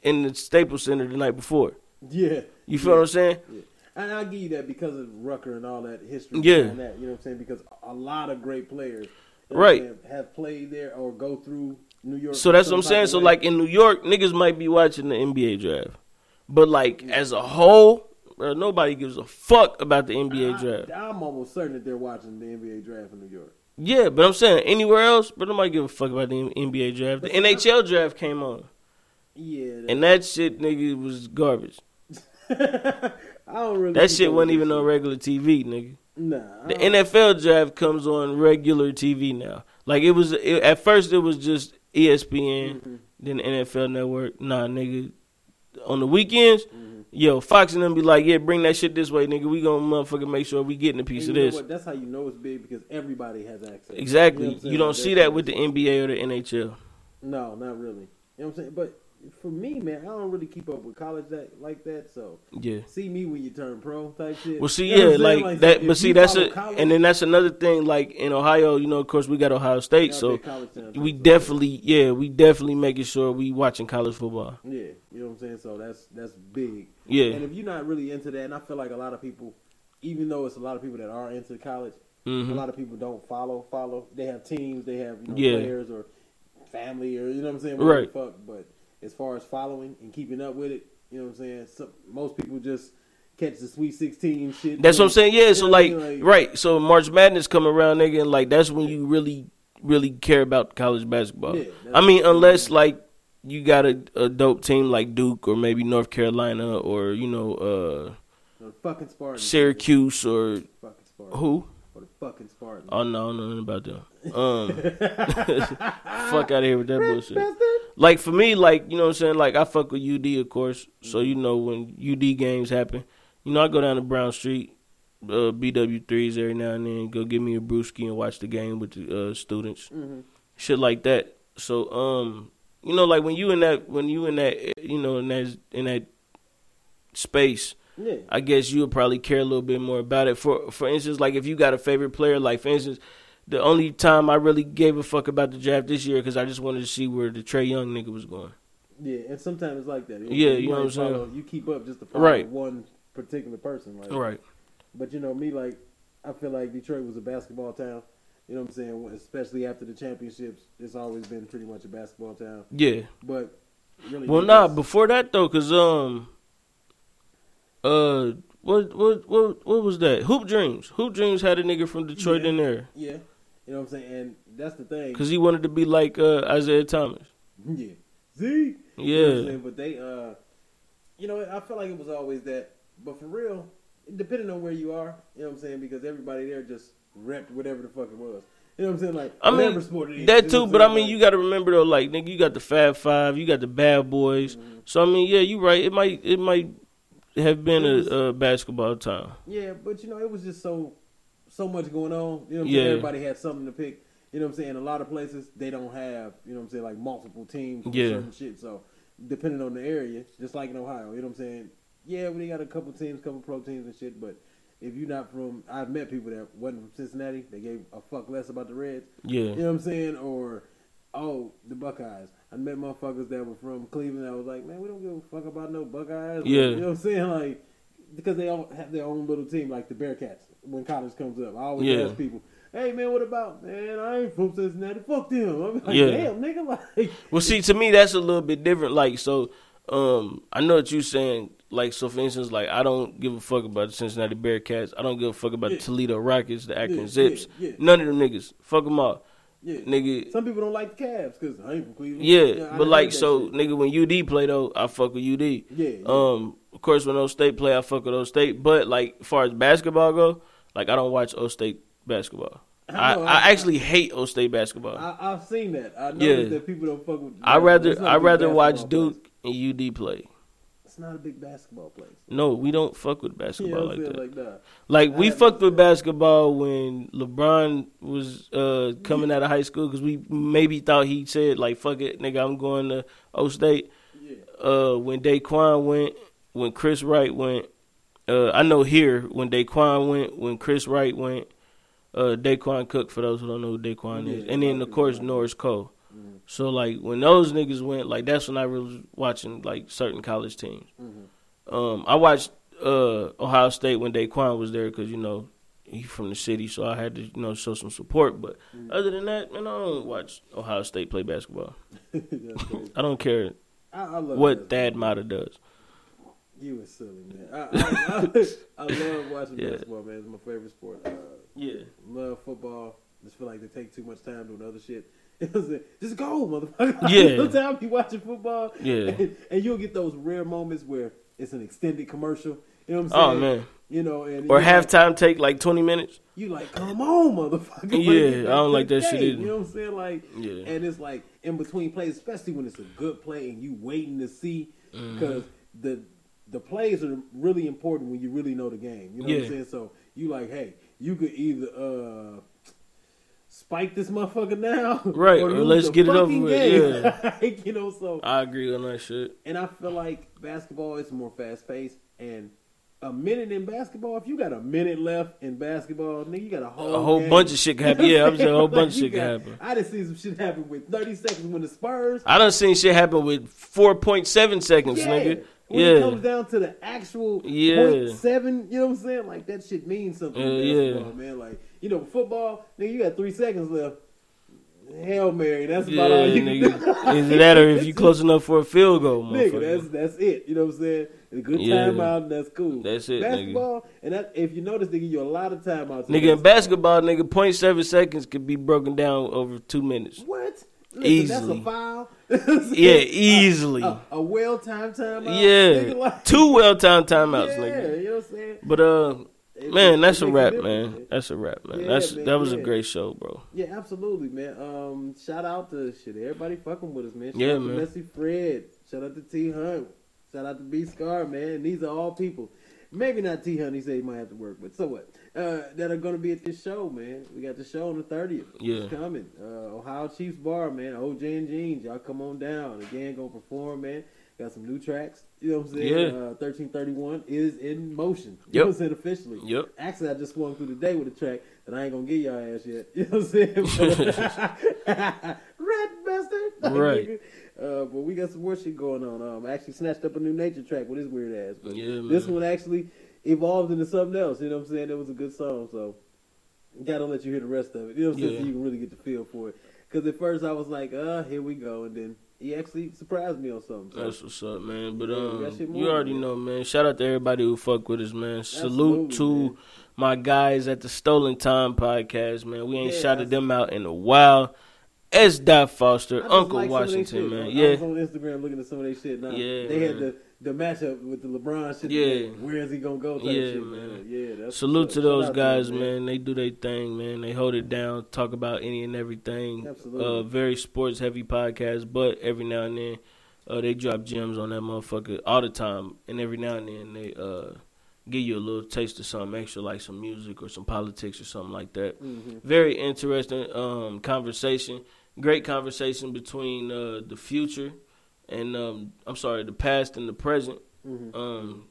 in the Staples Center the night before. Yeah. You feel what I'm saying? Yeah. And I'll give you that because of Rucker and all that history Yeah. that. You know what I'm saying? Because a lot of great players Right. what have played there or go through New York. So that's what I'm saying. So way. like in New York, niggas might be watching the NBA draft, but like as a whole, bro, nobody gives a fuck about the NBA draft. I, am almost certain that they're watching the NBA draft in New York. Yeah, but I'm saying anywhere else, but nobody give a fuck about the NBA draft. The NHL draft came on, Yeah. and that shit, nigga, was garbage. I don't really. That shit wasn't even on regular TV, nigga. Nah. The NFL draft comes on regular TV now. Like it was it, at first, it was just ESPN, Mm-hmm. then the NFL Network. Nah, nigga, on the weekends, Mm-hmm. yo, Fox and them be like, yeah, bring that shit this way, nigga. We gonna motherfucking make sure we getting a piece of you know this. what? That's how you know it's big because everybody has access. Exactly. know You, I'm saying? don't see that with the NBA or the NHL. No, not really. You know what I'm saying? But for me, man, I don't really keep up with college that like that. So Yeah. see me when you turn pro type shit. Well, see, You know yeah, what like, that. But see, that's college, and then that's another thing. Like in Ohio, you know, of course, we got Ohio State, so we definitely, yeah, we definitely making sure we watching college football. Yeah, you know what I'm saying. So that's that's big. Yeah. And if you're not really into that, and I feel like a lot of people, even though it's a lot of people that are into college, Mhm. a lot of people don't follow. Follow. They have teams. They have you know, Yeah. players or family or you know what I'm saying. Right. the Fuck. But as far as following and keeping up with it, you know what I'm saying. Some, most people just catch the Sweet 16 shit. That's what I'm saying. Yeah. You So I like, right. So March Madness come around, nigga, and like that's when you really, really care about college basketball. Yeah, I mean, unless like you got a, a dope team like Duke or maybe North Carolina or you know uh fucking Spartans. Syracuse or Fucking Spartans. who? For the fucking Spartans. Oh no, I don't know nothing about them. Um, fuck out of here with that bullshit. Like for me, like you know what I'm saying. Like I fuck with UD, of course. So you know when UD games happen, you know I go down to Brown Street, uh, BW threes every now and then, go give me a brewski and watch the game with the uh, students, Mhm. shit like that. So um, you know, like when you in that when you in that you know in that in that space. Yeah. I guess you would probably care a little bit more about it. For for instance, like if you got a favorite player, like for instance, the only time I really gave a fuck about the draft this year because I just wanted to see where the Trae Young nigga was going. Yeah, and sometimes it's like that. Yeah, you know what I'm saying? follow- You keep up just to follow Right. one particular person, like. Right. But you know me, like I feel like Detroit was a basketball town. You know what I'm saying? Especially after the championships, it's always been pretty much a basketball town. Yeah. But really, Well, nah. Before that though, cause um, uh, what what what what was that? Hoop Dreams. Hoop Dreams had a nigga from Detroit Yeah. in there yeah, you know what I'm saying, and that's the thing. because he wanted to be like uh, Isiah Thomas. yeah, Z. You know Yeah. But they, uh, you know, I feel like it was always that But for real, depending on where you are, you know what I'm saying, because everybody there just repped whatever the fuck it was. You know what I'm saying? Like I mean, sport it is. that too, but I mean, you got to remember though, like nigga, you got the Fab Five, you got the Bad Boys. Mm-hmm. So I mean, yeah, you right. It might, it might have been a, a basketball time. Yeah, but you know, it was just so so much going on. You know Yeah. Everybody had something to pick. You know what I'm saying? A lot of places they don't have, you know what I'm saying, like multiple teams Yeah. certain shit. So depending on the area, just like in Ohio, you know what I'm saying? Yeah, we got a couple teams, couple pro teams and shit, but if you're not from I've met people that wasn't from Cincinnati, they gave a fuck less about the Reds. Yeah, You know what I'm saying? Or oh, the Buckeyes. I met motherfuckers that were from Cleveland. I was like, man, we don't give a fuck about no Buckeyes. Yeah. you know what I'm saying? Like because they all have their own little team, like the Bearcats. When college comes up, I always Yeah. ask people, "Hey man, what about man? I ain't from Cincinnati. Fuck them." I'm like, Yeah. "Damn, nigga, like." Well, see, to me, that's a little bit different. Like, so, um, I know what you're saying. Like, so for instance, like, I don't give a fuck about the Cincinnati Bearcats. I don't give a fuck about Yeah. the Toledo Rockets, the Akron Yeah, Zips. yeah. None of them niggas. Fuck them all, Yeah, nigga. Some people don't like the Cavs because I ain't from Cleveland. Yeah, I but like, so, shit. nigga, when UD play though, I fuck with UD. yeah, yeah. Um, of course, when O State play, I fuck with O State. But like, as far as basketball go, like, I don't watch O State basketball. I, I know, I, I- actually hate O State basketball. I, I've seen that. I Yeah. that people don't fuck with. I rather it's not a I rather watch Duke and UD play. Not a big basketball place. No, we don't fuck with basketball I'm like that. Like, nah. Like I we fucked with basketball when LeBron was uh, coming out of high school because we maybe thought he said like "fuck it, nigga, I'm going to O State." Yeah. Uh, when Daequan went, when Chris Wright went, uh, I know here when Daequan went, when Chris Wright went, uh, Daequan Cook for those who don't know who Daequan is, and then of course Norris Cole. So like when those niggas went, like that's when I was watching like certain college teams. Mhm. Um, I watched uh, Ohio State when Daequan was there because you know he from the city, so I had to you know show some support. But Mm. other than that, man, I don't watch Ohio State play basketball. I don't care I, I love what. Thad Matta does. You was silly, man. I, I, I, I love watching Yeah. basketball, man. It's my favorite sport. Uh, Yeah, love football. Just feel like they take too much time doing other shit. It was a- just go, motherfucker. Yeah. Sometimes you watching football, Yeah. and, and you'll get those rare moments where it's an extended commercial. You know what I'm saying? Oh, man. You know, and or you like- halftime take like twenty minutes. You like, come on, motherfucker. Yeah, it's I don't like that shit either. You know what I'm saying? Like, Yeah. and it's like in between plays, especially when it's a good play and you waiting to see Mm-hmm. because the the plays are really important when you really know the game. You know what I'm saying? So you like, hey, you could either uh spike this motherfucker now, Right, or lose let's get it over with, yeah. Like, you know, so I agree on that shit. and I feel like basketball is more fast paced and. A minute in basketball, if you got a minute left in basketball, nigga, you got a whole A whole game. bunch of shit can happen. Yeah, I'm saying a whole bunch of shit can happen. I done seen some shit happen with 30 seconds when the Spurs. I done seen shit happen with four point seven seconds, nigga. yeah, nigga. when it comes down to the actual Yeah. point seven, you know what I'm saying? Like that shit means something. in Yeah, yeah. man. Like you know, football, nigga, you got three seconds left. Hail Mary, that's yeah, about all you nigga. Either that or if you close enough for a field goal, Nigga, that's that's it. You know what I'm saying? A good Yeah. timeout, that's cool. That's it, nigga. Basketball, and that, if you notice, they give you a lot of timeouts. Nigga, in basketball, nigga, 0.7 seconds could be broken down over two minutes. What? Listen, Easily. That's a foul. Yeah, easily. A, a well timed timeout. yeah, Nigga, like- two well-timed timeouts, yeah, nigga. you know what I'm saying? But uh, It- man, it that's a wrap, man. That's a wrap, man. Yeah, That's man, that was a great show, bro. Yeah, absolutely, man. Um, shout out to shit. Everybody fucking with us, man. Shout Yeah, out to. Messy Fred. Shout out to T Hunt. Shout out to B Scar, man. These are all people. Maybe not T Hunt. He said he might have to work, but so what? Uh, that are gonna be at this show, man. We got the show on the thirtieth. Yeah. it's coming. Uh, Ohio Chiefs Bar, man. OJ and Jeans, y'all come on down. Again, gonna perform, man. Got some new tracks. You know what I'm saying? Yeah. Uh, Thirteen thirty one is in motion. You Yep. know what I'm saying officially. Yep. Actually, I just swung through the day with a track that I ain't gonna give y'all ass yet. You know what I'm saying? Rat bastard. Right. Uh, but we got some more shit going on. Um, I actually snatched up a new nature track with his weird ass. But Yeah, this one actually evolved into something else. You know what I'm saying? It was a good song, so gotta let you hear the rest of it. You know what I'm saying? Yeah. So you can really get the feel for it. Because at first I was like, uh, here we go, and then he actually surprised me on something. So. That's what's up, man. But Yeah, um, you already know, man. Shout out to everybody who fuck with us, man. Salute Absolutely, to man. my guys at the Stolen Time podcast, man. We ain't Yeah, shouted them out in a while. S. Dot Foster, Uncle like some of they Washington, shit, man. though. I Yeah, was on Instagram looking at some of their shit. Now, Yeah, they had the the matchup with the LeBron shit. Yeah. where is he gonna go? Yeah, shit, man. Yeah, Salute to those guys, them, man. They do their thing, man. They hold it down, talk about any and everything. Absolutely. Uh, very sports heavy podcast, but every now and then, uh, they drop gems on that motherfucker all the time. And every now and then, they uh, give you a little taste of something extra, like some music or some politics or something like that. Mhm. Very interesting um, conversation. Great conversation between uh, the future and um, I'm sorry, the past and the present. Mhm. Um,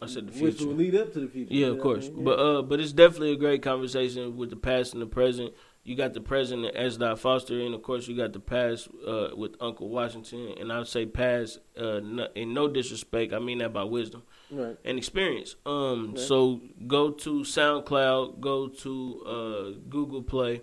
I said the future, Which will lead up to the future. Yeah, of course. I mean? But uh, but it's definitely a great conversation with the past and the present. You got the present as Dot Foster, and of course you got the past uh, with Uncle Washington. And I say past uh, no, in no disrespect, I mean that by wisdom right. and experience. Um, Okay. so go to SoundCloud, go to uh, Google Play,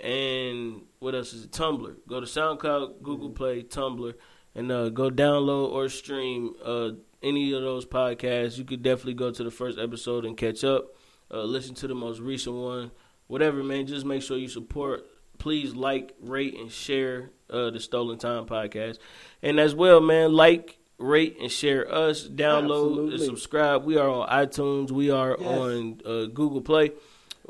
and what else is it? Tumblr. Go to SoundCloud, Google. Play, Tumblr, and uh, go download or stream uh, any of those podcasts. You could definitely go to the first episode and catch up. Uh, listen to the most recent one. Whatever, man. Just make sure you support. Please like, rate, and share uh, the Stolen Time podcast. And as well, man, like, rate, and share us. Download and subscribe. We are on iTunes. We are Yes. on uh, Google Play.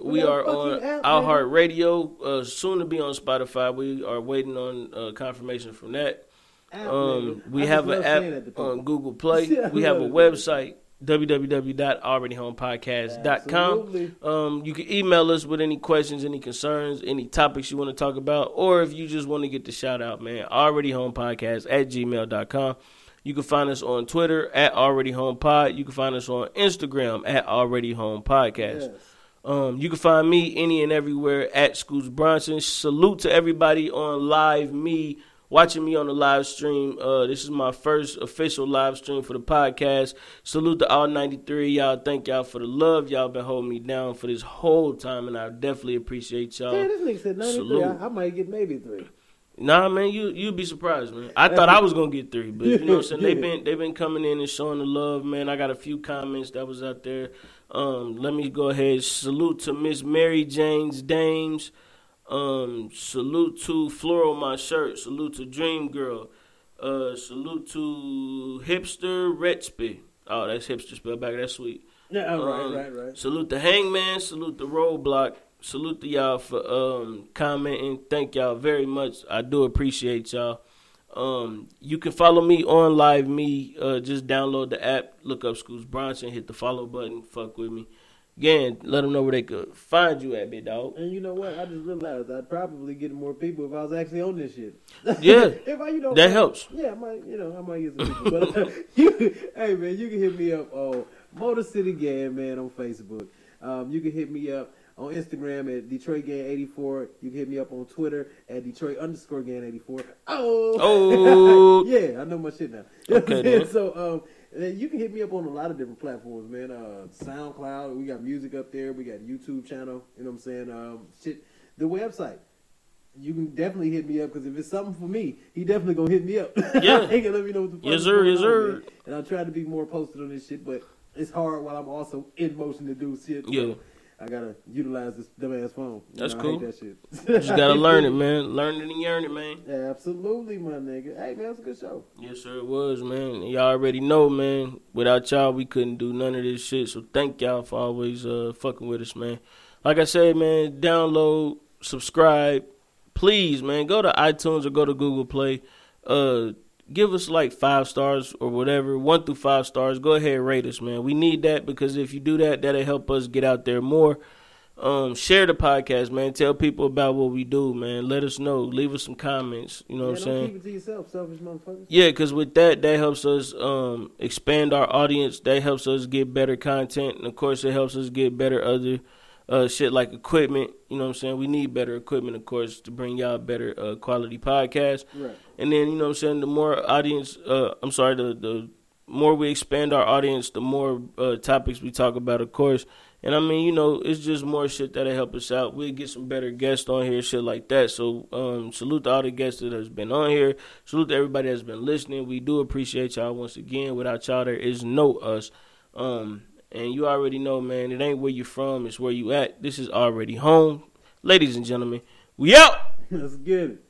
We are on app, man. iHeartRadio. Uh, soon to be on Spotify. We are waiting on uh, confirmation from that. Um, we have an love saying that to app on Google Play. I we have a website www.alreadyhomepodcast.com. Um, you can email us with any questions, any concerns, any topics you want to talk about, or if you just want to get the shout out, man, alreadyhomepodcast at gmail.com. You can find us on Twitter at alreadyhomepod. You can find us on Instagram at alreadyhomepodcast. Yes. Um, you can find me any and everywhere at Scoots Bronson. Salute to everybody on LiveMe watching me on the live stream. Uh, this is my first official live stream for the podcast. Salute to all 93 y'all. Thank y'all for the love. Y'all been holding me down for this whole time, and I definitely appreciate y'all. Yeah, this nigga said 93. I, I might get maybe three. Nah, man, you you'd be surprised, man. I thought I was gonna get three, but you know what I'm saying. They've been they've been coming in and showing the love, man. I got a few comments that was out there. Um, let me go ahead. Salute to Miss Mary Jane's Dames. Um, salute to Floral My Shirt. Salute to Dream Girl. Uh, salute to Hipster Retsby. Oh, that's hipster spelled back. That's sweet. Yeah, right, Um, right, right. Salute to Hangman. Salute to Roadblock. Salute to y'all for um, commenting. Thank y'all very much. I do appreciate y'all. Um, you can follow me on LiveMe. Uh, just download the app, look up Scoots Bronson, hit the follow button, fuck with me. Again, let them know where they could find you at, big dog. And you know what? I just realized I'd probably get more people if I was actually on this shit. Yeah, if I, you know, that helps. Yeah, I might, you know, I might get some people. But uh, you, hey man, you can hit me up on Motor City Gang man on Facebook. Um, you can hit me up on Instagram at Detroit Gang eighty four. You can hit me up on Twitter at Detroit underscore Gang eighty four. Oh, Oh. yeah, I know my shit now. Okay, so um, you can hit me up on a lot of different platforms, man. Uh, SoundCloud, we got music up there. We got YouTube channel. You know what I'm saying? Um, shit, the website you can definitely hit me up because if it's something for me, he definitely gonna hit me up. Yeah. he can let me know what the fuck Yes, sir, yes, sir. And I'll try to be more posted on this shit, but it's hard while I'm also in motion to do shit. so Yeah. I gotta utilize this dumbass phone. You That's know, cool. that shit. Just gotta learn it, man. Learn it and yearn it, man. Yeah, absolutely, my nigga. Hey, man, it's a good show. Yes, sir, it was, man. Y'all already know, man. Without y'all, we couldn't do none of this shit. So thank y'all for always uh, fucking with us, man. Like I said, man, download, subscribe. Please, man, go to iTunes or go to Google Play. Uh, give us like five stars or whatever, one through five stars. Go ahead and rate us, man. We need that because if you do that, that'll help us get out there more. Um, share the podcast, man. Tell people about what we do, man. Let us know. Leave us some comments. You know yeah, what I'm saying? keep it to yourself, selfish motherfuckers. Yeah, because with that, that helps us um, expand our audience. That helps us get better content, and of course, it helps us get better other uh, shit like equipment. You know what I'm saying? We need better equipment, of course, to bring y'all better uh, quality podcasts. Right. And then you know what I'm saying? The more audience, uh, I'm sorry, the the more we expand our audience, the more uh, topics we talk about, of course. And I mean, you know, it's just more shit that'll help us out. We'll get some better guests on here, shit like that. So, um, salute to all the guests that has been on here. Salute to everybody that's been listening. We do appreciate y'all once again. Without y'all, there is no us. Um, and you already know, man, it ain't where you from, it's where you at. This is already home. Ladies and gentlemen, we out! Let's get it.